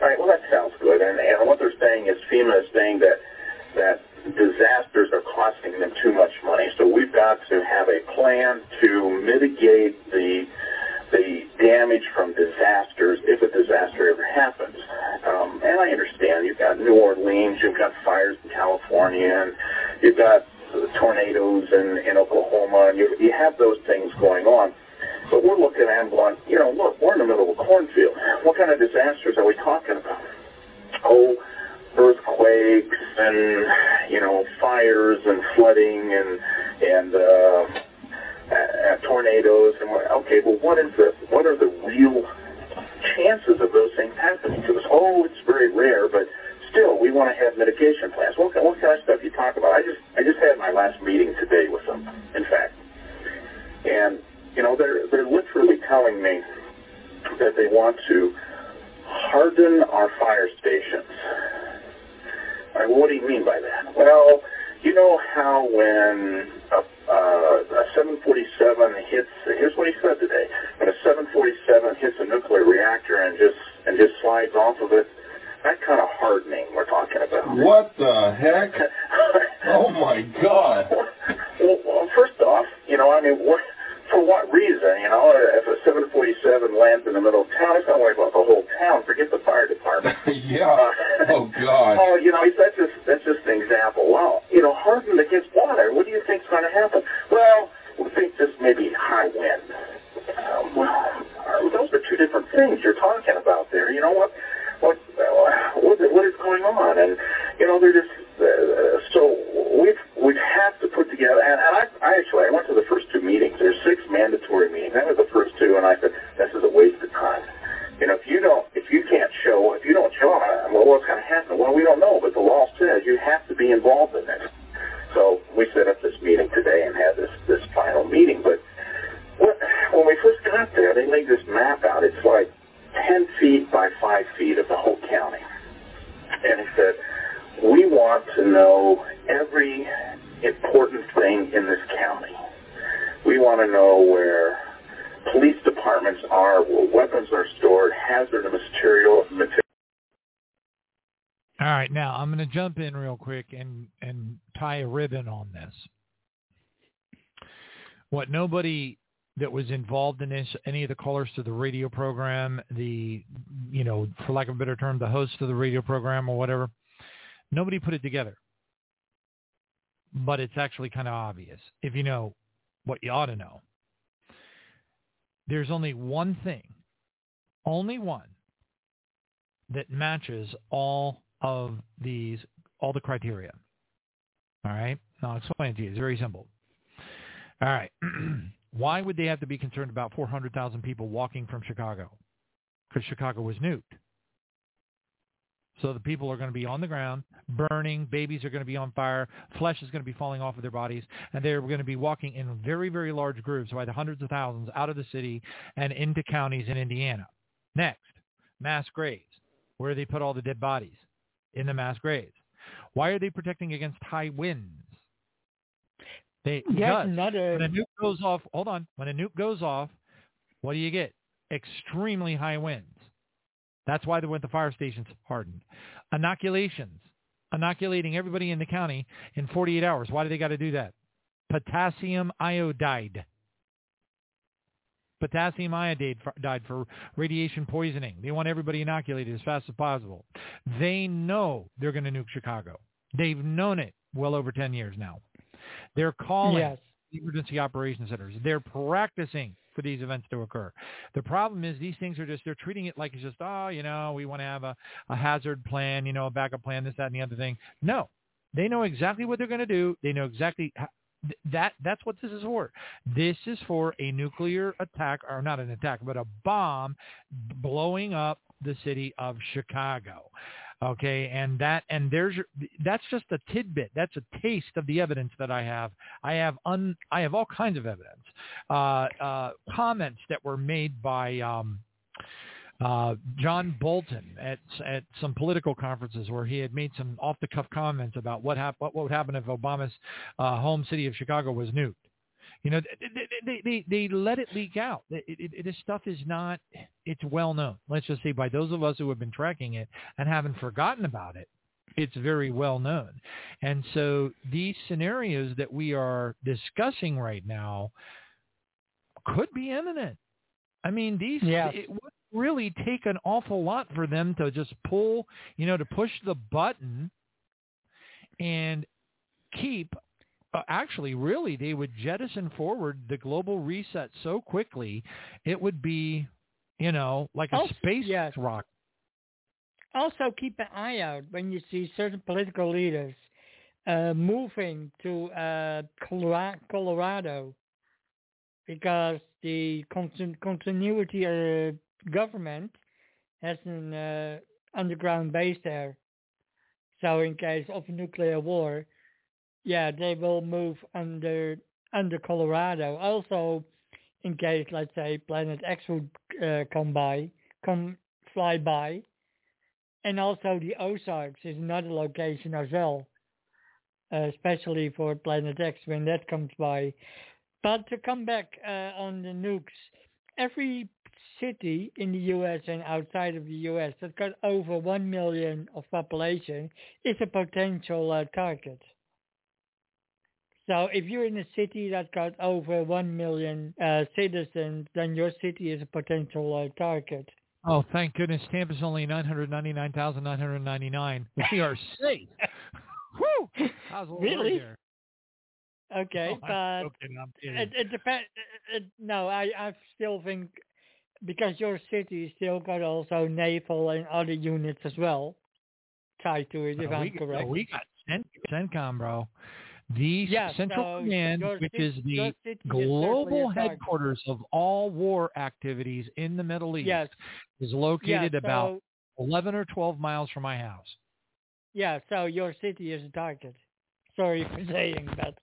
All right, well that sounds good, and, and what they're saying is FEMA is saying that that disasters are costing them too much money, so we've got to have a plan to mitigate the the damage from disasters if a disaster ever happens. Um, and I understand you've got New Orleans, you've got fires in California, and you've got tornadoes in, in Oklahoma, and you, you have those things going on. But we're looking at them going, you know, look, we're in the middle of a cornfield. What kind of disasters are we talking about? Oh, earthquakes and you know fires and flooding and and uh, uh, tornadoes and what, okay, well, what is the what are the real chances of those things happening to us? Oh, it's very rare, but still, we want to have mitigation plans. What, what kind of stuff you talk about? I just I just had my last meeting today with them, in fact, and you know they're they're literally telling me that they want to harden our fire stations. All right, well, what do you mean by that? Well, you know how when a, uh, a 747 hits, here's what he said today, when a 747 hits a nuclear reactor and just and just slides off of it, that kind of hardening we're talking about. What the heck? oh my God. Well, well, first off, you know, I mean, what, for what reason? You know, if a 747 lands in the middle of town, it's not worry about the whole town. Forget the fire department. yeah. Uh, oh God. oh, you know, that's just that's just an example. Well, you know, hardened against water. Happen? Well, we think this may be high wind. Um, well, those are two different things you're talking about there. You know what? What what, what is going on? And you know, they're just uh, so we've we've had to put together. And, and I, I actually I went to the first two meetings. There's six mandatory meetings. I went to the first two, and I said this is a waste of time. You know, if you don't, if you can't show, if you don't show, uh, well, what's going to happen? Well, we don't know, but the law says you have to be involved in this. So we set up this meeting today and had this this final meeting. But what, when we first got there, they laid this map out. It's like 10 feet by 5 feet of the whole county. And he said, we want to know every important thing in this county. We want to know where police departments are, where weapons are stored, hazardous material, material. All right, now I'm going to jump in real quick and, and tie a ribbon on this. What nobody that was involved in this, any of the callers to the radio program, the, you know, for lack of a better term, the host of the radio program or whatever, nobody put it together. But it's actually kind of obvious if you know what you ought to know. There's only one thing, only one, that matches all of these, all the criteria. All right? Now I'll explain it to you. It's very simple. All right. Why would they have to be concerned about 400,000 people walking from Chicago? Because Chicago was nuked. So the people are going to be on the ground, burning. Babies are going to be on fire. Flesh is going to be falling off of their bodies. And they're going to be walking in very, very large groups by the hundreds of thousands out of the city and into counties in Indiana. Next, mass graves. Where do they put all the dead bodies? In the mass graves. Why are they protecting against high winds? They, Yes, because another- when a nuke goes off, hold on. When a nuke goes off, what do you get? Extremely high winds. That's why they went the fire stations hardened. Inoculations. Inoculating everybody in the county in 48 hours. Why do they got to do that? Potassium iodide. Potassium iodide for, died for radiation poisoning. They want everybody inoculated as fast as possible. They know they're going to nuke Chicago. They've known it well over 10 years now. They're calling Yes. emergency operation centers. They're practicing for these events to occur. The problem is these things are just, they're treating it like it's just, oh, you know, we want to have a, a hazard plan, you know, a backup plan, this, that, and the other thing. No. They know exactly what they're going to do. They know exactly how, that that's what this is for. This is for a nuclear attack, or not an attack, but a bomb blowing up the city of Chicago. Okay, and that and there's your, that's just a tidbit. That's a taste of the evidence that I have. I have un I have all kinds of evidence. Uh, uh, comments that were made by um, uh, John Bolton at at some political conferences where he had made some off the cuff comments about what hap- what would happen if Obama's uh, home city of Chicago was nuked. You know, they they they, they let it leak out. It, it, this stuff is not. It's well known. Let's just say by those of us who have been tracking it and haven't forgotten about it. It's very well known, and so these scenarios that we are discussing right now could be imminent. I mean, these Yes. it would really take an awful lot for them to just pull, you know, to push the button and keep. Uh, actually, really, they would jettison forward the global reset so quickly, it would be, you know, like a Also- space yes. rock. Also, keep an eye out when you see certain political leaders uh, moving to uh, Colorado because the continu- continuity uh, government has an uh, underground base there. So in case of nuclear war, yeah, they will move under under Colorado. Also, in case, let's say, Planet X would uh, come by, come fly by, and also the Ozarks is another location as well, uh, especially for Planet X when that comes by. But to come back uh, on the nukes, every city in the U.S. and outside of the U.S. that's got over one million of population is a potential uh, target. So if you're in a city that got over one million uh, citizens, then your city is a potential uh, target. Oh, thank goodness! Tampa's only nine hundred ninety-nine thousand nine hundred ninety-nine. We are safe. Woo! How's the Lord Really? Okay, Oh, but I'm joking, I'm it, it depends. No, I I still think because your city still got also naval and other units as well tied to it. If I'm we, correct. we got Cent- CENTCOM, bro. The Central so Command, which is the is global headquarters of all war activities in the Middle East, Yes. is located yeah, about 11 or 12 miles from my house. yeah. So your city is a target. Sorry for saying, but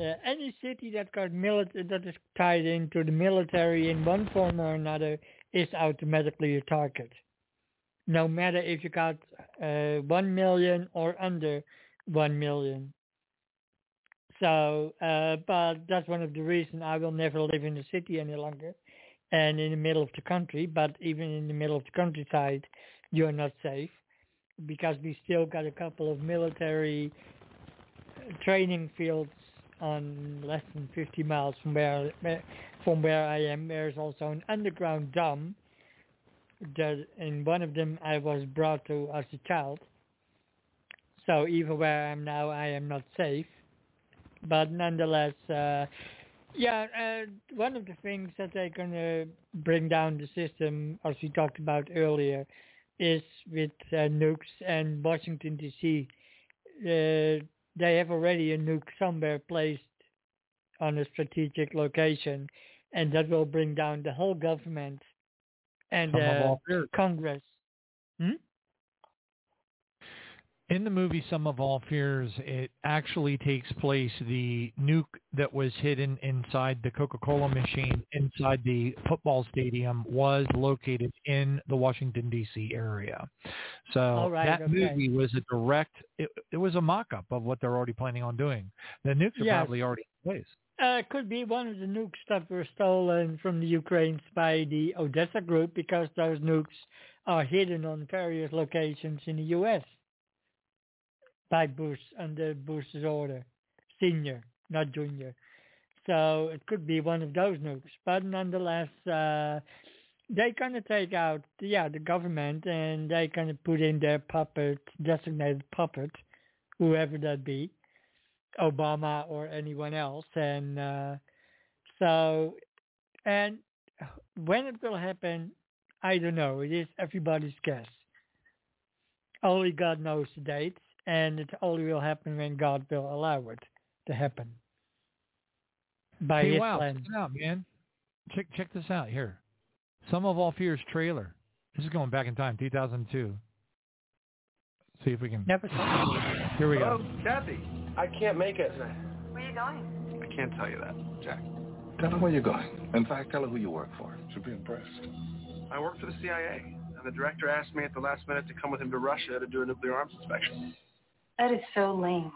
uh, any city that got mili- that is tied into the military in one form or another is automatically a target. No matter if you got uh, one million or under one million. So, uh, but that's one of the reasons I will never live in the city any longer, and in the middle of the country. But even in the middle of the countryside, you're not safe because we still got a couple of military training fields on less than 50 miles from where where- from where I am. There's also an underground dam. That in one of them I was brought to as a child. So even where I am now, I am not safe. But nonetheless, uh, yeah, uh, one of the things that they're going to bring down the system, as we talked about earlier, is with uh, nukes and Washington D.C. Uh, they have already a nuke somewhere placed on a strategic location, and that will bring down the whole government and uh. Congress. Hmm? In the movie Sum of All Fears, it actually takes place, the nuke that was hidden inside the Coca-Cola machine inside the football stadium was located in the Washington, D.C. area. So right, that okay. movie was a direct, it, it was a mock-up of what they're already planning on doing. The nukes are Yes. probably already in place. Uh, it could be one of the nukes that were stolen from the Ukrainians by the Odessa group because those nukes are hidden on various locations in the U.S. by Bush under Bush's order, senior, not junior. So it could be one of those nukes, but nonetheless, uh, they kind of take out, yeah, the government, and they kind of put in their puppet, designated puppet, whoever that be. Obama or anyone else. And uh, so, and when it will happen, I don't know. It is everybody's guess. Only God knows the date, and it only will happen when God will allow it to happen. By hey, wow, plan. check this out, man. Check check this out here. Sum of All Fears trailer. This is going back in time, 2002. See if we can. Never Here we go. Hello, Kathy. I can't make it. Where are you going? I can't tell you that, Jack. Tell her where you're going. In fact, tell her who you work for. She'll be impressed. I work for the CIA, and the director asked me at the last minute to come with him to Russia to do a nuclear arms inspection. That is so lame.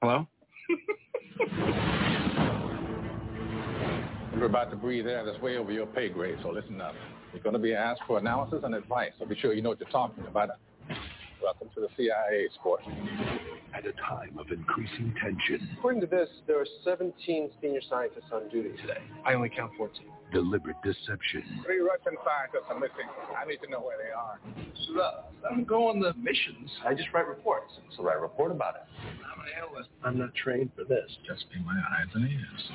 Hello? You're about to breathe air that's way over your pay grade, so listen up. You're going to be asked for analysis and advice, so be sure you know what you're talking about. Welcome to the CIA, sport. At a time of increasing tension, According to this, there are 17 senior scientists on duty today. I only count 14. Deliberate deception, Three Russian scientists are missing. I need to know where they are. Look, I don't go on the missions. I just write reports. So write a report about it. I'm an analyst. I'm not trained for this. Just be my eyes and ears.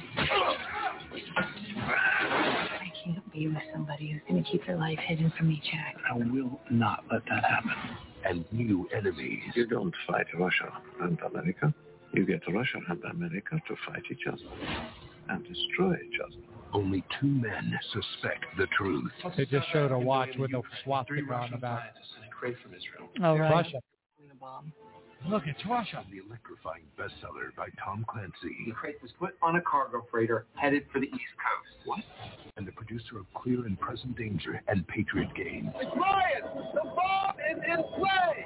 I can't be with somebody who's going to keep their life hidden from me, Jack. I will not let that happen. And new enemies. You don't fight Russia and America. You get Russia and America to fight each other and destroy each other. Only two men suspect the truth. They just showed a watch with a swastika on the back. Crate from Israel. All right. Russia. Look, it's Russia. The electrifying bestseller by Tom Clancy. The crate was put on a cargo freighter headed for the East Coast. What? And the producer of Clear and Present Danger and Patriot Games. It's Ryan! The bomb is in play!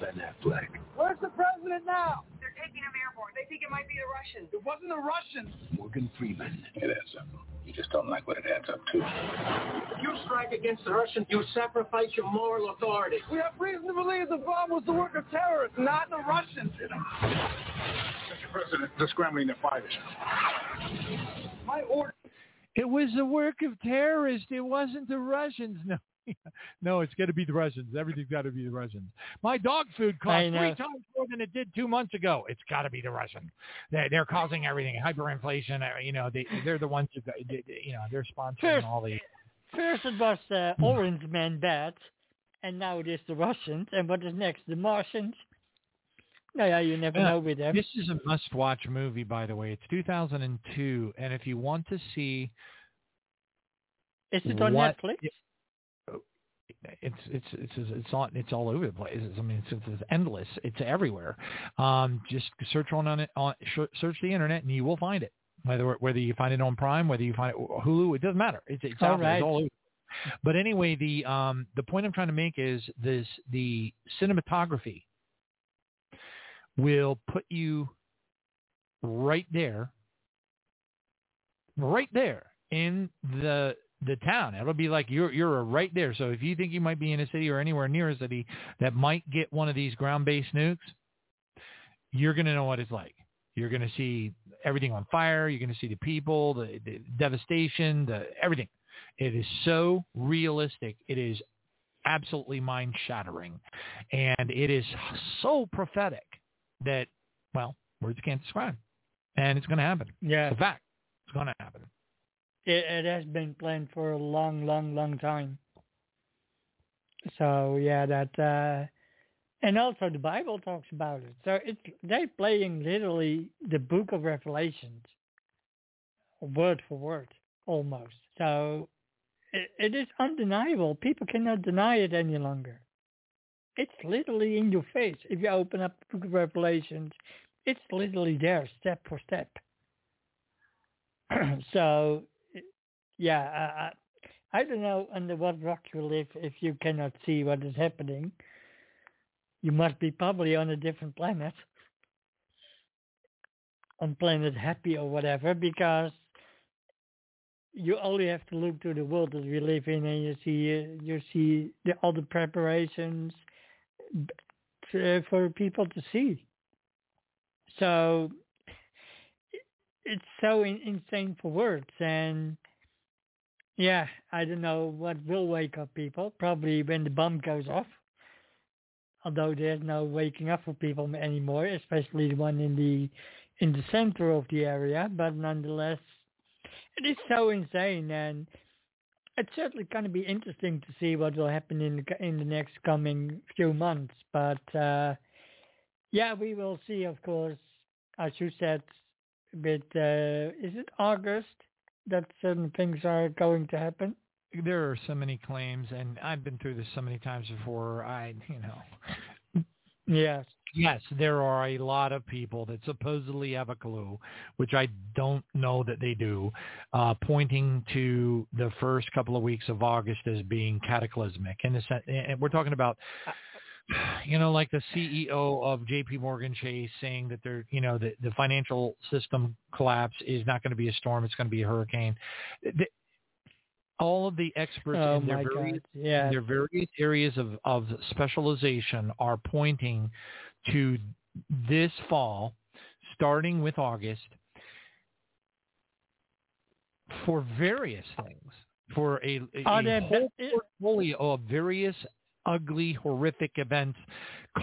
Ben Affleck. Where's the president now? They're taking him airborne. They think it might be the Russians. It wasn't the Russians. Morgan Freeman. It adds up. You just don't like what it adds up to. If you strike against the Russians, you sacrifice your moral authority. We have reason to believe the bomb was the work of terrorists, not the Russians. Mr. President, they're scrambling their fighters. My order. It was the work of terrorists. It wasn't the Russians. No, no, it's got to be the Russians. Everything's got to be the Russians. My dog food I cost three times more than it did two months ago. It's got to be the Russians. They, they're causing everything. Hyperinflation. uh, You know, they they're the ones who, got- they- they- you know, they're sponsoring First- all these. First it was uh, Orange Man bad, and now it is the Russians. And what is next? The Martians? No, yeah, you never Yeah. know with them. This is a must-watch movie, by the way. It's 2002, and if you want to see, Is it on what- Netflix? It's it's it's it's all it's all over the place. It's, I mean, it's, it's endless. It's everywhere. Um, just search on on it on search the internet, and you will find it. Whether whether you find it on Prime, whether you find it Hulu, it doesn't matter. It's it's All out there. It's all over. But anyway, the um the point I'm trying to make is this: the cinematography will put you right there, right there in the the town. It'll be like you're you're right there. So if you think you might be in a city or anywhere near a city that might get one of these ground-based nukes, you're going to know what it's like. You're going to see everything on fire. You're going to see the people, the, the devastation, the everything. It is so realistic. It is absolutely mind-shattering, and it is so prophetic that well, words can't describe. And it's going to happen. Yeah. It's a fact. It's going to happen. It, it has been planned for a long, long, long time. So yeah, that uh, And also the Bible talks about it. So it's they're playing literally the book of Revelations, word for word, almost. So it, it is undeniable. People cannot deny it any longer. It's literally in your face. If you open up the book of Revelations, it's literally there, step for step. so, yeah, I, I don't know under what rock you live if you cannot see what is happening you must be probably on a different planet, on planet happy or whatever, because you only have to look to the world that we live in, and you see you see the, all the preparations to, uh, for people to see. So it's so in, insane for words, and yeah, I don't know what will wake up people. Probably when the bomb goes off although there's no waking up for people anymore, especially the one in the in the center of the area. But nonetheless, it is so insane, and it's certainly going to be interesting to see what will happen in the, in the next coming few months. But uh, yeah, we will see, of course, as you said, with uh, is it August that certain things are going to happen? there are so many claims, and I've been through this so many times before. I, you know, yes, yes, there are a lot of people that supposedly have a clue, which I don't know that they do, uh, pointing to the first couple of weeks of August as being cataclysmic. In the sense, and we're talking about you know, like the CEO of J.P. Morgan Chase saying that they're, you know, the, the financial system collapse is not going to be a storm; it's going to be a hurricane all of the experts oh in their various, yeah. their various areas of, of specialization are pointing to this fall, starting with August, for various things, for a, a, a whole portfolio of various ugly, horrific events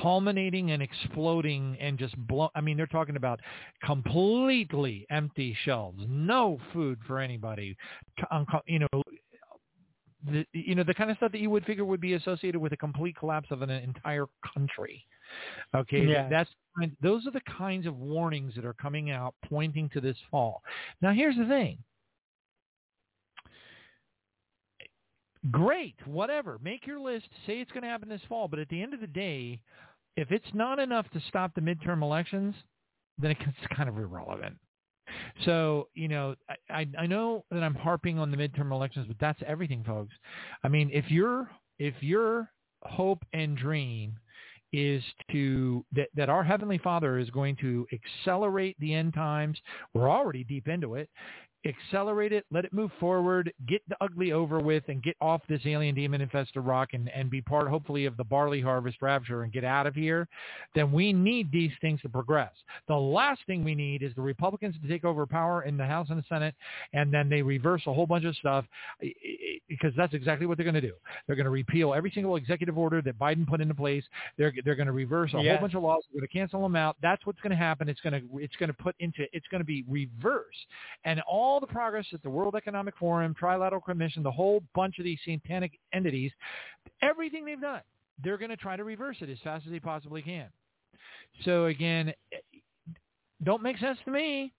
culminating and exploding and just blow. I mean, they're talking about completely empty shelves, no food for anybody. Um, you know, the you know the kind of stuff that you would figure would be associated with a complete collapse of an entire country. Okay, yeah. that's those are the kinds of warnings that are coming out pointing to this fall. Now, here's the thing. Great, whatever. Make your list. Say it's going to happen this fall. But at the end of the day, if it's not enough to stop the midterm elections, then it's kind of irrelevant. So, you know, I, I know that I'm harping on the midterm elections, but that's everything, folks. I mean, if your if your hope and dream is to that, that our heavenly father is going to accelerate the end times we're already deep into it accelerate it, let it move forward, get the ugly over with, and get off this alien demon infested rock and, and be part, hopefully, of the barley harvest rapture and get out of here, then we need these things to progress. The last thing we need is the Republicans to take over power in the House and the Senate, and then they reverse a whole bunch of stuff because that's exactly what they're going to do. They're going to repeal every single executive order that Biden put into place. They're they're going to reverse a whole bunch of laws. They're going to cancel them out. That's what's going to happen. It's going to it's going to put into it's going to be reverse, and all all the progress that the World Economic Forum, Trilateral Commission, the whole bunch of these satanic entities, everything they've done, they're going to try to reverse it as fast as they possibly can. So again, don't make sense to me.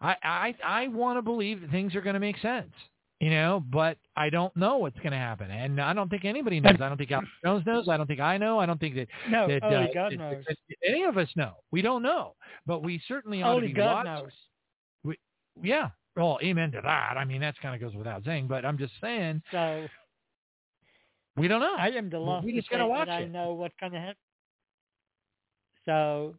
I I, I want to believe that things are going to make sense you know, but I don't know what's going to happen, and I don't think anybody knows. I don't think Alex Jones knows. I don't think I know. I don't think that no, that, uh, God that, knows. That, that any of us know. We don't know, but we certainly ought only to be God watching. knows. We, yeah, well, amen to that. I mean, that kind of goes without saying, but I'm just saying. So we don't know. I am the last we just gotta watch it. I know what's going to happen. So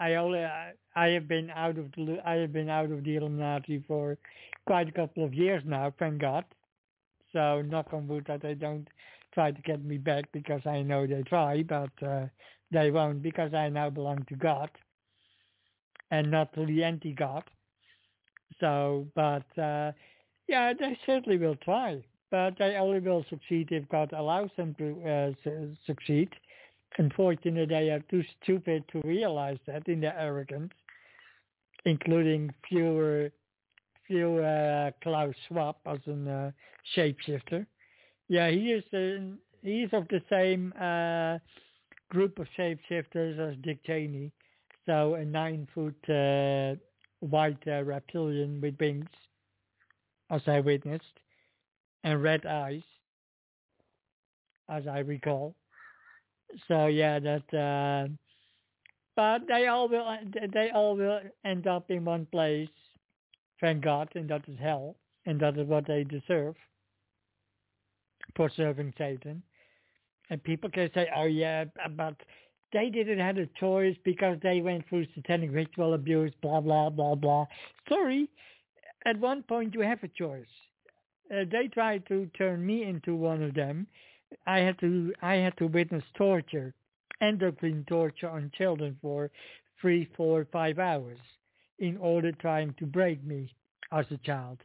I only I, I have been out of the I have been out of the Illuminati for quite a couple of years now, thank God. So knock on wood that they don't try to get me back because I know they try, but uh, they won't because I now belong to God and not to the anti-God. So, but uh, yeah, they certainly will try, but they only will succeed if God allows them to uh, succeed. Unfortunately, they are too stupid to realize that in their arrogance, including fewer, fewer uh, Klaus Schwab as a uh, shapeshifter. Yeah, he is he is of the same uh, group of shapeshifters as Dick Cheney. So a nine-foot uh, white uh, reptilian with wings, as I witnessed, and red eyes, as I recall. So yeah, that. Uh, but they all will. They all will end up in one place. Thank God, and that is hell, and that is what they deserve for serving Satan. And people can say, "Oh yeah, but they didn't have a choice because they went through satanic ritual abuse, blah blah blah blah." Sorry, at one point you have a choice. Uh, they tried to turn me into one of them. I had to I had to witness torture, endocrine torture on children for three, four, five hours in order trying to break me as a child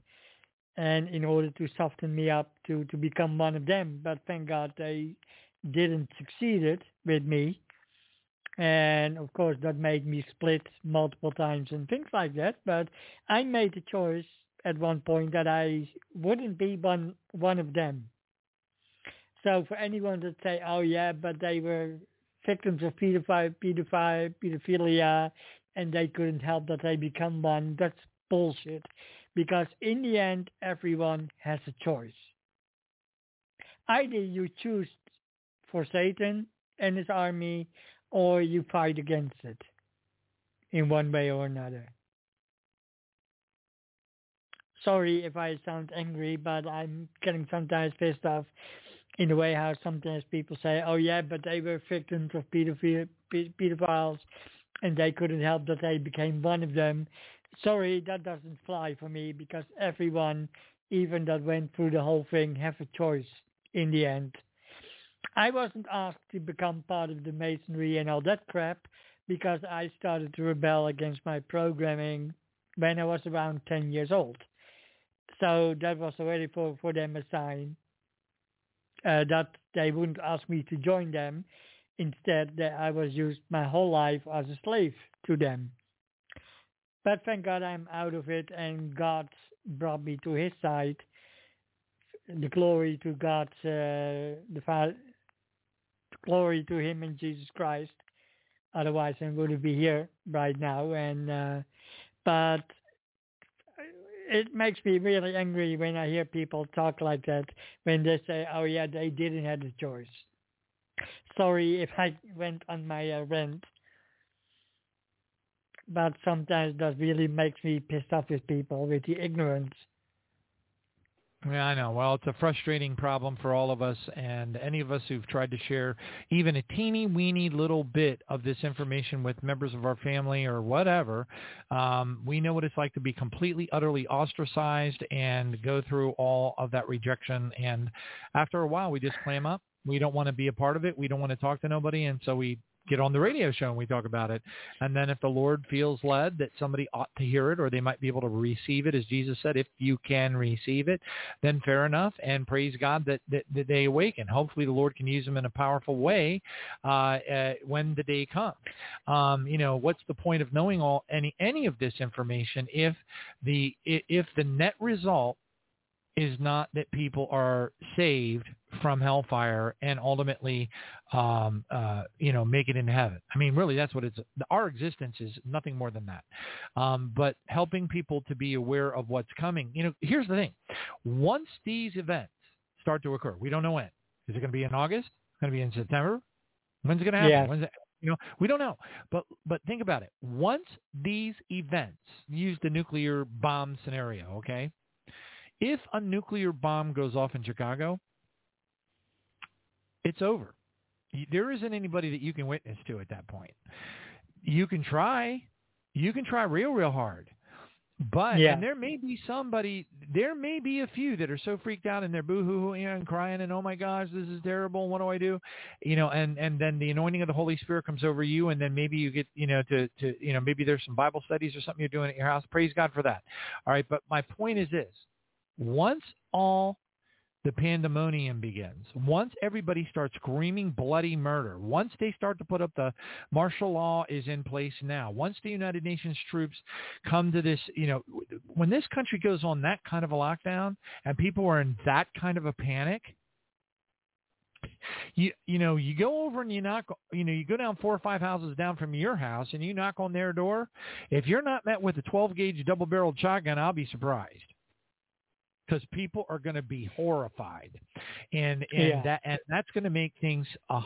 and in order to soften me up to, to become one of them. But thank God they didn't succeed it with me. And of course that made me split multiple times and things like that. But I made the choice at one point that I wouldn't be one one of them. So for anyone to say, oh yeah, but they were victims of pedophile, pedophilia, and they couldn't help that they become one, that's bullshit. Because in the end, everyone has a choice. Either you choose for Satan and his army, or you fight against it in one way or another. Sorry if I sound angry, but I'm getting sometimes pissed off in the way how sometimes people say, oh yeah, but they were victims of pedophile, pedophiles and they couldn't help that they became one of them. Sorry, that doesn't fly for me because everyone, even that went through the whole thing, have a choice in the end. I wasn't asked to become part of the masonry and all that crap because I started to rebel against my programming when I was around 10 years old. So that was already for, for them a sign uh, that they wouldn't ask me to join them. Instead, that I was used my whole life as a slave to them. But thank God I'm out of it and God brought me to his side. The glory to God, uh, the Father, glory to him in Jesus Christ. Otherwise I wouldn't be here right now. And uh, But it makes me really angry when I hear people talk like that when they say, "Oh yeah, they didn't have a choice." Sorry if I went on my uh, rant, but sometimes that really makes me pissed off with people with the ignorance yeah, I know. Well, it's a frustrating problem for all of us, and any of us who've tried to share even a teeny weeny little bit of this information with members of our family or whatever, um, we know what it's like to be completely, utterly ostracized and go through all of that rejection. And after a while, we just clam up. We don't want to be a part of it. We don't want to talk to nobody, and so we get on the radio show and we talk about it. And then if the Lord feels led that somebody ought to hear it or they might be able to receive it, as Jesus said, if you can receive it, then fair enough. And praise God that, that, that they awaken. Hopefully the Lord can use them in a powerful way uh, uh, when the day comes. Um, you know, what's the point of knowing all any any of this information if the if the net result is not that people are saved from hellfire and ultimately, um, uh, you know, make it into heaven. I mean, really, that's what it's. Our existence is nothing more than that. Um, but helping people to be aware of what's coming. You know, here's the thing: once these events start to occur, we don't know when. Is it going to be in August? Going to be in September? When's it going to happen? Yeah. When's it, you know, we don't know. But but think about it. Once these events, use the nuclear bomb scenario, okay? If a nuclear bomb goes off in Chicago, it's over. There isn't anybody that you can witness to at that point. You can try. You can try real, real hard. But Yeah. and there may be somebody, there may be a few that are so freaked out and they're boo-hoo-hooing and crying and oh my gosh, this is terrible. What do I do? You know, and and then the anointing of the Holy Spirit comes over you, and then maybe you get, you know, to to you know maybe there's some Bible studies or something you're doing at your house. Praise God for that. All right, but my point is this: once all the pandemonium begins. Once everybody starts screaming bloody murder, once they start to put up the martial law is in place now, once the United Nations troops come to this, you know, when this country goes on that kind of a lockdown and people are in that kind of a panic, You you know you go over and you knock you know you go down four or five houses down from your house and you knock on their door. If you're not met with a 12 gauge double barreled shotgun, I'll be surprised because people are going to be horrified, and and Yeah. that and that's going to make things, uh,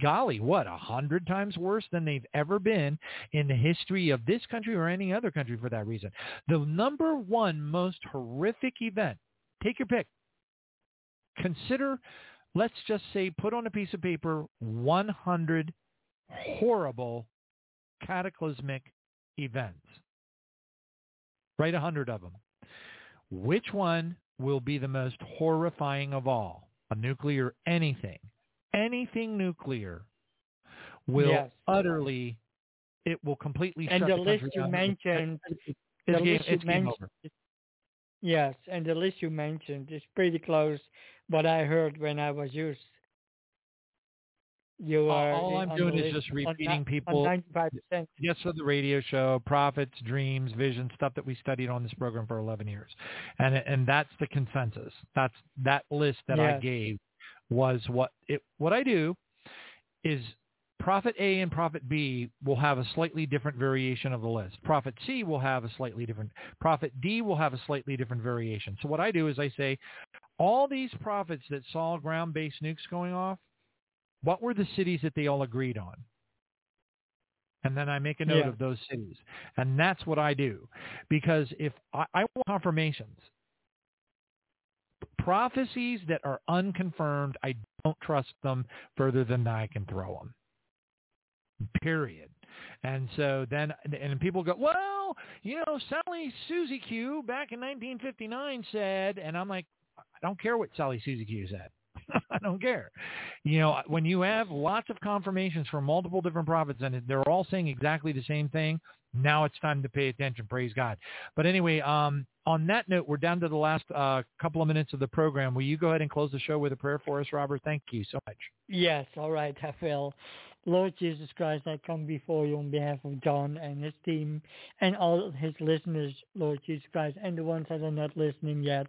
golly, what a hundred times worse than they've ever been in the history of this country or any other country for that reason. The number one most horrific event, take your pick. Consider, let's just say, put on a piece of paper 100 horrible, cataclysmic events. Write a hundred of them. Which one will be the most horrifying of all? A nuclear anything. Anything nuclear will Yes. utterly, it will completely And shut the the list you down. mentioned, It's, the game, list you mentioned, over. yes, and the list you mentioned is pretty close what I heard when I was used. You All- are all in- I'm doing is just repeating people- 95%. Yes, for the radio show, prophets, dreams, vision, stuff that we studied on this program for 11 years, and and that's the consensus. That's that list that I gave was what it. What I do is prophet A and prophet B will have a slightly different variation of the list. Prophet C will have a slightly different. Prophet D will have a slightly different variation. So what I do is I say, all these prophets that saw ground-based nukes going off, what were the cities that they all agreed on? and then I make a note Yeah. of those cities. And that's what I do. Because if I, I want confirmations, prophecies that are unconfirmed, I don't trust them further than I can throw them. Period. And so then, and people go, well, you know, Sally Susie Q back in 1959 said, and I'm like, I don't care what Sally Susie Q said. I don't care. You know, when you have lots of confirmations from multiple different prophets and they're all saying exactly the same thing, now it's time to pay attention. Praise God. But anyway, um, on that note, we're down to the last uh, couple of minutes of the program. Will you go ahead and close the show with a prayer for us, Robert? Thank you so much. Yes, all right, will. Lord Jesus Christ, I come before you on behalf of John and his team and all his listeners, Lord Jesus Christ, and the ones that are not listening yet.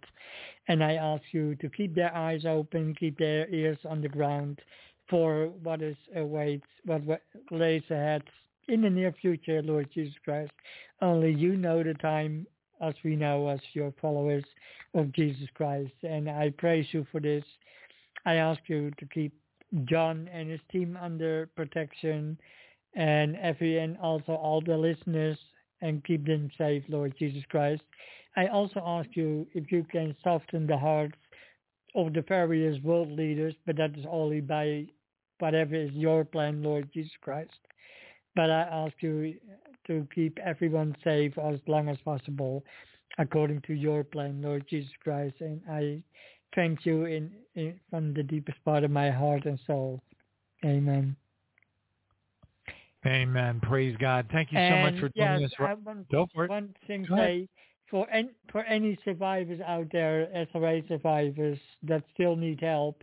And I ask you to keep their eyes open, keep their ears on the ground for what is awaits, what lays ahead in the near future, Lord Jesus Christ. Only you know the time as we know as your followers of Jesus Christ. And I praise you for this. I ask you to keep John and his team under protection and every and also all the listeners and keep them safe, Lord Jesus Christ. I also ask you if you can soften the hearts of the various world leaders, but that is only by whatever is your plan, Lord Jesus Christ. But I ask you to keep everyone safe as long as possible according to your plan, Lord Jesus Christ. And I thank you in, in from the deepest part of my heart and soul. Amen. Amen. Praise God. Thank you so and much for joining yes, us. I Ro- want Go for it. one thing say for any, for any survivors out there, SRA survivors that still need help,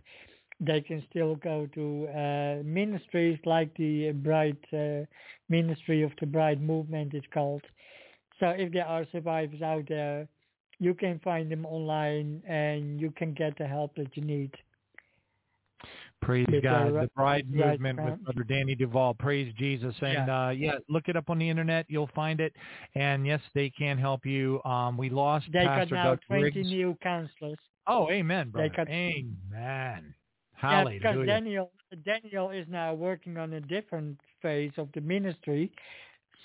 they can still go to uh, ministries like the Bride uh, Ministry of the Bride Movement is called. So if there are survivors out there, you can find them online and you can get the help that you need. Praise With God. the The Bride right Movement with. Brother Danny Duval. Praise Jesus. And Yeah. uh, yeah, look it up on the internet. You'll find it. And yes, they can help you. Um, we lost They Pastor got now Doug 20 Briggs. new counselors. Oh, amen, brother. got- Amen. Yeah, because Daniel Daniel is now working on a different phase of the ministry.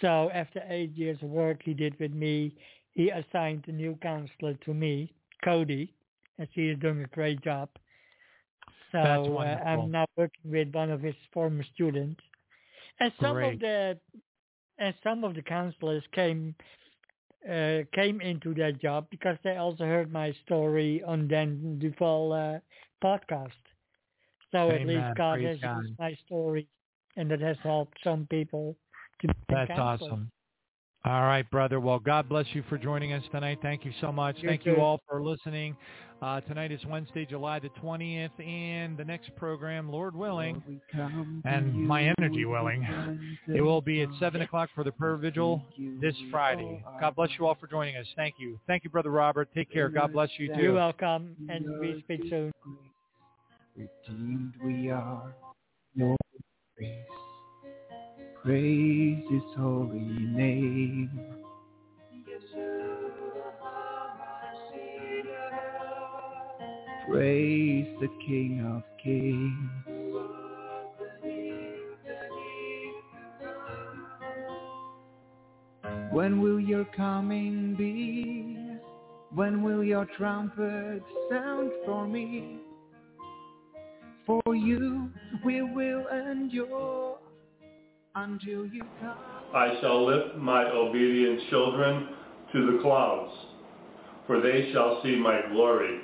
So after eight years of work he did with me, he assigned a new counselor to me, Cody, and she is doing a great job. So uh. I'm now working with one of his former students, and some Great. of the and some of the counselors came uh, came into that job because they also heard my story on Dan Duval uh, podcast. So at least God Praise has God. used my story, and it has helped some people to That's awesome. All right, brother. Well, God bless you for joining us tonight. Thank you so much. You Thank you all for listening. Uh, tonight is Wednesday, July the 20th, and the next program, Lord willing, and my energy willing, it will be at 7 o'clock for the prayer vigil this Friday. God bless you all for joining us. Thank you. Thank you, Brother Robert. Take care. God bless you too. You're welcome, and we speak soon. redeemed we are, your grace. Praise His holy name. Praise the King of Kings. When will your coming be? When will your trumpet sound for me? For you we will endure until you come. I shall lift my obedient children to the clouds, for they shall see my glory